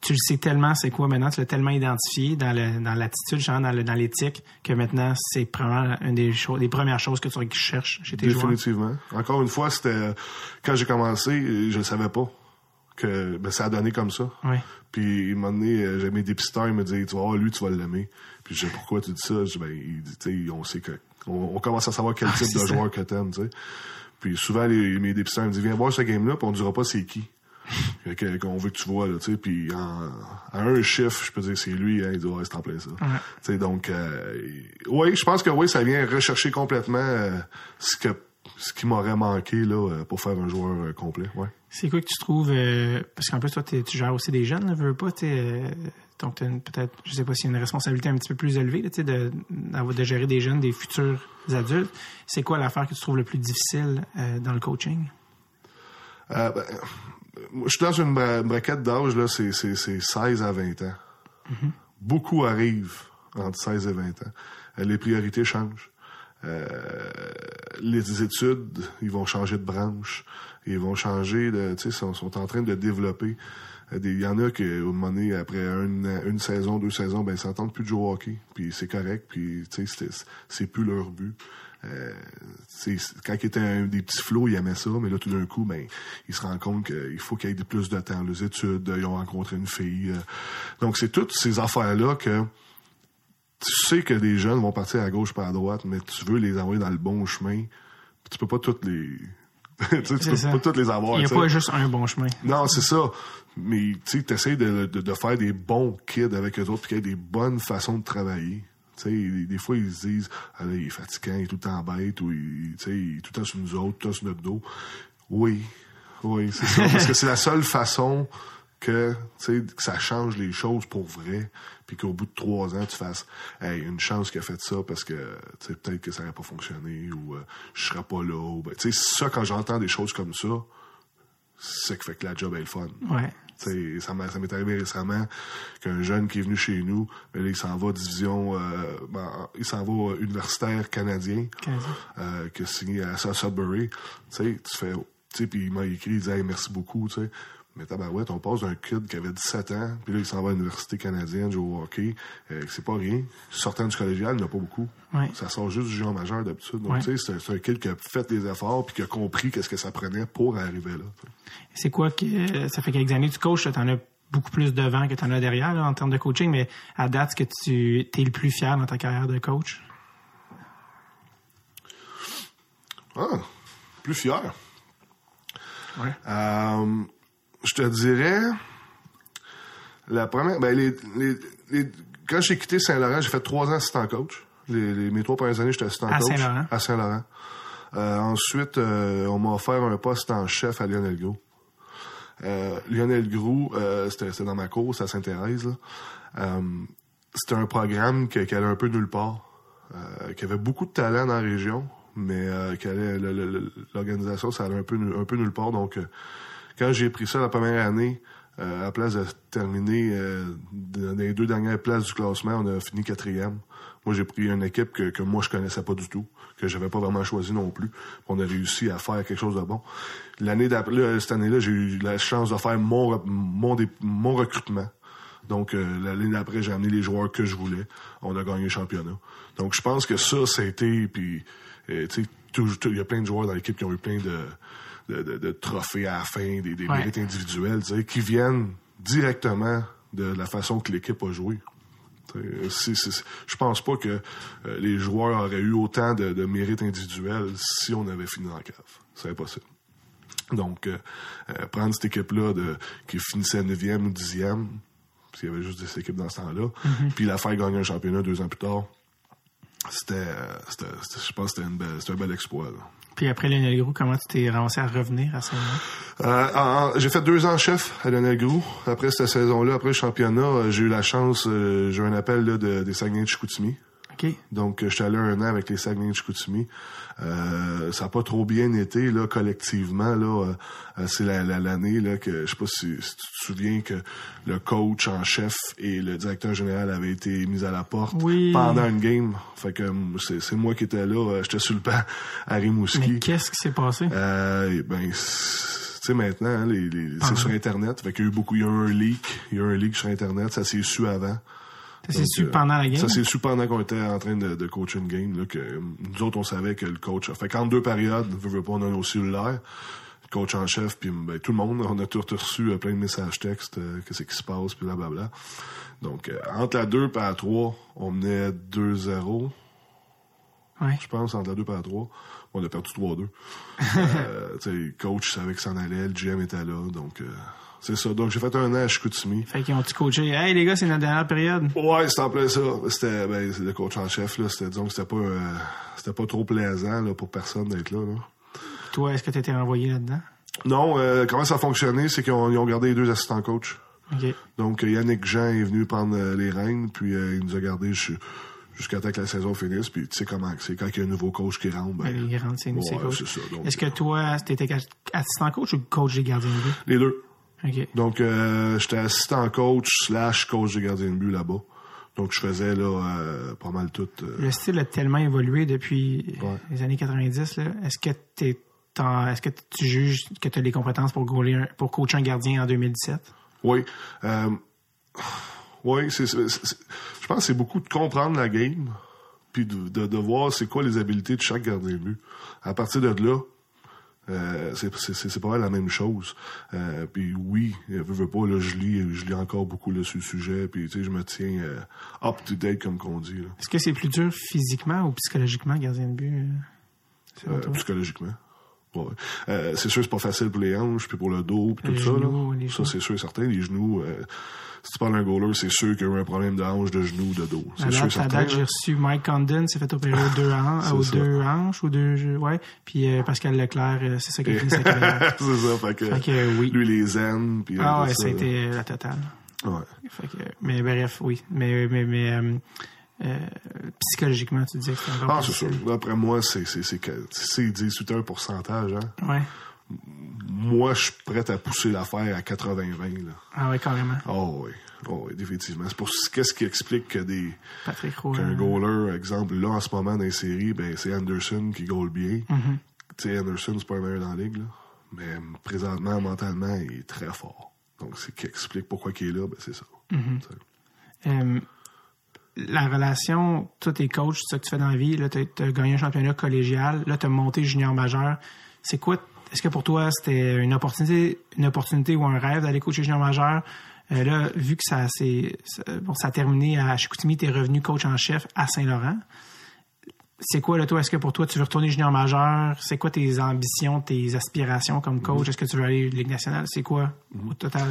A: tu le sais tellement c'est quoi maintenant, tu l'as tellement identifié dans le dans l'attitude, genre dans le- dans l'éthique, que maintenant c'est probablement une des choses, des premières choses que tu cherches chez tes joueurs.
C: Définitivement. Encore une fois, c'était quand j'ai commencé, je ne savais pas que ben, ça a donné comme ça.
A: Ouais.
C: Puis, un moment donné, euh, j'ai mes dépisteurs, ils me disaient, tu voir, lui, tu vas l'aimer. Puis, je dis, pourquoi tu dis ça? Je dis, ben, il dit, on sait que, on, on commence à savoir quel
A: Ah,
C: type de
A: ça.
C: joueur que t'aimes, tu sais. Puis, souvent, les, mes dépisteurs me disent, viens voir ce game-là, puis on ne dira pas c'est qui. Que- qu'on veut que tu vois, tu sais. Puis, en, un chiffre, je peux dire, c'est lui, hein, il dit, ouais, c'est en plein ça. Tu sais, donc, euh, oui, je pense que oui, ça vient rechercher complètement euh, ce que, ce qui m'aurait manqué, là, euh, pour faire un joueur euh, complet, ouais.
A: C'est quoi que tu trouves euh, parce qu'en plus toi tu gères aussi des jeunes, là, veux pas, euh, donc t'as une- peut-être, je sais pas s'il y a une responsabilité un petit peu plus élevée, là, tu de, de gérer des jeunes, des futurs adultes. C'est quoi l'affaire que tu trouves le plus difficile dans le coaching?
C: Ben, je suis dans une bra- braquette d'âge, là, c'est, c'est, c'est 16 à 20 ans. Beaucoup arrivent entre 16 et 20 ans. Euh, les priorités changent. Euh, les études, ils vont changer de branche. Ils vont changer de, tu sais, sont, sont en train de développer. Euh, Il y en a qui, au moment donné, après une, une saison, deux saisons, ben, ils s'entendent plus de jouer au hockey. Puis c'est correct. Puis, tu sais, c'est- c'est plus leur but. Euh, quand il était un, des petits flots, il aimait ça, mais là, tout d'un coup, ben, il se rend compte qu'il faut qu'il y ait plus de temps. Les études, ils ont rencontré une fille. euh. donc, c'est toutes ces affaires-là que tu sais que des jeunes vont partir à gauche par à droite, mais tu veux les envoyer dans le bon chemin. Tu peux pas toutes les... tu sais, tu
A: C'est
C: peux
A: ça.
C: pas toutes les avoir.
A: Il n'y a pas juste un bon chemin.
C: Non, c'est ça. Mais tu sais, essaies de, de, de faire des bons kids avec eux autres, puis qu'il y ait des bonnes façons de travailler. Des, fois, ils se disent, ah il est fatigant, il est tout le temps bête, ou il, est tout le temps sur nous autres, tout le notre dos. Oui, oui, c'est ça. parce que c'est la seule façon que, que ça change les choses pour vrai, puis qu'au bout de trois ans, tu fasses, hey, une chance qu'il a fait ça parce que, peut-être que ça n'aurait pas fonctionné, ou euh, je serais pas là, ou, ben, ça, quand j'entends des choses comme ça, c'est ce qui fait que la job est le fun.
A: Ouais.
C: T'sais, ça m'est arrivé récemment qu'un jeune qui est venu chez nous, ben là, il s'en va division, euh, ben, il s'en va universitaire canadien, euh, qui a signé à Sudbury. Tu sais, tu fais, tu sais, puis il m'a écrit, il disait, Hey, merci beaucoup, tu sais. Mais tabarouette, on passe d'un kid qui avait 17 ans, puis là, il s'en va à l'université canadienne, jouer au hockey. Euh, c'est pas rien. Sortant du collégial, il n'y en a pas beaucoup.
A: Ouais.
C: Ça sort juste du junior majeur d'habitude. Donc,
A: Ouais.
C: tu sais, c'est un- kid qui a fait des efforts, puis qui a compris qu'est-ce que ça prenait pour arriver là.
A: C'est quoi que euh, ça fait quelques années que tu coaches, tu en as beaucoup plus devant que tu en as derrière là, en termes de coaching, mais à date, ce que tu es le plus fier dans ta carrière de coach?
C: Ah, plus fier.
A: Ouais.
C: Euh, je te dirais, la première, ben les, les, les- quand j'ai quitté Saint-Laurent, j'ai fait trois ans assistant coach. Les, les- mes trois premières années, j'étais assistant
A: À
C: coach à Saint-Laurent. Euh, ensuite, euh, on m'a offert un poste en chef à Lionel Gros. Euh, Lionel Groux, euh, c'était c'était dans ma course à Sainte-Thérèse. là. Euh, c'était un programme qui, qui allait un peu nulle part, euh, qui avait beaucoup de talent dans la région, mais euh, qui allait l'organisation, ça allait un peu un peu nulle part. Donc, euh, quand j'ai pris ça la première année, euh, à la place de terminer euh, dans les deux dernières places du classement, on a fini quatrième. Moi, j'ai pris une équipe que, que moi, je connaissais pas du tout, que j'avais pas vraiment choisi non plus. On a réussi à faire quelque chose de bon. L'année d'après, cette année-là, j'ai eu la chance de faire mon, mon, mon recrutement. Donc, euh, l'année d'après, j'ai amené les joueurs que je voulais. On a gagné le championnat. Donc, je pense que ça, été... Puis, euh, tu sais, il y a plein de joueurs dans l'équipe qui ont eu plein de, de, de- de trophées à la fin, des, des
A: Ouais.
C: mérites individuels, qui viennent directement de la façon que l'équipe a joué. Je pense pas que euh, les joueurs auraient eu autant de, de mérites individuels si on avait fini la cave. C'est impossible. Donc, euh, euh, prendre cette équipe-là qui finissait 9e ou 10e, parce qu'il y avait juste des équipes dans ce temps-là, puis la faire gagner un championnat deux ans plus tard, c'était, je pense c'était un bel exploit. là.
A: Puis après Lionel Groux, comment tu t'es ramassé à revenir à Saint-Laurent?
C: Euh, j'ai fait deux ans chef à Lionel Groux. Après cette saison-là, après le championnat, euh, j'ai eu la chance, euh, j'ai eu un appel là, de, des Saguenay de Chicoutimi. Donc, euh, j'étais allé un an avec les Saguenay de Chicoutimi. Euh, ça n'a pas trop bien été, là, collectivement, là. euh, c'est la- la- l'année, là, que, je sais pas si, si tu te souviens que le coach en chef et le directeur général avaient été mis à la porte
A: Oui.
C: pendant une game. Fait que, c'est, moi qui étais là, euh, j'étais sur le banc à Rimouski.
A: Mais qu'est-ce qui s'est passé?
C: Euh, ben, c'est- tu sais, maintenant, hein, les, les- c'est sur Internet. Fait qu'il y a eu beaucoup, il y a eu un leak. Il y a eu un leak sur Internet. Ça s'est su avant. Donc,
A: su
C: euh,
A: pendant la game?
C: Ça s'est su pendant qu'on était en train de, de coacher une game, là, que euh, nous autres, on savait que le coach a fait qu'en deux périodes, veut, veut pas, on a nos cellulaires, le coach en chef, puis ben, tout le monde, on a tout reçu euh, plein de messages textes, euh, qu'est-ce qui se passe, puis blablabla. Donc, euh, entre la 2 et la 3, on menait 2-0,
A: Ouais.
C: je pense, entre la 2 et la 3. On a perdu 3-2. euh, tu sais, le coach savait que s'en allait, le GM était là, donc... c'est ça. Donc, j'ai fait un an à Chicoutimi.
A: Fait qu'ils ont-tu coaché? Hey, les gars, c'est notre dernière période.
C: Ouais, c'était en plein ça. C'était, ben, c'est le coach en chef, là. C'était, disons que c'était pas, euh, c'était pas trop plaisant, là, pour personne d'être là, là.
A: Toi, est-ce que tu étais renvoyé là-dedans?
C: Non, euh, comment ça a fonctionné, c'est qu'ils ont, ils ont gardé les deux assistants coach. Donc, euh, Yannick Jean est venu prendre les rênes, puis euh, il nous a gardés ju- jusqu'à temps que la saison finisse, puis tu sais comment c'est. Quand il y a un nouveau coach qui rentre, ben,
A: les grands, c'est nous, c'est
C: ouais,
A: coach.
C: c'est
A: Est-ce que toi, t'étais assistant coach ou coach des gardiens but?
C: Les deux. Donc, euh, j'étais assistant coach slash coach des gardiens de but là-bas. Donc, je faisais, là, euh, pas mal tout. euh,
A: Le style a tellement évolué depuis
C: Ouais.
A: les années 90. là. Est-ce que t'es t'en- est-ce que tu juges que tu as les compétences pour, goaler pour coacher un gardien en 2017?
C: Oui. Oui, je pense que c'est beaucoup de comprendre la game, puis de, de, de voir c'est quoi les habiletés de chaque gardien de but. À partir de là, euh, c'est, pas mal la même chose. Euh, puis oui, euh, veux, veux pas, là, je lis, je lis encore beaucoup là, sur le sujet, puis tu sais, je me tiens euh, up to date comme qu'on dit.
A: Est-ce que c'est plus dur physiquement ou psychologiquement, gardien de but?
C: psychologiquement. Ouais. C'est sûr c'est pas facile pour les hanches, puis pour le dos, puis tout
A: Les
C: ça.
A: genoux,
C: là. ça, c'est sûr et certain. Les genoux, si tu parles d'un goaler, c'est sûr qu'il y a eu un problème de hanche, de genoux, de dos. C'est sûr
A: date, à
C: certain.
A: date, j'ai reçu Mike Condon, s'est fait opérer aux deux, han-
C: C'est
A: aux deux hanches, aux deux, ouais. Puis euh, Pascal Leclerc, euh, c'est ça qui a fini sa carrière.
C: c'est ça, fait que,
A: Fait que, euh, oui.
C: lui, les puis
A: Ah ouais,
C: tout
A: ça a
C: là.
A: été la totale.
C: Ouais.
A: Fait que, mais bref, oui. Mais, mais, mais euh, psychologiquement, tu disais que c'était
C: Ah, c'est sûr. D'après moi, c'est, c'est, c'est, c'est 18 un pourcentage, hein.
A: Ouais.
C: Moi, je suis prêt à pousser l'affaire à 80-20, là.
A: Ah ouais, carrément.
C: Oh, oui. Oh, oui, définitivement. C'est pour, qu'est-ce qui explique que des, qu'un goaler, exemple, là, en ce moment, dans les séries, ben, c'est Anderson qui goal bien.
A: Mm-hmm.
C: Tu sais, Anderson, c'est pas un meilleur dans la ligue, là. Mais, présentement, mentalement, il est très fort. Donc, c'est qui explique pourquoi il est là, ben, c'est ça.
A: Mm-hmm. Euh, la relation, toi, tes coachs, c'est ça que tu fais dans la vie, là, t'as as gagné un championnat collégial, là, t'as monté junior majeur. C'est quoi, est-ce que pour toi, c'était une opportunité, une opportunité ou un rêve d'aller coacher junior majeur? Euh, là, vu que ça, bon, ça a terminé à Chicoutimi, t'es revenu coach en chef à Saint-Laurent. C'est quoi, là, toi? Est-ce que pour toi, tu veux retourner junior majeur? C'est quoi tes ambitions, tes aspirations comme coach? Est-ce que tu veux aller Ligue nationale? C'est quoi, au total,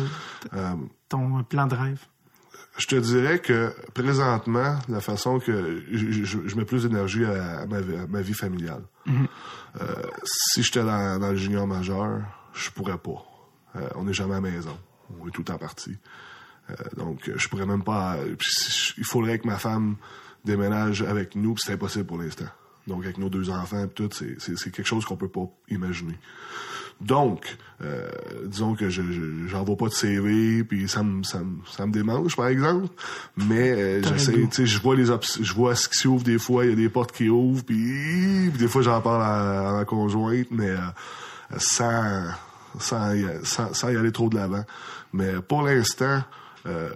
C: Euh,
A: ton plan de rêve?
C: Je te dirais que présentement, la façon que je, je- je mets plus d'énergie à, à ma, vie- à ma vie familiale. Euh, si j'étais dans, dans le junior majeur, je pourrais pas. Euh, on n'est jamais à la maison. On est tout le temps parti. Euh, donc, je pourrais même pas... puis il faudrait que ma femme déménage avec nous, c'est impossible pour l'instant. Donc, avec nos deux enfants, et tout, c'est quelque chose qu'on peut pas imaginer. Donc, euh, disons que je je- j'envoie pas de CV, puis ça me ça me ça me démange par exemple, mais euh, j'essaie, tu sais, je vois les je vois ce qui s'ouvre des fois, il y a des portes qui ouvrent, puis, des fois j'en parle à, à ma conjointe, mais euh, sans sans y, sans, sans y aller trop de l'avant. Mais pour l'instant, euh,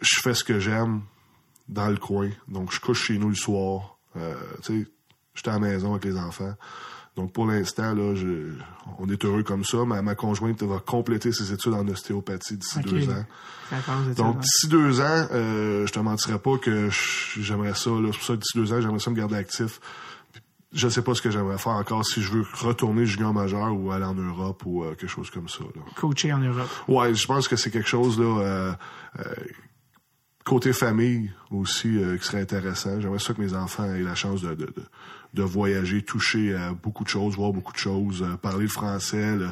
C: je fais ce que j'aime dans le coin. Donc, je couche chez nous le soir. Euh, tu sais, j'étais à la maison avec les enfants. Donc, pour l'instant, là, je, on est heureux comme ça. Ma, ma conjointe va compléter ses études en ostéopathie d'ici deux ans. Donc, d'ici deux ans, euh, je te mentirais pas que j'aimerais ça. là. C'est pour ça d'ici deux ans, j'aimerais ça me garder actif. Je sais pas ce que j'aimerais faire encore si je veux retourner junior majeur ou aller en Europe ou euh, quelque chose comme ça. Là.
A: coacher en Europe.
C: Ouais, je pense que c'est quelque chose là euh, euh, côté famille aussi euh, qui serait intéressant. J'aimerais ça que mes enfants aient la chance de, de, de, de voyager, toucher à beaucoup de choses, voir beaucoup de choses, euh, parler le français, le-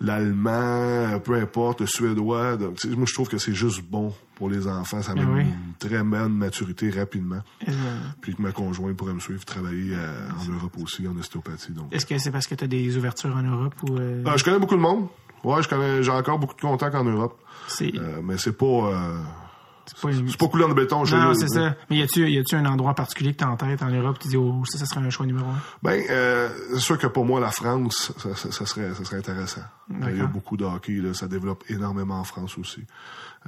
C: l'allemand, peu importe, le suédois. Donc, moi, je trouve que c'est juste bon pour les enfants. Ça amène
A: oui.
C: une très bonne maturité rapidement.
A: Euh,
C: Puis que ma conjointe pourrait me suivre travailler euh, en Europe aussi, en ostéopathie.
A: Est-ce que c'est parce que tu as des ouvertures en Europe ou euh,
C: Euh, je connais beaucoup de monde. Ouais, je connais, j'ai encore beaucoup de contacts en Europe. mais c'est pas,
A: c'est pas une-
C: c'est pas couleur de béton chez
A: Non, c'est ça. Mais y a-tu y a-tu un endroit particulier que tu as en tête en Europe tu dis oh ça ça serait un choix numéro un?
C: Ben, euh, c'est sûr que pour moi, la France, ça, ça- ça serait, ça serait intéressant. Il y a beaucoup de hockey, là, ça développe énormément en France aussi.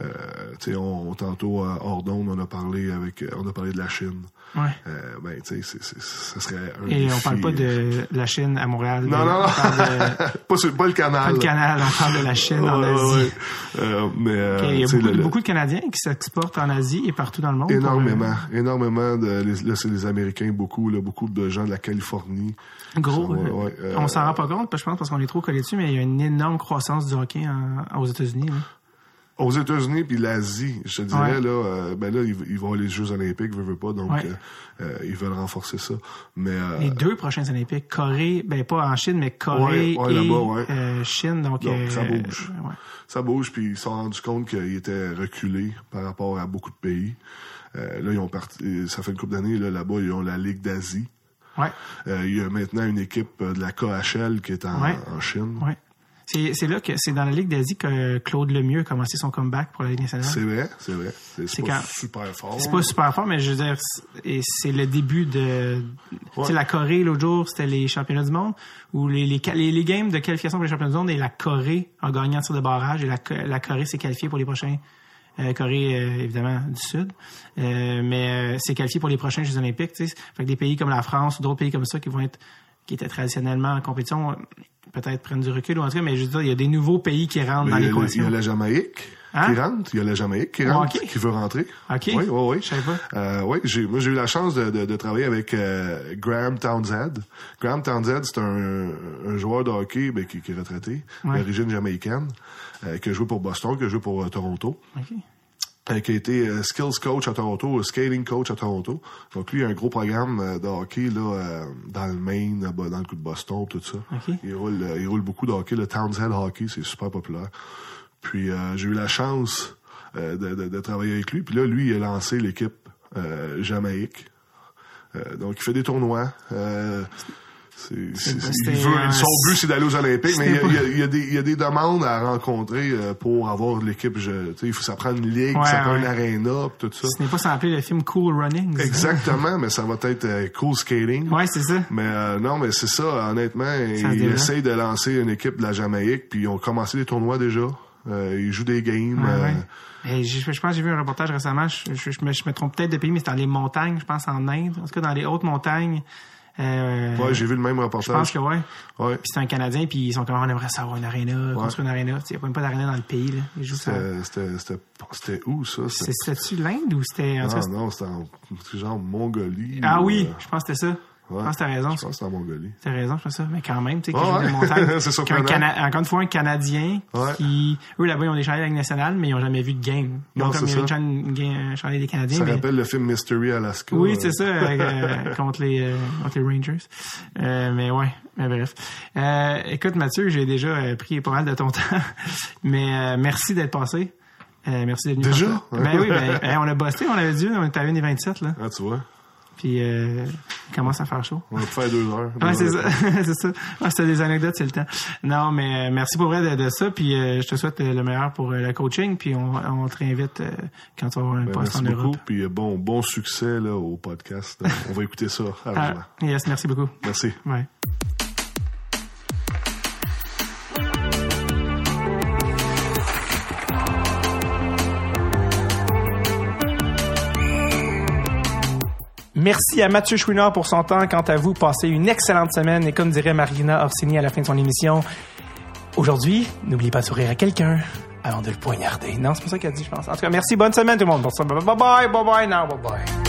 C: Euh, on, tantôt à Ordon, on a parlé avec, on a parlé de la Chine.
A: Ouais.
C: Euh, ben, tu sais, ça serait un
A: Et on
C: défi.
A: parle pas de la Chine à Montréal.
C: Non, non, non.
A: On de,
C: pas, sur- pas le canal.
A: pas le Canal, on parle de la Chine en Asie.
C: ouais. Euh, mais, euh,
A: Il y a beaucoup,
C: le- le-
A: beaucoup de Canadiens qui s'exportent en Asie et partout dans le monde. pour,
C: Énormément, énormément de là c'est les Américains beaucoup là, beaucoup de gens de la Californie.
A: euh, gros.
C: Ouais,
A: euh,
C: ouais, euh,
A: on s'en rend pas compte, je pense, parce qu'on est trop collé dessus, mais il y a une énorme croissance du hockey en- aux États-Unis. là.
C: Aux États-Unis puis l'Asie, je te dirais
A: Ouais.
C: là, euh, ben là ils, ils vont les Jeux Olympiques, veut, veut pas, donc
A: Ouais.
C: euh, euh, ils veulent renforcer ça. Mais euh,
A: Les deux prochains Olympiques, Corée, ben pas en Chine, mais Corée
C: Ouais, ouais,
A: et euh, Chine. Donc,
C: Donc,
A: euh,
C: ça bouge. ça bouge puis ils se sont rendus compte qu'ils étaient reculés par rapport à beaucoup de pays. Euh, là ils ont parti, ça fait une couple d'années là là-bas ils ont la Ligue d'Asie.
A: Ouais,
C: Euh, il y a maintenant une équipe de la KHL qui est en, en Chine.
A: ouais. C'est c'est là que c'est dans la Ligue d'Asie que Claude Lemieux a commencé son comeback pour la Ligue nationale.
C: C'est vrai, c'est vrai. C'est c'est
A: C'est
C: pas
A: quand-
C: super fort.
A: C'est pas super fort, mais je veux dire, c'est- c'est le début de. Tu sais, la Corée, l'autre jour, c'était les championnats du monde, ou les, les, les, les games de qualification pour les championnats du monde, et la Corée a gagné en tir de barrage, et la, la Corée s'est qualifiée pour les prochains. euh, Corée, euh, évidemment, du Sud. Euh, mais euh, s'est qualifiée pour les prochains Jeux Olympiques, tu sais. Fait que des pays comme la France ou d'autres pays comme ça qui vont être qui étaient traditionnellement en compétition, euh, peut-être prennent du recul ou en tout cas, mais je veux dire, il y a des nouveaux pays qui rentrent
C: Mais
A: dans
C: le- il y
A: l'équation.
C: a la Jamaïque
A: Hein?
C: qui rentre. Il y a la Jamaïque qui rentre, qui veut rentrer.
A: OK.
C: Oui, oui, oui.
A: Je savais pas.
C: Euh, oui, j'ai, moi, j'ai eu la chance de, de, de travailler avec euh, Graham Townsend. Graham Townsend, c'est un, un joueur de hockey ben, qui, qui est retraité,
A: Ouais.
C: d'origine jamaïcaine, euh, qui a joué pour Boston, qui a joué pour euh, Toronto.
A: OK.
C: Euh, qui a été euh, skills coach à Toronto, euh, skating coach à Toronto. Donc lui, il a un gros programme euh, de hockey là, euh, dans le Maine, dans le coup de Boston, tout ça. Il, roule, il roule beaucoup de hockey. Le Townsend Hockey, c'est super populaire. Puis euh, j'ai eu la chance euh, de, de- de travailler avec lui. Puis là, lui, il a lancé l'équipe euh, Jamaïque. Euh, donc il fait des tournois. Euh, il veut- son but, c'est d'aller aux Olympiques, mais il y, a, il y des, il y a des demandes à rencontrer euh, pour avoir l'équipe. Je- tu sais, Il faut ça prend une ligue,
A: Ouais,
C: ça prend
A: ouais.
C: une arena, pis tout ça.
A: Ce n'est pas sans le film Cool Running. c'est ça?
C: Exactement, mais ça va être euh, cool skating.
A: Ouais, c'est ça.
C: Mais euh, non, mais c'est ça, honnêtement, ils essayent de lancer une équipe de la Jamaïque, puis ils ont commencé les tournois déjà. Euh, ils jouent des games.
A: Ouais. Et je, je pense que j'ai vu un reportage récemment, je, je- je me, je me trompe peut-être de pays, mais c'est dans les montagnes, je pense en Inde, en tout cas dans les hautes montagnes. Euh,
C: ouais, j'ai vu le même
A: je
C: reportage.
A: pense que ouais.
C: Ouais.
A: Puis c'est un Canadien, puis ils sont comme on aimerait savoir une aréna, construire une aréna. Il n'y a même pas d'aréna dans le pays. Là. Ils jouent ça.
C: C'était- C'était c'était- c'était où ça?
A: C'était-tu l'Inde ou c'était.
C: Non, non, c'était en genre Mongolie.
A: Ah
C: ou,
A: oui,
C: euh,
A: je pense que c'était ça. Je pense que t'as raison.
C: Je pense que c'est en Mongolie.
A: T'as raison, je pense ça. Mais quand même, tu sais, qui
C: Ouais, ouais.
A: montagnes.
C: C'est.
A: Cana- Encore une fois, un Canadien
C: Ouais.
A: qui... Eux, là-bas, ils ont des chandelles nationale, mais ils ont jamais vu de game. Ont
C: Non,
A: comme il y
C: ça.
A: une chan- une chandelle des Canadiens,
C: Ça
A: mais...
C: rappelle le film Mystery Alaska.
A: Oui,
C: euh,
A: c'est ça, euh, contre, les, euh, contre les Rangers. Euh, mais ouais, mais bref. Écoute, Mathieu, j'ai déjà pris pas mal de ton temps, mais merci d'être passé. Merci d'être venu.
C: Déjà?
A: Ben oui, ben, ben, on a bossé, on avait dit, on était à 1 et 27 là.
C: Ah, tu vois.
A: Puis, euh, il commence à faire chaud.
C: On va te faire deux heures.
A: Ouais, c'est ça, c'est ça. Ouais, c'était des anecdotes, c'est le temps. Non, mais euh, merci pour vrai de, de ça. Puis euh, je te souhaite le meilleur pour le coaching. Puis on, on te réinvite quand tu vas avoir un
C: Ben,
A: poste
C: merci
A: en
C: beaucoup.
A: Europe.
C: Puis euh, bon, bon succès là, au podcast. On va écouter ça.
A: Ah,
C: rapidement.
A: yes, merci beaucoup.
C: Merci.
A: Ouais. Merci à Mathieu Chouinard pour son temps. Quant à vous, passez une excellente semaine. Et comme dirait Marina Orsini à la fin de son émission, aujourd'hui, n'oubliez pas de sourire à quelqu'un avant de le poignarder. Non, c'est pas ça qu'elle dit, je pense. En tout cas, merci. Bonne semaine, tout le monde. Bye bye, bye bye, now, bye bye.